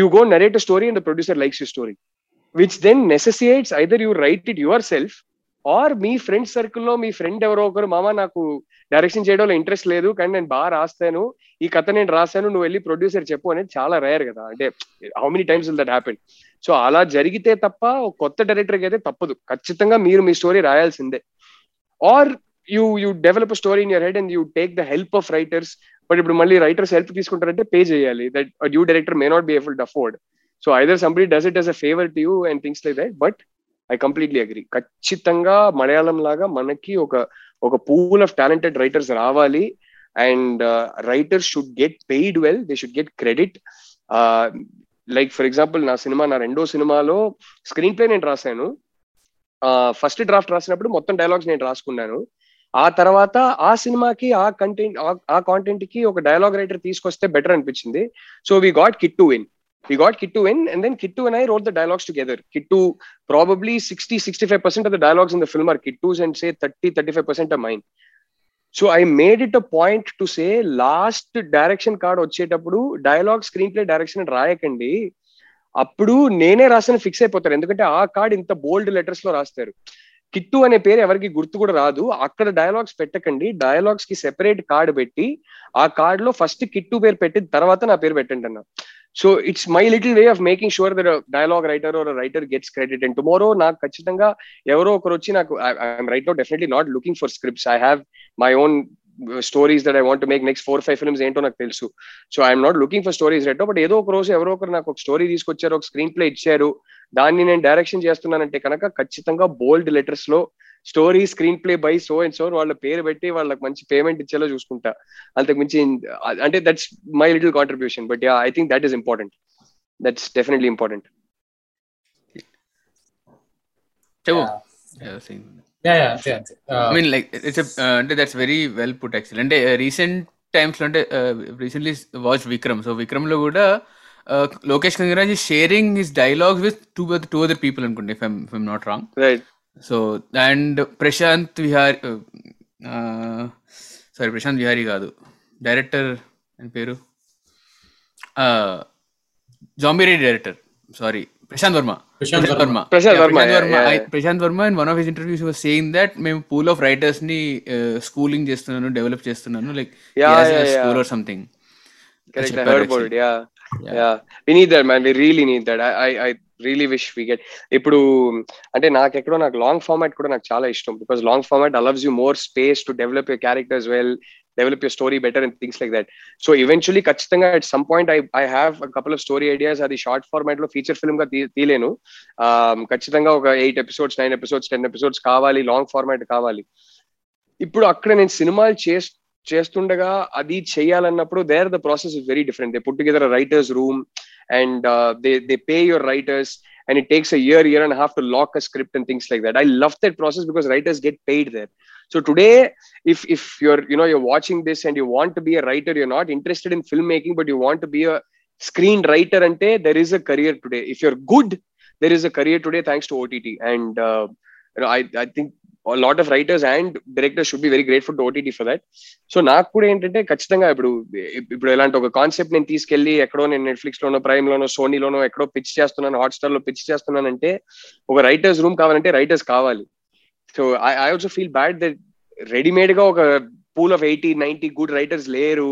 you go narrate a story and the producer likes you story which then necessitates either you write it yourself or me friend సర్కిల్లో మీ friend ఎవరో ఒకరు మామ నాకు direction చేయడంలో interest లేదు కానీ నేను బాగా రాస్తాను ఈ కథ నేను రాశాను నువ్వు వెళ్ళి ప్రొడ్యూసర్ చెప్పు అనేది చాలా రేర్ కదా అంటే how many times will that happen so అలా జరిగితే తప్ప ఒక కొత్త డైరెక్టర్కి అయితే తప్పదు ఖచ్చితంగా మీరు మీ story రాయాల్సిందే or you you develop story in your head and you take the help of writers but ఇప్పుడు మళ్ళీ రైటర్స్ హెల్ప్ తీసుకుంటారంటే పే చేయాలి that you director may not be able to afford so either somebody does it as a favour to you and things like that but I completely agree ఖచ్చితంగా మలయాళం లాగా మనకి ఒక ఒక pool of talented writers రావాలి and writers should get paid well they should get credit like for example నా cinema నా రెండో సినిమాలో స్క్రీన్ ప్లే నేను రాశాను ఫస్ట్ డ్రాఫ్ట్ రాసినప్పుడు మొత్తం డైలాగ్స్ నేను రాసుకున్నాను ఆ తర్వాత ఆ సినిమాకి ఆ కంటెంట్ ఆ కాంటెంట్ కి ఒక డైలాగ్ రైటర్ తీసుకొస్తే బెటర్ అనిపించింది so we got Kittu విన్ వి గాట్ కిట్ టు విన్ and then Kittu win I wrote the dialogues together Kittu probably sixty sixty five percent of the dialogues in the film are Kittu's and say thirty thirty five percent of mine so I made it a point to say last direction card వచ్చేటప్పుడు dialogue screenplay direction రాయకండి అప్పుడు నేనే రాసిన fix అయిపోతారు ఎందుకంటే ఆ card ఇంత బోల్డ్ letters లో రాస్తారు కిట్టు అనే పేరు ఎవరికి గుర్తు కూడా రాదు అక్కడ డైలాగ్స్ పెట్టకండి డైలాగ్స్ కి సెపరేట్ కార్డు పెట్టి ఆ కార్డ్ లో ఫస్ట్ కిట్టు పేరు పెట్టిన తర్వాత నా పేరు పెట్టండి అన్న so it's my little way of making sure their dialogue writer or writer gets credit and tomorrow నాకు ఖచ్చితంగా ఎవరో ఒకరు వచ్చి నాకు I'm right definitely not looking for scripts I have my own stories that I want make next four five films ఏంటో నాకు తెలుసు so I'm not looking for stories read but ఏదో ఒక రోజు ఎవరో ఒకరు నాకు ఒక స్టోరీ తీసుకొచ్చారు ఒక స్క్రీన్ ప్లే ఇచ్చారు దాన్ని నేను డైరెక్షన్ చేస్తున్నానంటే కనుక ఖచ్చితంగా బోల్డ్ లెటర్స్ లో story screenplay by so and so వాళ్ళ పేరు పెట్టి వాళ్ళకి మంచి పేమెంట్ ఇచ్చేలా చూసుకుంటా అంతకు మించి అంటే that's my little contribution but I think that is important that's definitely important అంటే that's very well put actual అంటే రీసెంట్ uh, టైమ్స్ లో అంటే recently watch Vikram so Vikram లో కూడా Lokesh Kanagaraj sharing his dialogues with two two other people అనుకుంటే if I'm not wrong right so and Prashanth sorry Prashanth Vihari కాదు director అని పేరు Zombie Reddy director sorry Prashanth Varma Prashanth Varma Prashanth one of his interviews was saying that మేము pool of writers ని schooling uh, చేస్తున్నాను develop చేస్తున్నాను like school or something correct I heard wish we ఇప్పుడు అంటే నాకు ఎక్కడో నాకు long format కూడా నాకు చాలా ఇష్టం because long format allows you more space to develop your characters well develop your story better and things like that so eventually ఖచ్చితంగా at some point I I have couple of story ideas అది short format లో feature film గా తీలేను ఖచ్చితంగా ఒక eight episodes nine episodes ten episodes కావాలి long format కావాలి ఇప్పుడు అక్కడ నేను సినిమాలు చేస్తూ చేస్తుండగా అది చేయాలన్నప్పుడు there the process is very different they put together writers room and they they pay your writers and it takes a year year and half to lock a script and things like that I love that process because writers get paid there So today, if if you're you know you're watching this and you want to be a writer, you're not interested in filmmaking, but you want to be a screenwriter, ante there is a career today. If you're good, there is a career today thanks to OTT. And uh, you know, I I think a lot of writers and directors should be very grateful to OTT for that so నాకు కూడా ఏంటంటే ఖచ్చితంగా ఇప్పుడు ఇప్పుడు ఇలాంటి ఒక concept నేను తీసుకెళ్లి ఎక్కడో నేను నెట్ఫ్లిక్స్ లోనో ప్రైమ్ లోనో సోనీ లోనో ఎక్కడో పిచ్ చేస్తున్నాను హాట్స్టార్ లో పిచ్ చేస్తున్నానంటే ఒక రైటర్స్ రూమ్ కావాలంటే రైటర్స్ కావాలి so I I also feel bad that readymade గా ఒక pool of eighty ninety good writers లేరు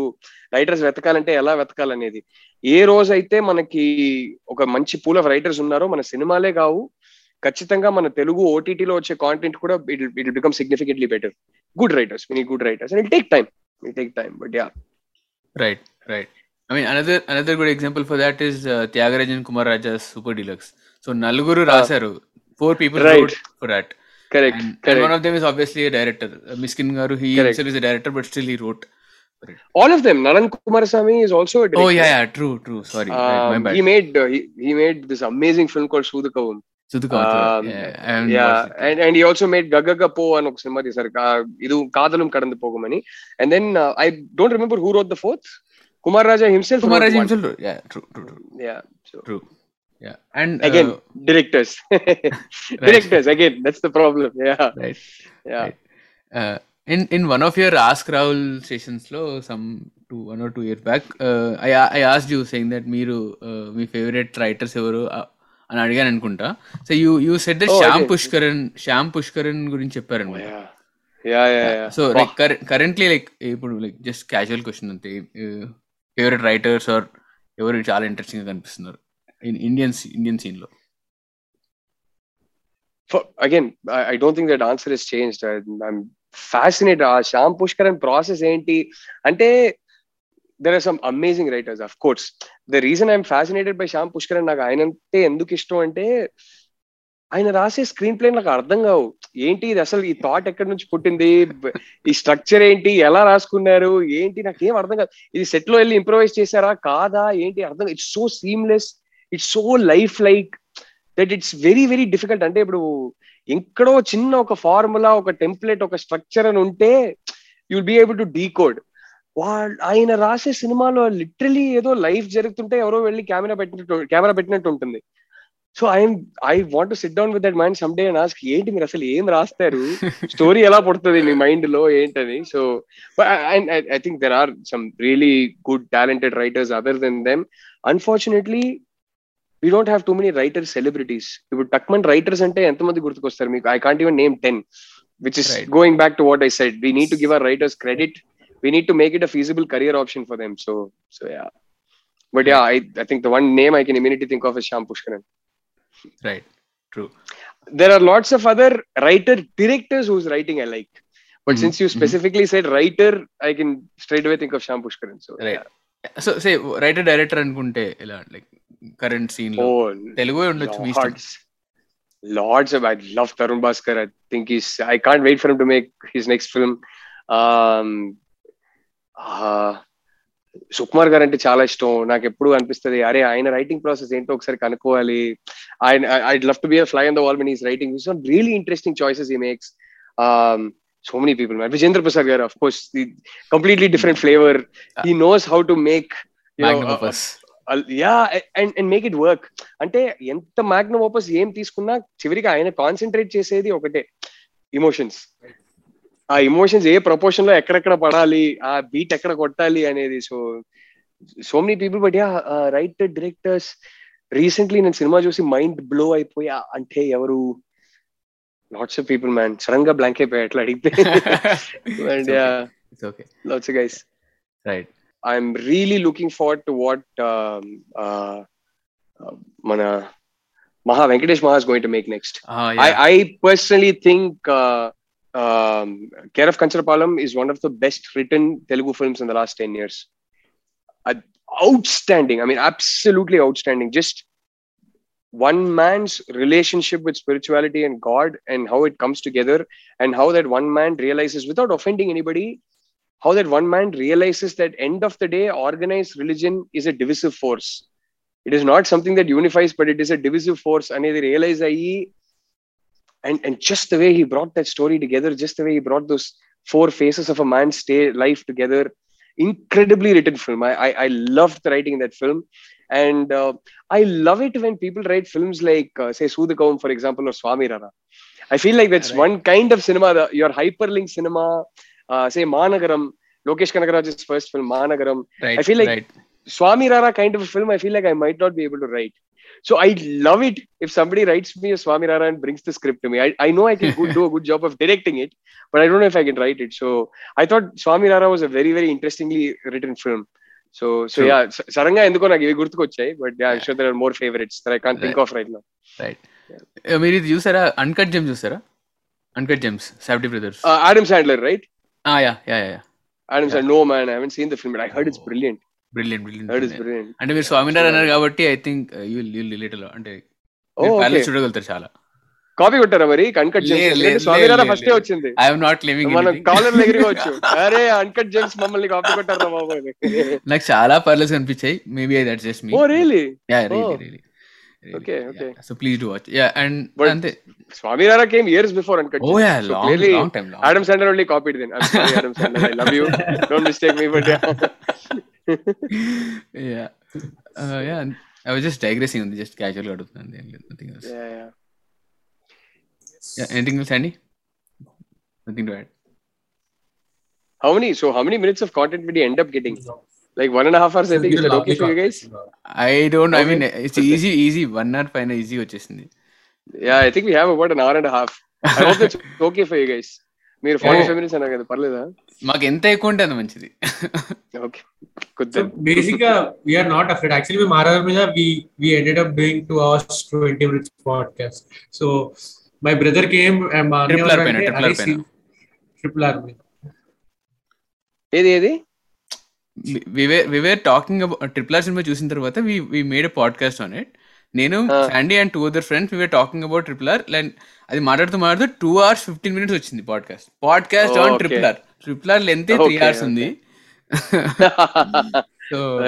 రైటర్స్ వెతకాలంటే ఎలా వెతకాలనేది ఏ రోజు అయితే మనకి ఒక మంచి పూల్ ఆఫ్ రైటర్స్ ఉన్నారో మన సినిమాలే కావు ఖచ్చితంగా మన తెలుగు ఓటీటీలో వచ్చే కాంటెంట్ కూడా it it become significantly better good writers mean good writers and take time it take time but yeah right right I mean another another good example for that is Thiagarajan Kumararaja Super Deluxe so నలుగురు ah. రాశారు four people for that Correct. And, correct. and one of them is obviously a director. Uh, Miskin Garu, he correct. himself is a director, but still he wrote. All of them. Nanan Kumarasamy is also a director. Oh yeah, yeah, true, true. Sorry, um, He made uh, he, he made this amazing film called Sudhakavam. Um, yeah, and, yeah. and and he also made Gagaga Po and ஒரு Idu sir இது காதலும் and then uh, I don't remember who wrote the fourth Kumar Raja himself Kumar Raja himself yeah true true true yeah so. true yeah and again uh, directors directors right. again that's the problem yeah right yeah right. Uh, in in one of your ask rahul sessions lo some two one or two years back uh, i i asked you saying that మీరు మీ favourite writers ఎవరు అని అడిగాను అనుకుంటా so you you said that Shyam Pushkaran sham Pushkaran గురించి చెప్పారనమాట so like currently like ఇప్పుడు like just casual question అంతే ఫేవరెట్ రైటర్స్ ఆర్ ఎవరు చాలా ఇంట్రెస్టింగ్ గా కనిపిస్తున్నారు ఇండియన్ ఇండియన్ సీన్ లో again I don't think that answer is change I'm fascinate ah Shyam Pushkaran process ఏంటి అంటే there are some amazing writers of course the reason I'm fascinated by Shyam and నాకు ఆయన అంటే ఎందుకు ఇష్టం అంటే ఆయన రాసే స్క్రీన్ ప్లే నాకు అర్థం కావు ఏంటి ఇది అసలు ఈ థాట్ ఎక్కడి నుంచి పుట్టింది ఈ స్ట్రక్చర్ ఏంటి ఎలా రాసుకున్నారు ఏంటి నాకు ఏం అర్థం కాదు ఇది సెట్ లో వెళ్ళి ఇంప్రొవైజ్ చేశారా కాదా ఏంటి అర్థం it's so seamless it's so life like that it's very very difficult అంటే ఇప్పుడు ఎక్కడో చిన్న ఒక ఫార్ములా ఒక టెంప్లెట్ ఒక స్ట్రక్చర్ అని ఉంటే you'll be able to decode వాళ్ళు ఆయన రాసే సినిమాలో లిటరలీ ఏదో లైఫ్ జరుగుతుంటే ఎవరో వెళ్ళి కెమెరా పెట్టినట్టు కెమెరా పెట్టినట్టు ఉంటుంది so I'm I want sit down with that mind some day and ask ఏంటి మీరు అసలు ఏం రాస్తారు స్టోరీ ఎలా పడుతుంది మీ మైండ్ లో ఏంటని so I think there are some really good talented writers other than them unfortunately We we don't have too many writers celebrities ఇప్పుడు టక్మన్ రైటర్స్ అంటే ఎంతమంది గుర్తుకొస్తారు మీకు I can't even name ten which is going back to what I said we need to give our writers credit we need to make it a feasible career option for them so so yeah but yeah I I think the one name I can immunity think of is Shyam Pushkaran right true there are lots of other writer directors whose writing I like. But mm-hmm. since you mm-hmm. specifically said writer, I can straight away think of Sham Pushkaran. So Yeah. So say writer director and kunte like current scene లో తెలుగు ఉండొచ్చు మీ lords I love Tarun Bhaskar I think is I can't wait for to make his next film Sukumar garu అంటే చాలా ఇష్టం నాకు ఎప్పుడు అనిపిస్తుంది అరే ఆయన రైటింగ్ ప్రాసెస్ ఏంటో ఒకసారి కనుక్కోవాలి ఆయన I love to be fly on the wall mean his writing really interesting choices he makes so many people. Vijendra Prasad Gara, of course, the completely different flavor. He knows how to make you Magnum know, a, yeah and and make it work అంటే ఎంత Magnum opus ఏం తీసుకున్నా చివరికి ఆయన concentrate చేసేది ఒకటే emotions ఆ emotions ఏ ప్రపోర్షన్ లో ఎక్కడెక్కడ పడాలి ఆ బీట్ ఎక్కడ కొట్టాలి అనేది so so many people but yeah right directors recently నేను సినిమా చూసి మైండ్ బ్లో అయిపోయా అంటే ఎవరు lots of people man sudden గా బ్లాంక్ అయిపోయా అట్లా అడిగితే lots guys right I'm really looking forward to what um, uh, uh, Maha Venkatesh Maha is going to make next. Uh, yeah. I, I, personally think uh, um, Care of Kancharapalam is one of the best written Telugu films in the last 10 years. Uh, outstanding. I mean, absolutely outstanding. Just one man's relationship with spirituality and God and how it comes together and how that one man realizes without offending anybody how that one man realizes that end of the day organized religion is a divisive force it is not something that unifies but it is a divisive force and they realize that and and just the way he brought that story together just the way he brought those four phases of a man's stay, life together incredibly written film i i, I loved writing in that film and uh, i love it when people write films like uh, say sudhakavam for example or swami rana i feel like that's right. one kind of cinema the, your hyperlink cinema say Managaram, Lokesh Kanagaraj's first film, Managaram. Right, I feel like right. Swami Rara kind of a film, I feel like I might not be able to write. So I love it if somebody writes me a Swami Rara and brings the script to me. I, I know I can do a good job of directing it, but I don't know if I can write it. So I thought Swami Rara was a very, very interestingly written film. So so yeah sudden ఎందుకో but ఇవి గుర్తుకొచ్చాయి but yeah so there are more favourites that I can't think of right now right మీరు ఇది చూసారా uncut Gems చూసారా uncut gems Safdie brothers Adam Sandler Ah, yeah, yeah, yeah. Adam's yeah. like, no, man, I haven't seen the film, but I heard oh. it's brilliant. Brilliant, brilliant. Heard it's brilliant. అంటే మీరు స్వామినార్ అన్నారు కాబట్టి I think you you relate అంటే palace oh, చూడగలుగుతారు చాలా copy కొట్టారా మరి uncut Gems Swamy Ra Ra first వచ్చింది ఐఎమ్ నాట్ లివింగ్ మనం కాలర్ ఎగిరివచ్చు అరే అన్కట్ జెమ్స్ మమ్మల్ని కాపీ కొట్టారు బాబు నాకు చాలా పర్లేస్ అనిపించాయి maybe that just me oh really yeah really really Okay, okay. Yeah. So please do watch. Yeah, and but and they... Swami rara came years before Uncut. Oh yeah, so long, clearly, long time. Long. Adam Sandler only copied then. I'm sorry, Adam Sandler. I love you. Don't mistake me, but yeah. yeah, uh, yeah. I was just digressing on just casual. out of nothing else. Yeah, yeah. Yeah. Anything else, Andy? Nothing to add. How many? So how many minutes of content did he end up getting? Like one and half hours I don't I mean it's easy easy one hour పైన easy వచ్చేసింది yeah I think we have about an hour and half okay for you guys మీరు 45 నిమిషం అన్నారు కదా పర్లేదా మాకు ఎంత ఎక్కువ ఉంటే మంచిది okay good then we are not afraid actually మేము ఆర్ఆర్ మీద we we ended up doing 2 hours 20 minutes podcast so my brother came triple R పైన ట్రిపుల్ ఆర్ పైన ఏది ఏది we were talking triple R cinema చూసిన తర్వాత we made a podcast on it నేను Sandy and two other friends we were talking about triple R and అది మాట్లాడుతూ మాట్లాడుతూ టూ అవర్స్ ఫిఫ్టీన్ మినిట్స్ వచ్చింది podcast podcast on triple R triple R length three hours ఉంది so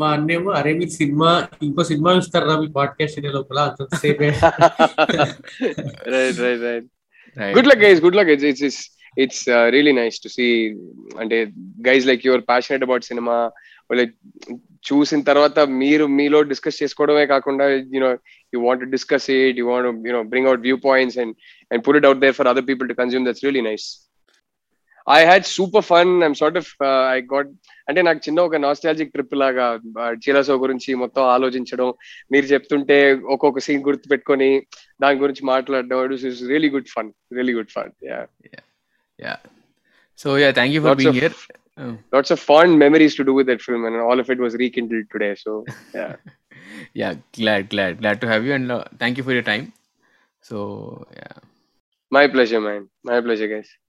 మా అన్నేమో అరే మీరు సినిమా ఇంకో సినిమా ఇస్తారా మీ పాడ్కాస్ట్ అనే లోపల సేపే right right right good luck guys good luck it's it's it's really nice to see అంటే guys like your passionate about cinema like చూసిన తర్వాత మీరు మీలో డిస్కస్ చేసుకోవడమే కాకుండా you know you want discuss it you want you know bring out view points and and put it out there for other people to consume that's really nice I had super fun I'm sort of I got అంటే నాకు చిన్న ఒక nostalgic trip లాగా చీలసో గురించి మొత్తం ఆలోచించడం మీరు చెప్తుంటే ఒక్కొక్క సీన్ గుర్తు పెట్టుకొని దాని గురించి మాట్లాడడం it really good fun really good fun yeah Yeah. So yeah, thank you for lots being of, here. Oh. Lots of fond memories to do with that film, and all of it was rekindled today. So yeah. yeah, glad, glad, glad to have you, and uh, thank you for your time. So yeah. My pleasure, man. My pleasure, guys.